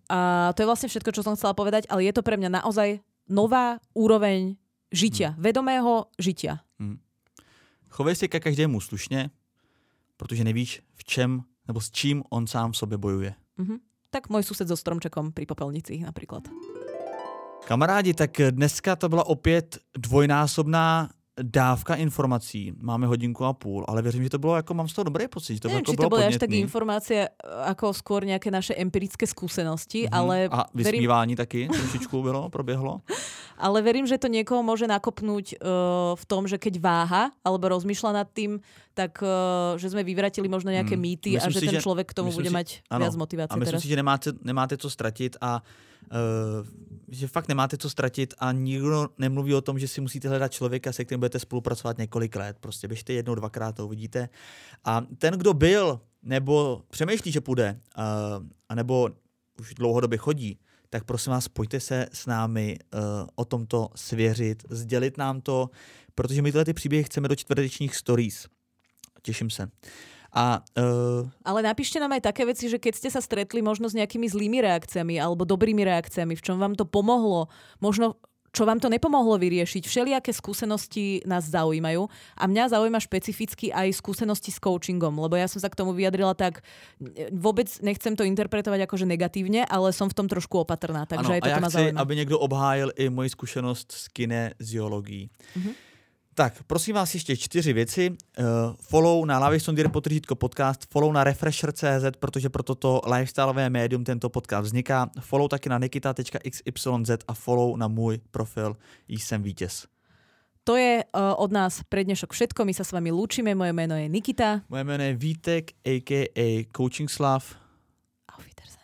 [SPEAKER 1] A to je vlastne všetko, čo som chcela povedať, ale je to pre mňa naozaj nová úroveň žitia, hmm. vedomého žitia. Hmm.
[SPEAKER 2] Chovej si ke každému slušně, protože nevíš, v čem nebo s čím on sám v sobě bojuje.
[SPEAKER 1] Mm-hmm. Tak môj sused so stromčekom pri popelnici napríklad.
[SPEAKER 2] Kamarádi, tak dneska to byla opět dvojnásobná dávka informací. Máme hodinku a půl, ale věřím, že to bylo jako, mám z toho dobrý pocit. To
[SPEAKER 1] Neviem,
[SPEAKER 2] jako
[SPEAKER 1] či to boli až tak informácie, ako skôr nejaké naše empirické skúsenosti, mm-hmm. ale...
[SPEAKER 2] A vysmívání verím... taky trošičku bylo, proběhlo.
[SPEAKER 1] ale verím, že to niekoho môže nakopnúť uh, v tom, že keď váha alebo rozmýšľa nad tým, tak uh, že sme vyvratili možno nejaké
[SPEAKER 2] Mm,
[SPEAKER 1] mýty a
[SPEAKER 2] myslím
[SPEAKER 1] že
[SPEAKER 2] si,
[SPEAKER 1] ten
[SPEAKER 2] že-
[SPEAKER 1] človek k tomu bude
[SPEAKER 2] si-
[SPEAKER 1] mať
[SPEAKER 2] áno.
[SPEAKER 1] viac motivácie
[SPEAKER 2] A myslím
[SPEAKER 1] teraz.
[SPEAKER 2] si, že nemáte, nemáte co ztratit a uh, že fakt nemáte co ztratit a nikdo nemluví o tom, že si musíte hledat člověka, se kterým budete spolupracovat několik let. Prostě běžte jednou, dvakrát to uvidíte. A ten, kdo byl nebo přemýšlí, že půjde, uh, anebo už dlouhodobě chodí, tak prosím vás, pojďte se s námi uh, o tomto svěřit, sdělit nám to, protože my tyhle ty příběhy chceme do čtvrtečních stories. Těším se. A uh,
[SPEAKER 1] Ale napíšte nám aj také veci, že keď ste sa stretli možno s nejakými zlými reakciami alebo dobrými reakciami, v čom vám to pomohlo, možno čo vám to nepomohlo vyriešiť. Všelijaké skúsenosti nás zaujímajú a mňa zaujíma špecificky aj skúsenosti s coachingom, lebo ja som sa k tomu vyjadrila tak, e, vôbec nechcem to interpretovať akože negatívne, ale som v tom trošku opatrná, takže
[SPEAKER 2] ano,
[SPEAKER 1] aj
[SPEAKER 2] a
[SPEAKER 1] toto
[SPEAKER 2] já
[SPEAKER 1] ma
[SPEAKER 2] chci,
[SPEAKER 1] zaujíma.
[SPEAKER 2] aby někdo obhájil i moji zkušenost s kineziologií.
[SPEAKER 1] Mhm.
[SPEAKER 2] Tak, prosím vás ještě čtyři věci. Uh, follow na Laviston potržítko podcast, follow na Refresher.cz, protože pro toto lifestyleové médium tento podcast vzniká. Follow taky na nikita.xyz a follow na můj profil Jsem vítěz.
[SPEAKER 1] To je uh, od nás pre dnešok všetko, my sa s vami lúčime, moje meno je Nikita.
[SPEAKER 2] Moje jméno je Vítek, a.k.a. Coaching Slav.
[SPEAKER 1] Auf Wiedersehen.